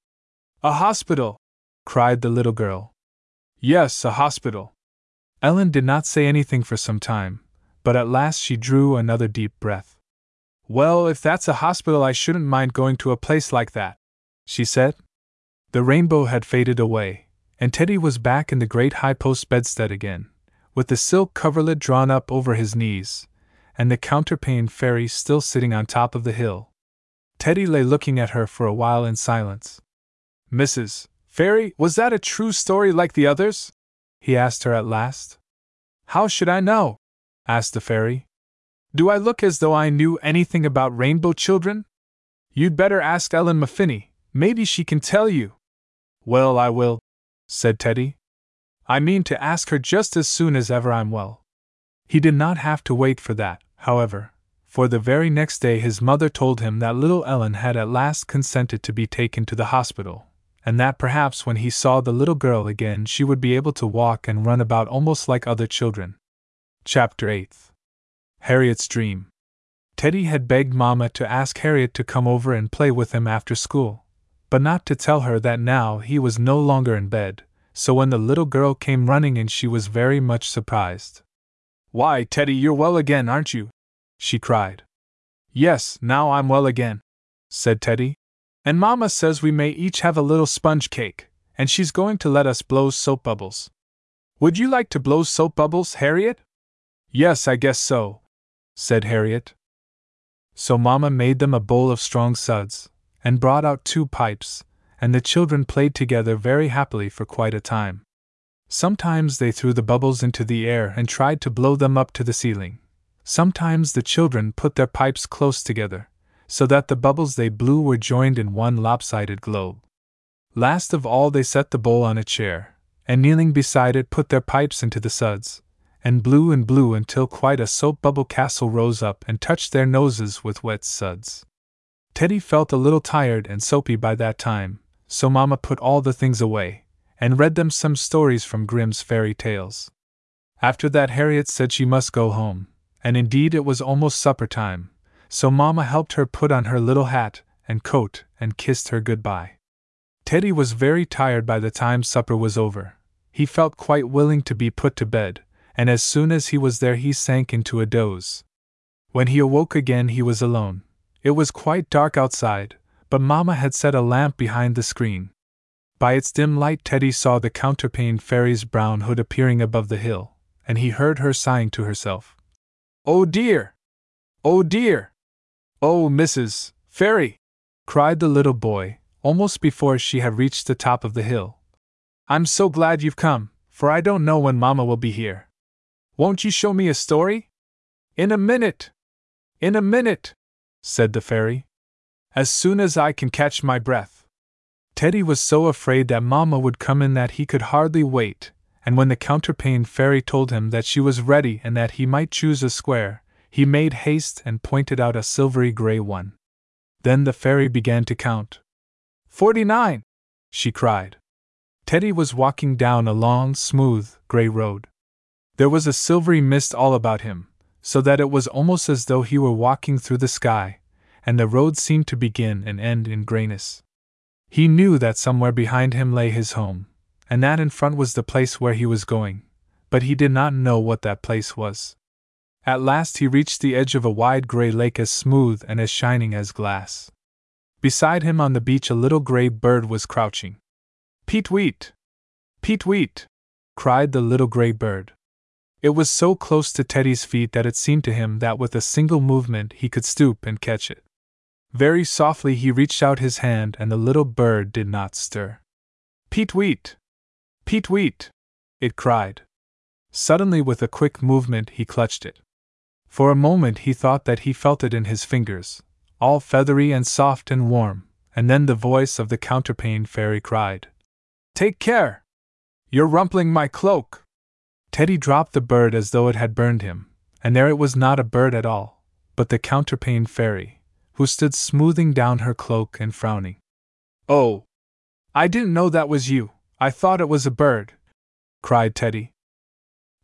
A hospital! cried the little girl. Yes, a hospital. Ellen did not say anything for some time, but at last she drew another deep breath. Well, if that's a hospital, I shouldn't mind going to a place like that, she said. The rainbow had faded away, and Teddy was back in the great high post bedstead again, with the silk coverlet drawn up over his knees, and the counterpane fairy still sitting on top of the hill. Teddy lay looking at her for a while in silence. Mrs. Fairy, was that a true story like the others? he asked her at last. How should I know? asked the fairy. Do I look as though I knew anything about rainbow children? You'd better ask Ellen Maffini, maybe she can tell you. Well, I will, said Teddy. I mean to ask her just as soon as ever I'm well. He did not have to wait for that, however, for the very next day his mother told him that little Ellen had at last consented to be taken to the hospital, and that perhaps when he saw the little girl again she would be able to walk and run about almost like other children. Chapter 8 Harriet's Dream Teddy had begged Mamma to ask Harriet to come over and play with him after school, but not to tell her that now he was no longer in bed, so when the little girl came running in, she was very much surprised. Why, Teddy, you're well again, aren't you? she cried. Yes, now I'm well again, said Teddy, and Mamma says we may each have a little sponge cake, and she's going to let us blow soap bubbles. Would you like to blow soap bubbles, Harriet? Yes, I guess so, said Harriet. So Mamma made them a bowl of strong suds, and brought out two pipes, and the children played together very happily for quite a time. Sometimes they threw the bubbles into the air and tried to blow them up to the ceiling. Sometimes the children put their pipes close together, so that the bubbles they blew were joined in one lopsided globe. Last of all, they set the bowl on a chair, and kneeling beside it, put their pipes into the suds, and blew and blew until quite a soap bubble castle rose up and touched their noses with wet suds. Teddy felt a little tired and soapy by that time, so Mamma put all the things away, and read them some stories from Grimm's fairy tales. After that, Harriet said she must go home, and indeed it was almost supper time, so Mamma helped her put on her little hat and coat and kissed her goodbye. Teddy was very tired by the time supper was over. He felt quite willing to be put to bed, and as soon as he was there he sank into a doze. When he awoke again, he was alone. It was quite dark outside, but Mamma had set a lamp behind the screen. By its dim light, Teddy saw the counterpane fairy's brown hood appearing above the hill, and he heard her sighing to herself. Oh dear! Oh dear! Oh, Mrs. Fairy! cried the little boy, almost before she had reached the top of the hill. I'm so glad you've come, for I don't know when Mamma will be here. Won't you show me a story? In a minute! In a minute! said the fairy. As soon as I can catch my breath. Teddy was so afraid that Mamma would come in that he could hardly wait, and when the counterpane fairy told him that she was ready and that he might choose a square, he made haste and pointed out a silvery gray one. Then the fairy began to count. Forty nine! she cried. Teddy was walking down a long, smooth, gray road. There was a silvery mist all about him, so that it was almost as though he were walking through the sky, and the road seemed to begin and end in grayness. He knew that somewhere behind him lay his home, and that in front was the place where he was going, but he did not know what that place was. At last he reached the edge of a wide gray lake as smooth and as shining as glass. Beside him on the beach a little gray bird was crouching. Peet weet! Peet weet! cried the little gray bird. It was so close to Teddy's feet that it seemed to him that with a single movement he could stoop and catch it. Very softly he reached out his hand and the little bird did not stir. Peet weet! Peet weet! it cried. Suddenly, with a quick movement, he clutched it. For a moment he thought that he felt it in his fingers, all feathery and soft and warm, and then the voice of the counterpane fairy cried, Take care! You're rumpling my cloak! Teddy dropped the bird as though it had burned him, and there it was not a bird at all, but the counterpane fairy, who stood smoothing down her cloak and frowning. Oh! I didn't know that was you, I thought it was a bird! cried Teddy.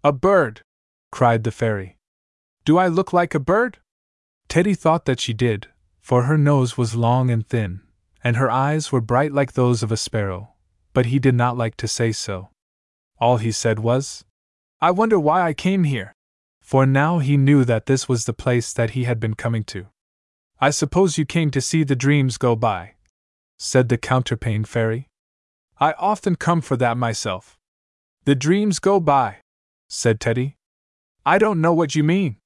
A bird! cried the fairy. Do I look like a bird? Teddy thought that she did, for her nose was long and thin, and her eyes were bright like those of a sparrow, but he did not like to say so. All he said was, I wonder why I came here. For now he knew that this was the place that he had been coming to. I suppose you came to see the dreams go by, said the counterpane fairy. I often come for that myself. The dreams go by, said Teddy. I don't know what you mean.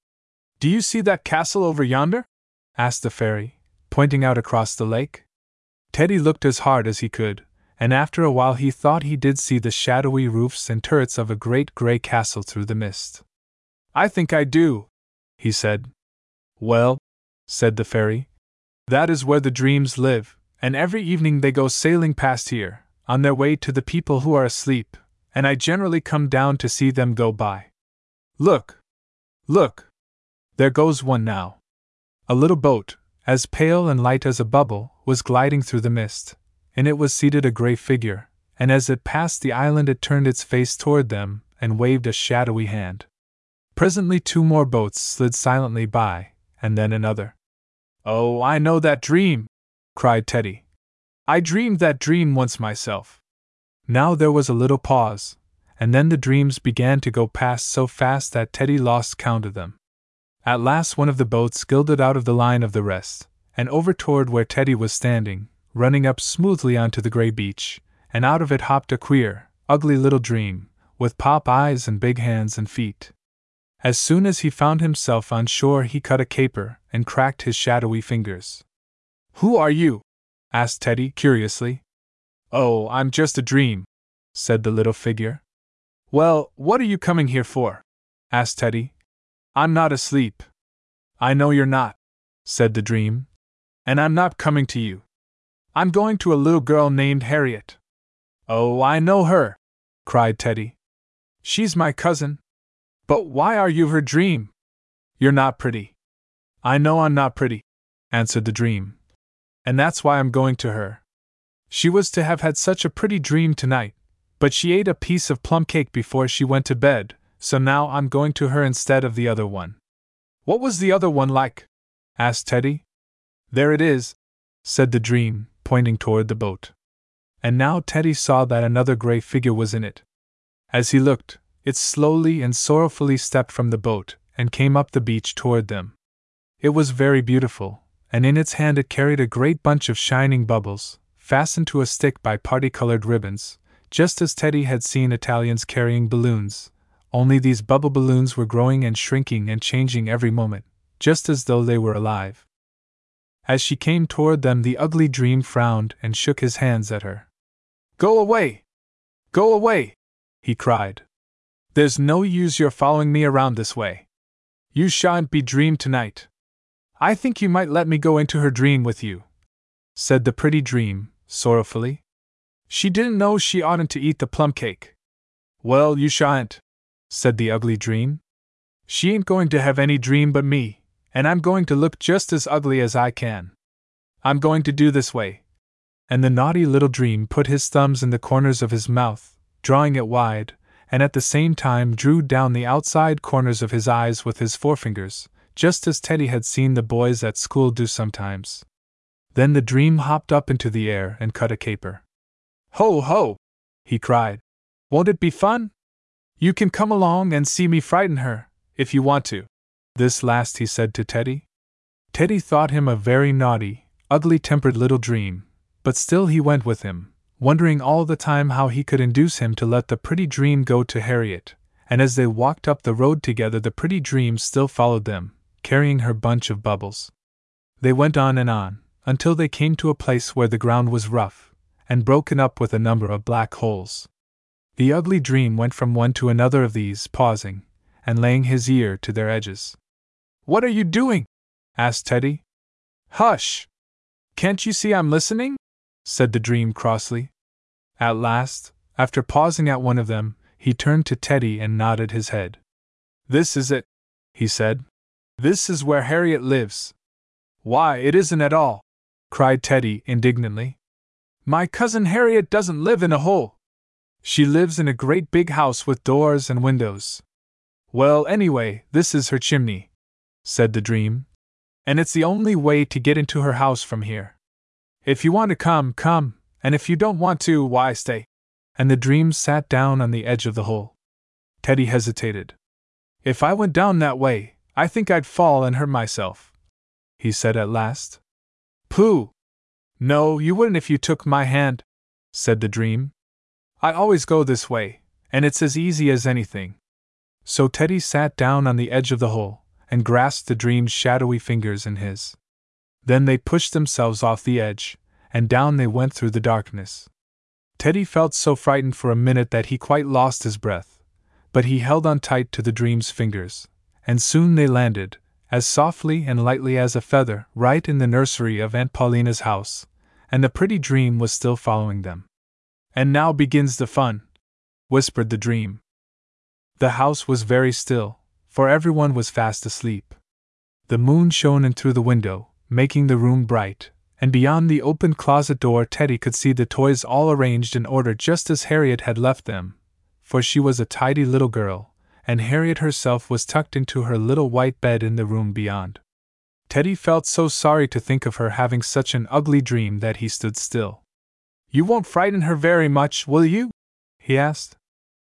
Do you see that castle over yonder? asked the fairy, pointing out across the lake. Teddy looked as hard as he could, and after a while he thought he did see the shadowy roofs and turrets of a great gray castle through the mist. I think I do, he said. Well, said the fairy, that is where the dreams live, and every evening they go sailing past here, on their way to the people who are asleep, and I generally come down to see them go by. Look! Look! There goes one now. A little boat, as pale and light as a bubble, was gliding through the mist, in it was seated a gray figure, and as it passed the island it turned its face toward them and waved a shadowy hand. Presently, two more boats slid silently by, and then another. Oh, I know that dream! cried Teddy. I dreamed that dream once myself. Now there was a little pause, and then the dreams began to go past so fast that Teddy lost count of them. At last, one of the boats gilded out of the line of the rest, and over toward where Teddy was standing, running up smoothly onto the gray beach, and out of it hopped a queer, ugly little dream, with pop eyes and big hands and feet. As soon as he found himself on shore, he cut a caper and cracked his shadowy fingers. Who are you? asked Teddy curiously. Oh, I'm just a dream, said the little figure. Well, what are you coming here for? asked Teddy. I'm not asleep. I know you're not, said the dream. And I'm not coming to you. I'm going to a little girl named Harriet. Oh, I know her, cried Teddy. She's my cousin. But why are you her dream? You're not pretty. I know I'm not pretty, answered the dream. And that's why I'm going to her. She was to have had such a pretty dream tonight, but she ate a piece of plum cake before she went to bed, so now I'm going to her instead of the other one. What was the other one like? asked Teddy. There it is, said the dream, pointing toward the boat. And now Teddy saw that another gray figure was in it. As he looked, it slowly and sorrowfully stepped from the boat and came up the beach toward them. It was very beautiful, and in its hand it carried a great bunch of shining bubbles, fastened to a stick by party colored ribbons, just as Teddy had seen Italians carrying balloons, only these bubble balloons were growing and shrinking and changing every moment, just as though they were alive. As she came toward them, the ugly dream frowned and shook his hands at her. Go away! Go away! he cried. There's no use your following me around this way. You shan't be dreamed tonight. I think you might let me go into her dream with you, said the pretty dream, sorrowfully. She didn't know she oughtn't to eat the plum cake. Well, you shan't, said the ugly dream. She ain't going to have any dream but me, and I'm going to look just as ugly as I can. I'm going to do this way. And the naughty little dream put his thumbs in the corners of his mouth, drawing it wide, and at the same time drew down the outside corners of his eyes with his forefingers, just as Teddy had seen the boys at school do sometimes. Then the dream hopped up into the air and cut a caper. Ho, ho! he cried. Won't it be fun? You can come along and see me frighten her, if you want to. This last he said to Teddy. Teddy thought him a very naughty, ugly tempered little dream, but still he went with him, wondering all the time how he could induce him to let the pretty dream go to Harriet, and as they walked up the road together, the pretty dream still followed them, carrying her bunch of bubbles. They went on and on, until they came to a place where the ground was rough, and broken up with a number of black holes. The ugly dream went from one to another of these, pausing, and laying his ear to their edges. What are you doing? asked Teddy. Hush! Can't you see I'm listening? said the dream crossly. At last, after pausing at one of them, he turned to Teddy and nodded his head. This is it, he said. This is where Harriet lives. Why, it isn't at all, cried Teddy indignantly. My cousin Harriet doesn't live in a hole. She lives in a great big house with doors and windows. Well, anyway, this is her chimney, said the dream. And it's the only way to get into her house from here. If you want to come, come, and if you don't want to, why stay. And the dream sat down on the edge of the hole. Teddy hesitated. If I went down that way, I think I'd fall and hurt myself, he said at last. Pooh! No, you wouldn't if you took my hand, said the dream. I always go this way, and it's as easy as anything. So Teddy sat down on the edge of the hole, and grasped the dream's shadowy fingers in his. Then they pushed themselves off the edge, and down they went through the darkness. Teddy felt so frightened for a minute that he quite lost his breath, but he held on tight to the dream's fingers, and soon they landed, as softly and lightly as a feather, right in the nursery of Aunt Paulina's house, and the pretty dream was still following them. And now begins the fun, whispered the dream. The house was very still, for everyone was fast asleep. The moon shone in through the window, making the room bright, and beyond the open closet door Teddy could see the toys all arranged in order just as Harriet had left them, for she was a tidy little girl, and Harriet herself was tucked into her little white bed in the room beyond. Teddy felt so sorry to think of her having such an ugly dream that he stood still. You won't frighten her very much, will you? he asked.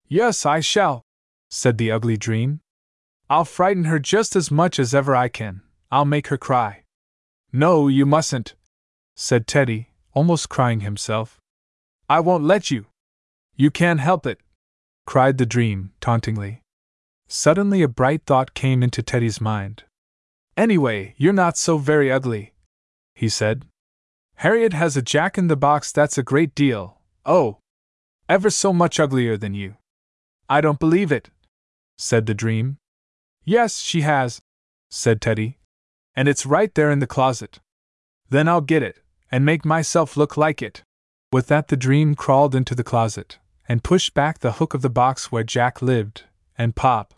Yes, I shall, said the ugly dream. I'll frighten her just as much as ever I can. I'll make her cry. No, you mustn't, said Teddy, almost crying himself. I won't let you. You can't help it, cried the dream, tauntingly. Suddenly, a bright thought came into Teddy's mind. Anyway, you're not so very ugly, he said. Harriet has a jack in the box that's a great deal, oh, ever so much uglier than you. I don't believe it, said the dream. Yes, she has, said Teddy, and it's right there in the closet. Then I'll get it, and make myself look like it. With that, the dream crawled into the closet, and pushed back the hook of the box where Jack lived, and pop!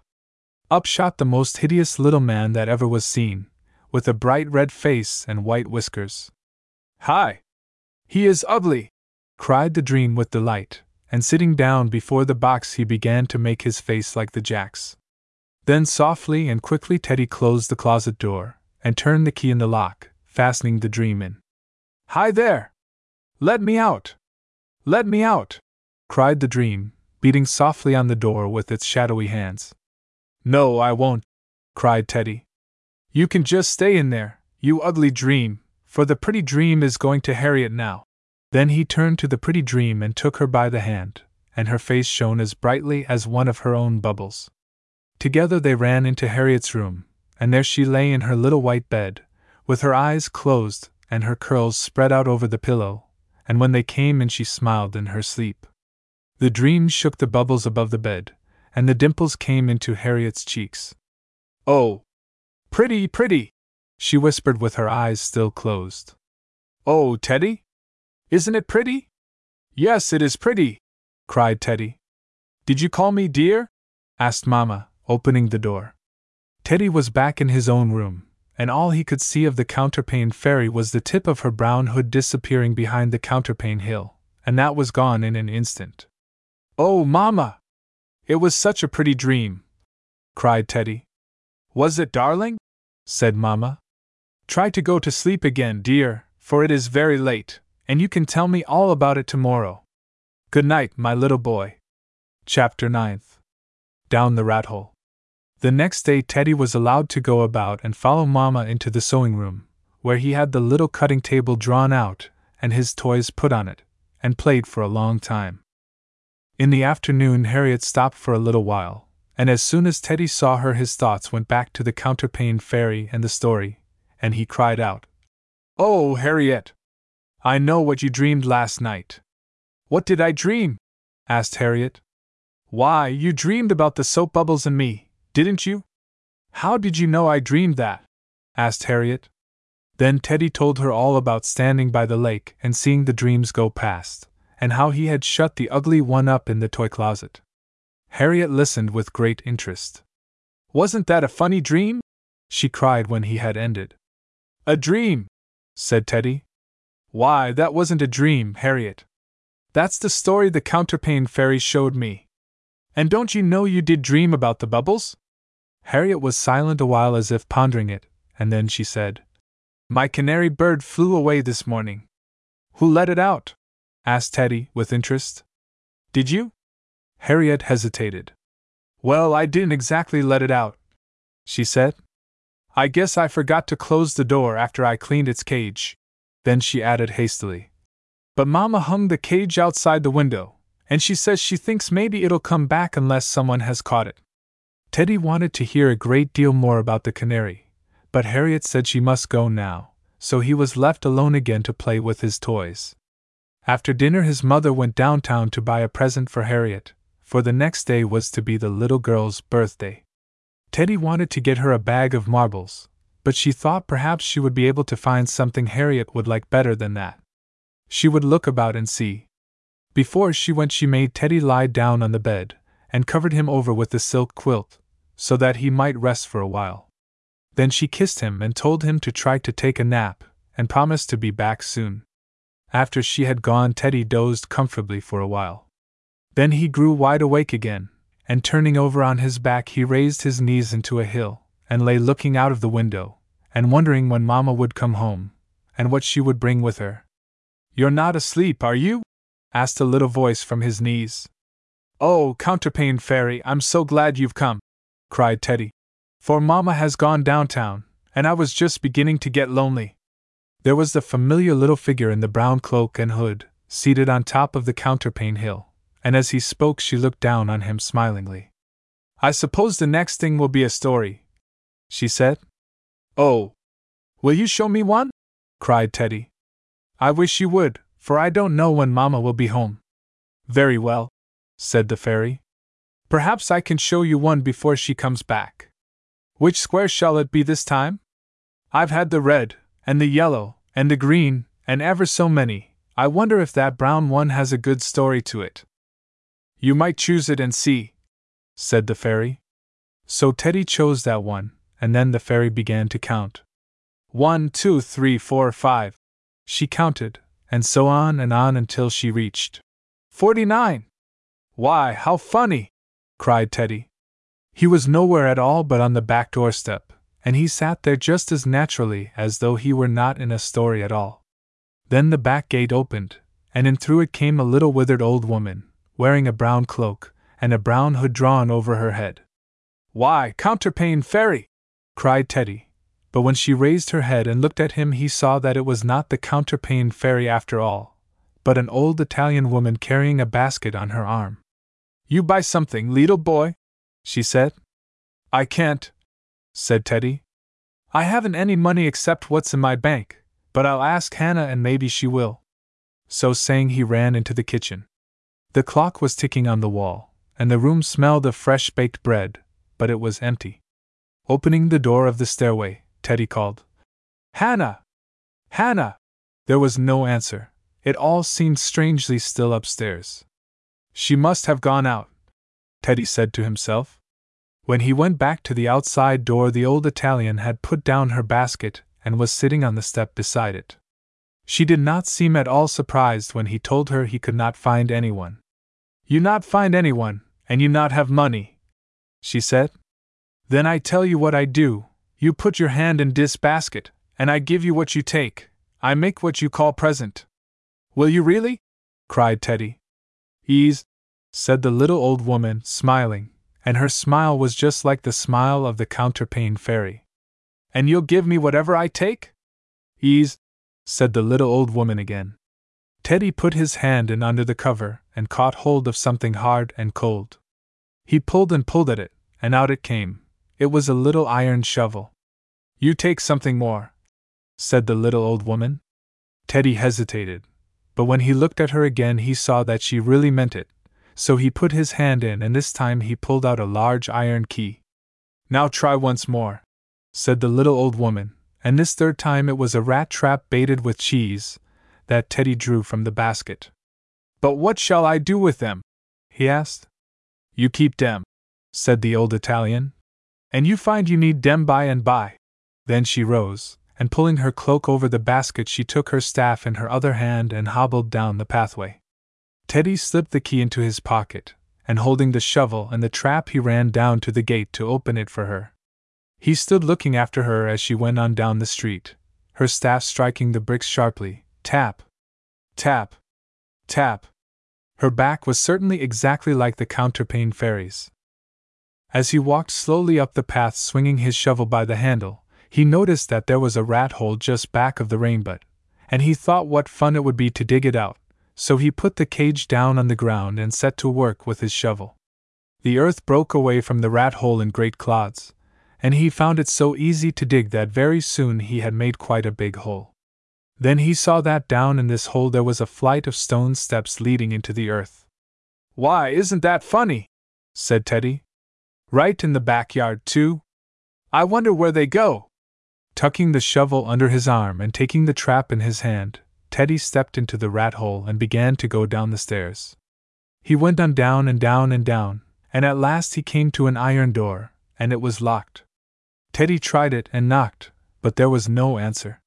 Up shot the most hideous little man that ever was seen, with a bright red face and white whiskers. Hi! He is ugly! cried the dream with delight, and sitting down before the box, he began to make his face like the Jack's. Then softly and quickly Teddy closed the closet door, and turned the key in the lock, fastening the dream in. Hi there! Let me out! Let me out! cried the dream, beating softly on the door with its shadowy hands. No, I won't, cried Teddy. You can just stay in there, you ugly dream, for the pretty dream is going to Harriet now. Then he turned to the pretty dream and took her by the hand, and her face shone as brightly as one of her own bubbles. Together they ran into Harriet's room, and there she lay in her little white bed, with her eyes closed and her curls spread out over the pillow, and when they came in she smiled in her sleep. The dream shook the bubbles above the bed, and the dimples came into Harriet's cheeks. Oh! Pretty, pretty! she whispered with her eyes still closed. Oh, Teddy? Isn't it pretty? Yes, it is pretty, cried Teddy. Did you call me dear? asked Mamma, opening the door. Teddy was back in his own room, and all he could see of the counterpane fairy was the tip of her brown hood disappearing behind the counterpane hill, and that was gone in an instant. Oh, Mamma! It was such a pretty dream! cried Teddy. Was it, darling? said Mamma. Try to go to sleep again, dear, for it is very late, and you can tell me all about it tomorrow. Good night, my little boy. Chapter 9th. Down the Rat Hole. The next day, Teddy was allowed to go about and follow Mamma into the sewing room, where he had the little cutting table drawn out and his toys put on it, and played for a long time. In the afternoon, Harriet stopped for a little while, and as soon as Teddy saw her, his thoughts went back to the counterpane fairy and the story, and he cried out, Oh, Harriet! I know what you dreamed last night. What did I dream? asked Harriet. Why, you dreamed about the soap bubbles and me, didn't you? How did you know I dreamed that? asked Harriet. Then Teddy told her all about standing by the lake and seeing the dreams go past, and how he had shut the ugly one up in the toy closet. Harriet listened with great interest. Wasn't that a funny dream? she cried when he had ended. A dream, said Teddy. Why, that wasn't a dream, Harriet. That's the story the counterpane fairy showed me. And don't you know you did dream about the bubbles? Harriet was silent a while as if pondering it, and then she said, My canary bird flew away this morning. Who let it out? asked Teddy, with interest. Did you? Harriet hesitated. Well, I didn't exactly let it out, she said. I guess I forgot to close the door after I cleaned its cage. Then she added hastily. But Mamma hung the cage outside the window, and she says she thinks maybe it'll come back unless someone has caught it. Teddy wanted to hear a great deal more about the canary, but Harriet said she must go now, so he was left alone again to play with his toys. After dinner, his mother went downtown to buy a present for Harriet, for the next day was to be the little girl's birthday. Teddy wanted to get her a bag of marbles, but she thought perhaps she would be able to find something Harriet would like better than that. She would look about and see. Before she went, she made Teddy lie down on the bed and covered him over with the silk quilt, so that he might rest for a while. Then she kissed him and told him to try to take a nap, and promised to be back soon. After she had gone, Teddy dozed comfortably for a while. Then he grew wide awake again, and turning over on his back, he raised his knees into a hill, and lay looking out of the window, and wondering when Mamma would come home, and what she would bring with her. You're not asleep, are you? asked a little voice from his knees. Oh, Counterpane Fairy, I'm so glad you've come, cried Teddy. For Mamma has gone downtown, and I was just beginning to get lonely. There was the familiar little figure in the brown cloak and hood, seated on top of the counterpane hill, and as he spoke, she looked down on him smilingly. I suppose the next thing will be a story, she said. Oh! Will you show me one? cried Teddy. I wish you would, for I don't know when Mamma will be home. Very well, said the fairy. Perhaps I can show you one before she comes back. Which square shall it be this time? I've had the red, and the yellow, and the green, and ever so many. I wonder if that brown one has a good story to it. You might choose it and see, said the fairy. So Teddy chose that one, and then the fairy began to count. One, two, three, four, five. She counted, and so on and on until she reached forty nine. Why, how funny! Cried Teddy. He was nowhere at all but on the back doorstep, and he sat there just as naturally as though he were not in a story at all. Then the back gate opened, and in through it came a little withered old woman, wearing a brown cloak, and a brown hood drawn over her head. Why, Counterpane Fairy! cried Teddy. But when she raised her head and looked at him, he saw that it was not the Counterpane Fairy after all, but an old Italian woman carrying a basket on her arm. You buy something, little boy? she said. I can't, said Teddy. I haven't any money except what's in my bank, but I'll ask Hannah and maybe she will. So saying, he ran into the kitchen. The clock was ticking on the wall, and the room smelled of fresh baked bread, but it was empty. Opening the door of the stairway, Teddy called, Hannah! Hannah! There was no answer. It all seemed strangely still upstairs. She must have gone out, Teddy said to himself. When he went back to the outside door, the old Italian had put down her basket and was sitting on the step beside it. She did not seem at all surprised when he told her he could not find anyone. You not find anyone, and you not have money, she said. Then I tell you what I do you put your hand in dis basket, and I give you what you take. I make what you call present. Will you really? cried Teddy. Ease, said the little old woman, smiling, and her smile was just like the smile of the counterpane fairy. And you'll give me whatever I take? Ease, said the little old woman again. Teddy put his hand in under the cover and caught hold of something hard and cold. He pulled and pulled at it, and out it came. It was a little iron shovel. You take something more, said the little old woman. Teddy hesitated, but when he looked at her again, he saw that she really meant it, so he put his hand in and this time he pulled out a large iron key. Now try once more, said the little old woman, and this third time it was a rat trap baited with cheese that Teddy drew from the basket. But what shall I do with them? he asked. You keep dem, said the old Italian, and you find you need dem by and by. Then she rose, and pulling her cloak over the basket, she took her staff in her other hand and hobbled down the pathway. Teddy slipped the key into his pocket, and holding the shovel and the trap, he ran down to the gate to open it for her. He stood looking after her as she went on down the street, her staff striking the bricks sharply tap, tap, tap. Her back was certainly exactly like the counterpane fairy's. As he walked slowly up the path, swinging his shovel by the handle, he noticed that there was a rat hole just back of the rain butt, and he thought what fun it would be to dig it out so he put the cage down on the ground and set to work with his shovel. The earth broke away from the rat hole in great clods, and he found it so easy to dig that very soon he had made quite a big hole. Then he saw that down in this hole there was a flight of stone steps leading into the earth. Why, isn't that funny? said Teddy. Right in the backyard, too? I wonder where they go. Tucking the shovel under his arm and taking the trap in his hand, Teddy stepped into the rat hole and began to go down the stairs. He went on down and down and down, and at last he came to an iron door, and it was locked. Teddy tried it and knocked, but there was no answer.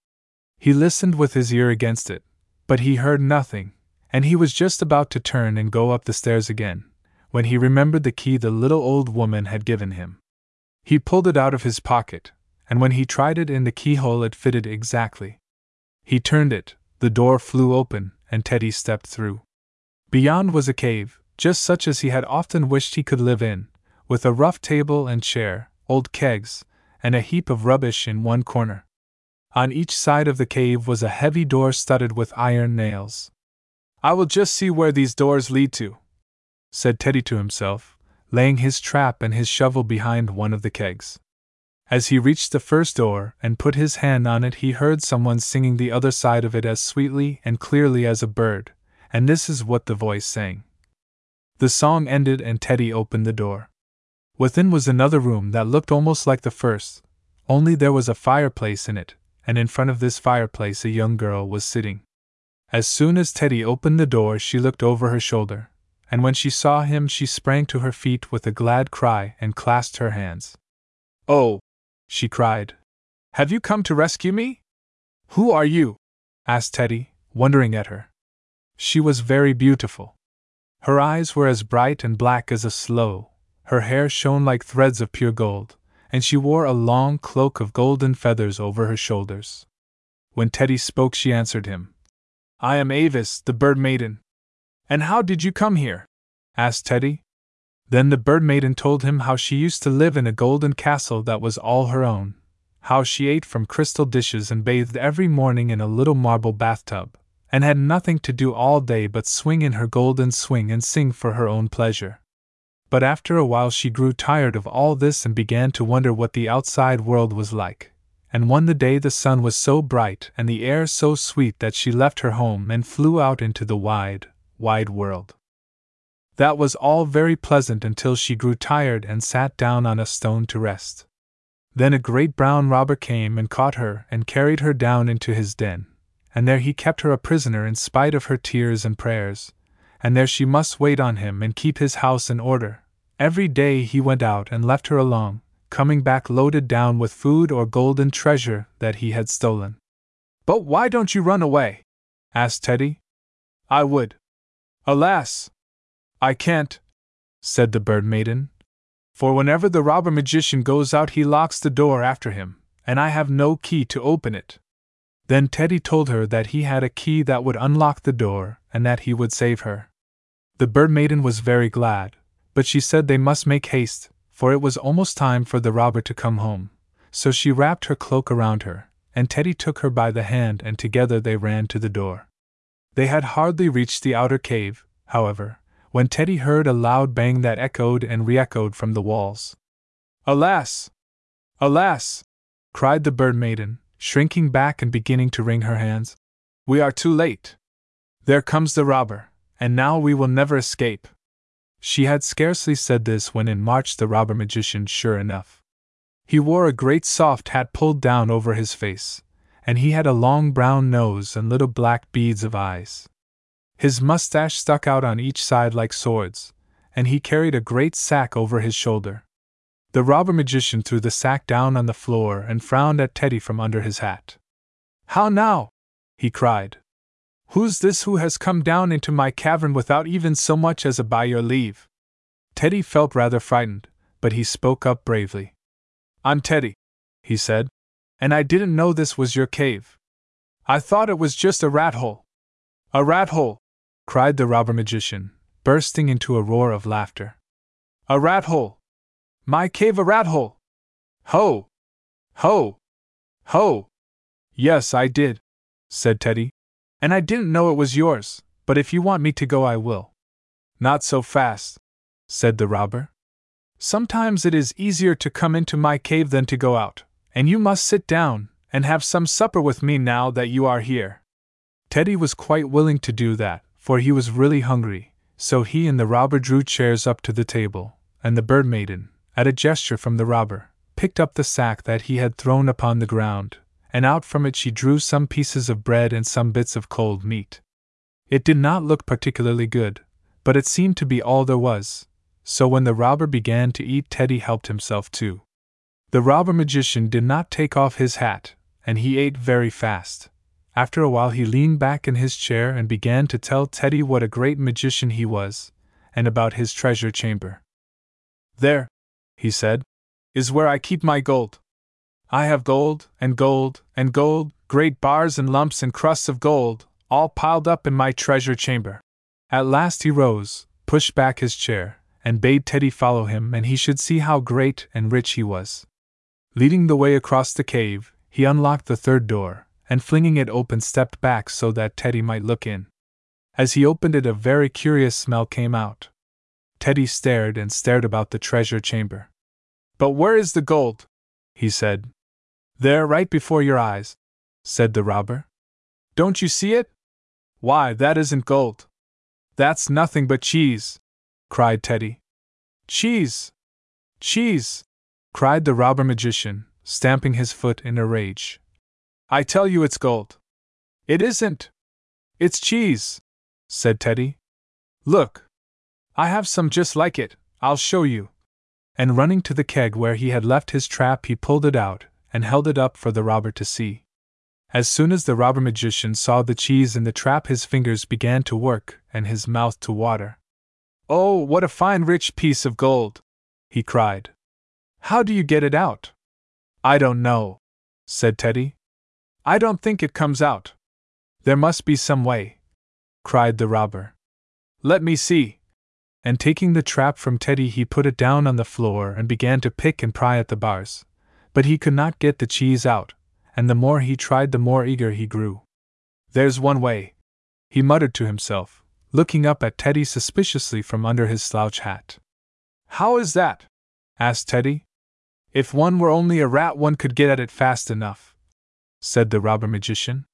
He listened with his ear against it, but he heard nothing, and he was just about to turn and go up the stairs again, when he remembered the key the little old woman had given him. He pulled it out of his pocket, and when he tried it in the keyhole, it fitted exactly. He turned it, the door flew open, and Teddy stepped through. Beyond was a cave, just such as he had often wished he could live in, with a rough table and chair, old kegs, and a heap of rubbish in one corner. On each side of the cave was a heavy door studded with iron nails. I will just see where these doors lead to, said Teddy to himself, laying his trap and his shovel behind one of the kegs. As he reached the first door and put his hand on it, he heard someone singing the other side of it as sweetly and clearly as a bird, and this is what the voice sang. The song ended, and Teddy opened the door. Within was another room that looked almost like the first, only there was a fireplace in it, and in front of this fireplace a young girl was sitting. As soon as Teddy opened the door, she looked over her shoulder, and when she saw him, she sprang to her feet with a glad cry and clasped her hands. Oh, she cried. Have you come to rescue me? Who are you? asked Teddy, wondering at her. She was very beautiful. Her eyes were as bright and black as a sloe, her hair shone like threads of pure gold, and she wore a long cloak of golden feathers over her shoulders. When Teddy spoke, she answered him. I am Avis, the bird maiden. And how did you come here? asked Teddy. Then the bird maiden told him how she used to live in a golden castle that was all her own, how she ate from crystal dishes and bathed every morning in a little marble bathtub, and had nothing to do all day but swing in her golden swing and sing for her own pleasure. But after a while she grew tired of all this and began to wonder what the outside world was like. And one the day the sun was so bright and the air so sweet that she left her home and flew out into the wide, wide world. That was all very pleasant until she grew tired and sat down on a stone to rest. Then a great brown robber came and caught her and carried her down into his den, and there he kept her a prisoner in spite of her tears and prayers, and there she must wait on him and keep his house in order, Every day he went out and left her alone, coming back loaded down with food or golden treasure that he had stolen. But why don't you run away? asked Teddy. I would. Alas! I can't, said the bird maiden. For whenever the robber magician goes out, he locks the door after him, and I have no key to open it. Then Teddy told her that he had a key that would unlock the door and that he would save her. The bird maiden was very glad, but she said they must make haste, for it was almost time for the robber to come home. So she wrapped her cloak around her, and Teddy took her by the hand, and together they ran to the door. They had hardly reached the outer cave, however, when Teddy heard a loud bang that echoed and re echoed from the walls. Alas! Alas! cried the bird maiden, shrinking back and beginning to wring her hands. We are too late. There comes the robber, and now we will never escape. She had scarcely said this when in marched the robber magician, sure enough. He wore a great soft hat pulled down over his face, and he had a long brown nose and little black beads of eyes. His mustache stuck out on each side like swords, and he carried a great sack over his shoulder. The robber magician threw the sack down on the floor and frowned at Teddy from under his hat. How now? he cried. Who's this who has come down into my cavern without even so much as a by your leave? Teddy felt rather frightened, but he spoke up bravely. I'm Teddy, he said, and I didn't know this was your cave. I thought it was just a rat hole. A rat hole! Cried the robber magician, bursting into a roar of laughter. A rat hole! My cave a rat hole! Ho! Ho! Ho! Yes, I did, said Teddy, and I didn't know it was yours, but if you want me to go, I will. Not so fast, said the robber. Sometimes it is easier to come into my cave than to go out, and you must sit down and have some supper with me now that you are here. Teddy was quite willing to do that, for he was really hungry, so he and the robber drew chairs up to the table, and the bird maiden, at a gesture from the robber, picked up the sack that he had thrown upon the ground, and out from it she drew some pieces of bread and some bits of cold meat. It did not look particularly good, but it seemed to be all there was, so when the robber began to eat, Teddy helped himself too. The robber magician did not take off his hat, and he ate very fast. After a while, he leaned back in his chair and began to tell Teddy what a great magician he was, and about his treasure chamber. There, he said, is where I keep my gold. I have gold, and gold, and gold, great bars and lumps and crusts of gold, all piled up in my treasure chamber. At last he rose, pushed back his chair, and bade Teddy follow him, and he should see how great and rich he was. Leading the way across the cave, he unlocked the third door, and flinging it open, stepped back so that Teddy might look in. As he opened it, a very curious smell came out. Teddy stared and stared about the treasure chamber. But where is the gold? he said. There, right before your eyes, said the robber. Don't you see it? Why, that isn't gold. That's nothing but cheese, cried Teddy. Cheese! Cheese! cried the robber magician, stamping his foot in a rage. I tell you it's gold. It isn't. It's cheese, said Teddy. Look. I have some just like it, I'll show you. And running to the keg where he had left his trap, he pulled it out and held it up for the robber to see. As soon as the robber magician saw the cheese in the trap, his fingers began to work and his mouth to water. Oh, what a fine rich piece of gold! he cried. How do you get it out? I don't know, said Teddy. I don't think it comes out. There must be some way, cried the robber. Let me see. And taking the trap from Teddy, he put it down on the floor and began to pick and pry at the bars. But he could not get the cheese out, and the more he tried, the more eager he grew. There's one way, he muttered to himself looking up at Teddy suspiciously from under his slouch hat. How is that? asked Teddy. If one were only a rat, one could get at it fast enough, said the robber magician.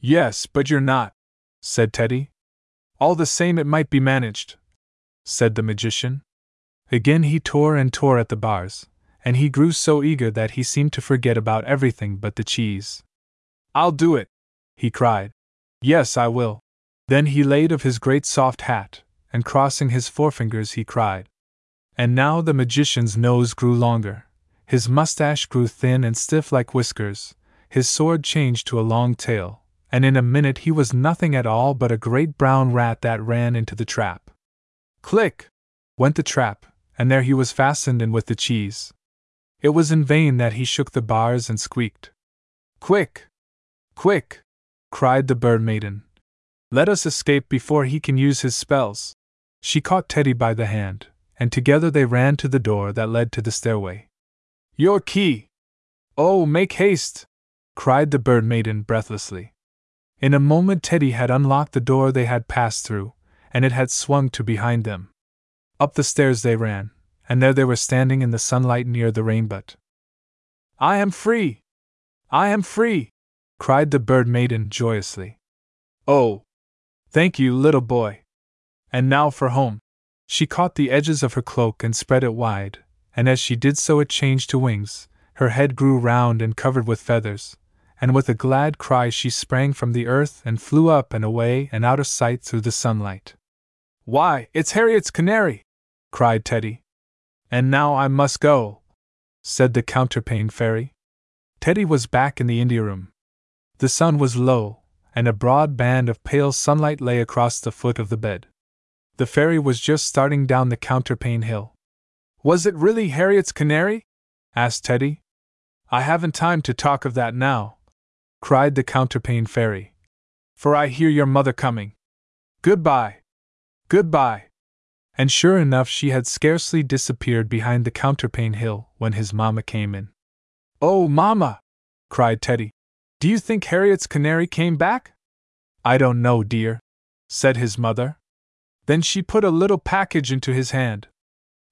Yes, but you're not, said Teddy. All the same, it might be managed, said the magician. Again he tore and tore at the bars, and he grew so eager that he seemed to forget about everything but the cheese. I'll do it, he cried. Yes, I will. Then he laid of his great soft hat, and crossing his forefingers, he cried, And now the magician's nose grew longer, his mustache grew thin and stiff like whiskers, his sword changed to a long tail, and in a minute he was nothing at all but a great brown rat that ran into the trap. Click! went the trap, and there he was fastened in with the cheese. It was in vain that he shook the bars and squeaked. Quick! Quick! cried the bird maiden. Let us escape before he can use his spells. She caught Teddy by the hand, and together they ran to the door that led to the stairway. Your key! Oh, make haste! Cried the bird maiden breathlessly. In a moment, Teddy had unlocked the door they had passed through, and it had swung to behind them. Up the stairs they ran, and there they were standing in the sunlight near the rainbow. I am free! I am free! cried the bird maiden joyously. Oh! Thank you, little boy! And now for home! She caught the edges of her cloak and spread it wide, and as she did so it changed to wings, her head grew round and covered with feathers, and with a glad cry she sprang from the earth and flew up and away and out of sight through the sunlight. Why, it's Harriet's canary! cried Teddy. And now I must go, said the counterpane fairy. Teddy was back in the India room. The sun was low, and a broad band of pale sunlight lay across the foot of the bed. The fairy was just starting down the counterpane hill. Was it really Harriet's canary? asked Teddy. I haven't time to talk of that now, cried the counterpane fairy. For I hear your mother coming. Goodbye. Goodbye. And sure enough, she had scarcely disappeared behind the counterpane hill when his mamma came in. Oh, mamma! cried Teddy. Do you think Harriet's canary came back? I don't know, dear, said his mother. Then she put a little package into his hand.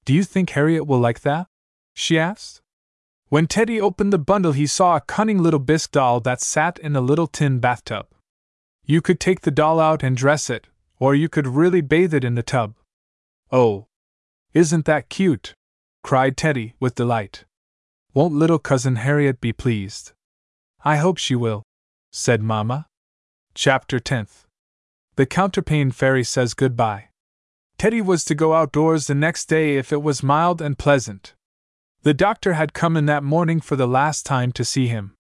Do you think Harriet will like that? she asked. When Teddy opened the bundle, he saw a cunning little bisque doll that sat in a little tin bathtub. You could take the doll out and dress it, or you could really bathe it in the tub. Oh! Isn't that cute? cried Teddy, with delight. Won't little cousin Harriet be pleased? I hope she will, said Mamma. Chapter 10th. The Counterpane Fairy says goodbye. Teddy was to go outdoors the next day if it was mild and pleasant. The doctor had come in that morning for the last time to see him.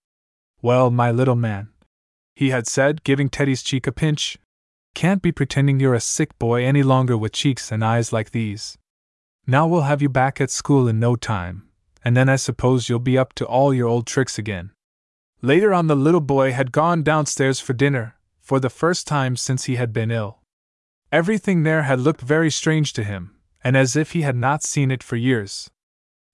Well, my little man, he had said, giving Teddy's cheek a pinch, can't be pretending you're a sick boy any longer with cheeks and eyes like these. Now we'll have you back at school in no time, and then I suppose you'll be up to all your old tricks again. Later on, the little boy had gone downstairs for dinner, for the first time since he had been ill. Everything there had looked very strange to him, and as if he had not seen it for years.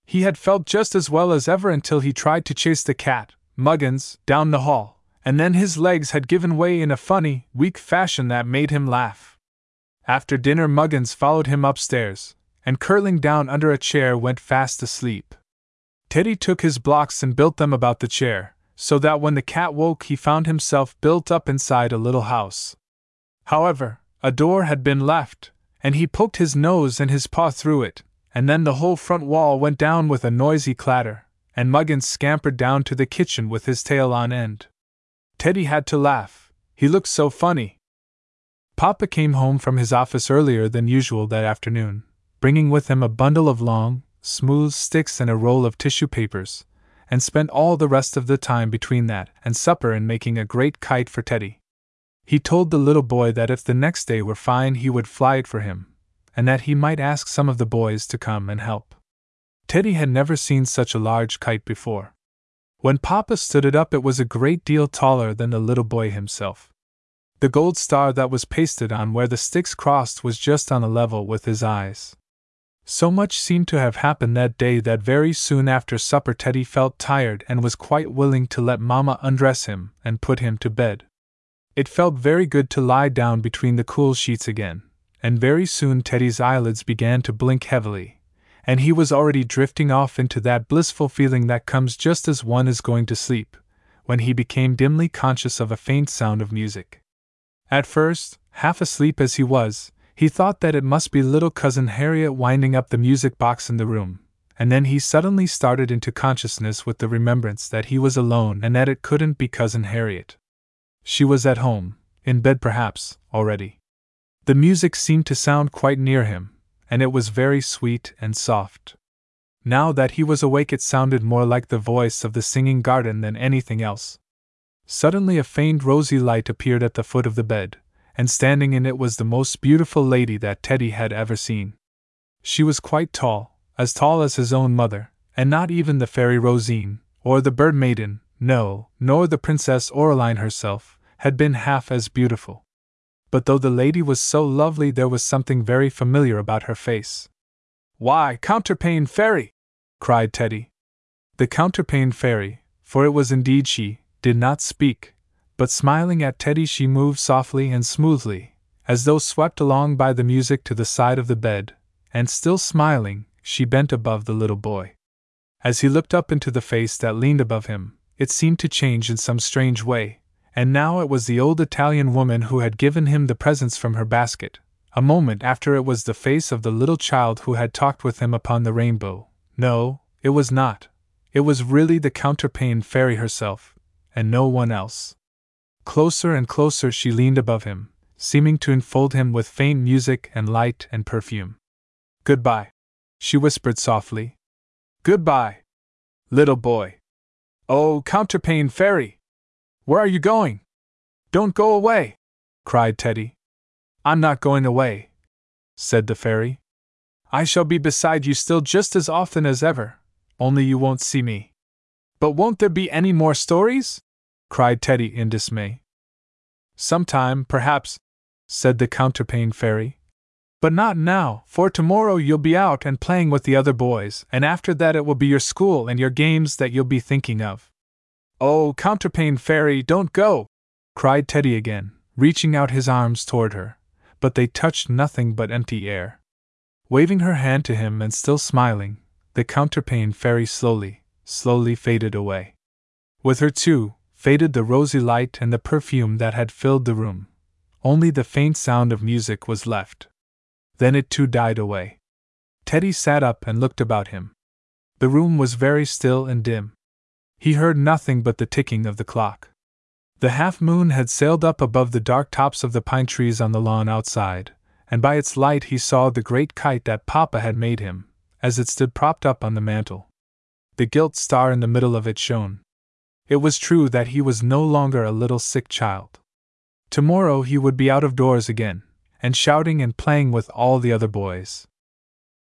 He had felt just as well as ever until he tried to chase the cat, Muggins, down the hall, and then his legs had given way in a funny, weak fashion that made him laugh. After dinner, Muggins followed him upstairs, and curling down under a chair went fast asleep. Teddy took his blocks and built them about the chair, so that when the cat woke he found himself built up inside a little house. However, a door had been left, and he poked his nose and his paw through it, and then the whole front wall went down with a noisy clatter, and Muggins scampered down to the kitchen with his tail on end. Teddy had to laugh, he looked so funny. Papa came home from his office earlier than usual that afternoon, bringing with him a bundle of long, smooth sticks and a roll of tissue papers, and spent all the rest of the time between that and supper in making a great kite for Teddy. He told the little boy that if the next day were fine he would fly it for him, and that he might ask some of the boys to come and help. Teddy had never seen such a large kite before. When Papa stood it up, it was a great deal taller than the little boy himself. The gold star that was pasted on where the sticks crossed was just on a level with his eyes. So much seemed to have happened that day that very soon after supper Teddy felt tired and was quite willing to let Mamma undress him and put him to bed. It felt very good to lie down between the cool sheets again, and very soon Teddy's eyelids began to blink heavily, and he was already drifting off into that blissful feeling that comes just as one is going to sleep, when he became dimly conscious of a faint sound of music. At first, half asleep as he was, he thought that it must be little cousin Harriet winding up the music box in the room, and then he suddenly started into consciousness with the remembrance that he was alone and that it couldn't be cousin Harriet. She was at home, in bed perhaps, already. The music seemed to sound quite near him, and it was very sweet and soft. Now that he was awake, it sounded more like the voice of the singing garden than anything else. Suddenly, a faint rosy light appeared at the foot of the bed, and standing in it was the most beautiful lady that Teddy had ever seen. She was quite tall, as tall as his own mother, and not even the fairy Rosine, or the bird maiden, no, nor the Princess Aureline herself, had been half as beautiful. But though the lady was so lovely, there was something very familiar about her face. Why, Counterpane Fairy! cried Teddy. The Counterpane Fairy, for it was indeed she, did not speak, but smiling at Teddy, she moved softly and smoothly, as though swept along by the music to the side of the bed, and still smiling, she bent above the little boy. As he looked up into the face that leaned above him, it seemed to change in some strange way, and now it was the old Italian woman who had given him the presents from her basket. A moment after, it was the face of the little child who had talked with him upon the rainbow. No, it was not. It was really the counterpane fairy herself, and no one else. Closer and closer she leaned above him, seeming to enfold him with faint music and light and perfume. Goodbye, she whispered softly. Goodbye, little boy. Oh, counterpane fairy! Where are you going? Don't go away! cried Teddy. I'm not going away, said the fairy. I shall be beside you still just as often as ever, only you won't see me. But won't there be any more stories? cried Teddy in dismay. Sometime, perhaps, said the counterpane fairy. But not now, for tomorrow you'll be out and playing with the other boys, and after that it will be your school and your games that you'll be thinking of. Oh, counterpane fairy, don't go! cried Teddy again, reaching out his arms toward her, but they touched nothing but empty air. Waving her hand to him and still smiling, the counterpane fairy slowly, slowly faded away. With her, too, faded the rosy light and the perfume that had filled the room. Only the faint sound of music was left. Then it too died away. Teddy sat up and looked about him. The room was very still and dim. He heard nothing but the ticking of the clock. The half moon had sailed up above the dark tops of the pine trees on the lawn outside, and by its light he saw the great kite that Papa had made him, as it stood propped up on the mantel the gilt star in the middle of it shone. It was true that he was no longer a little sick child. Tomorrow he would be out of doors again, and shouting and playing with all the other boys.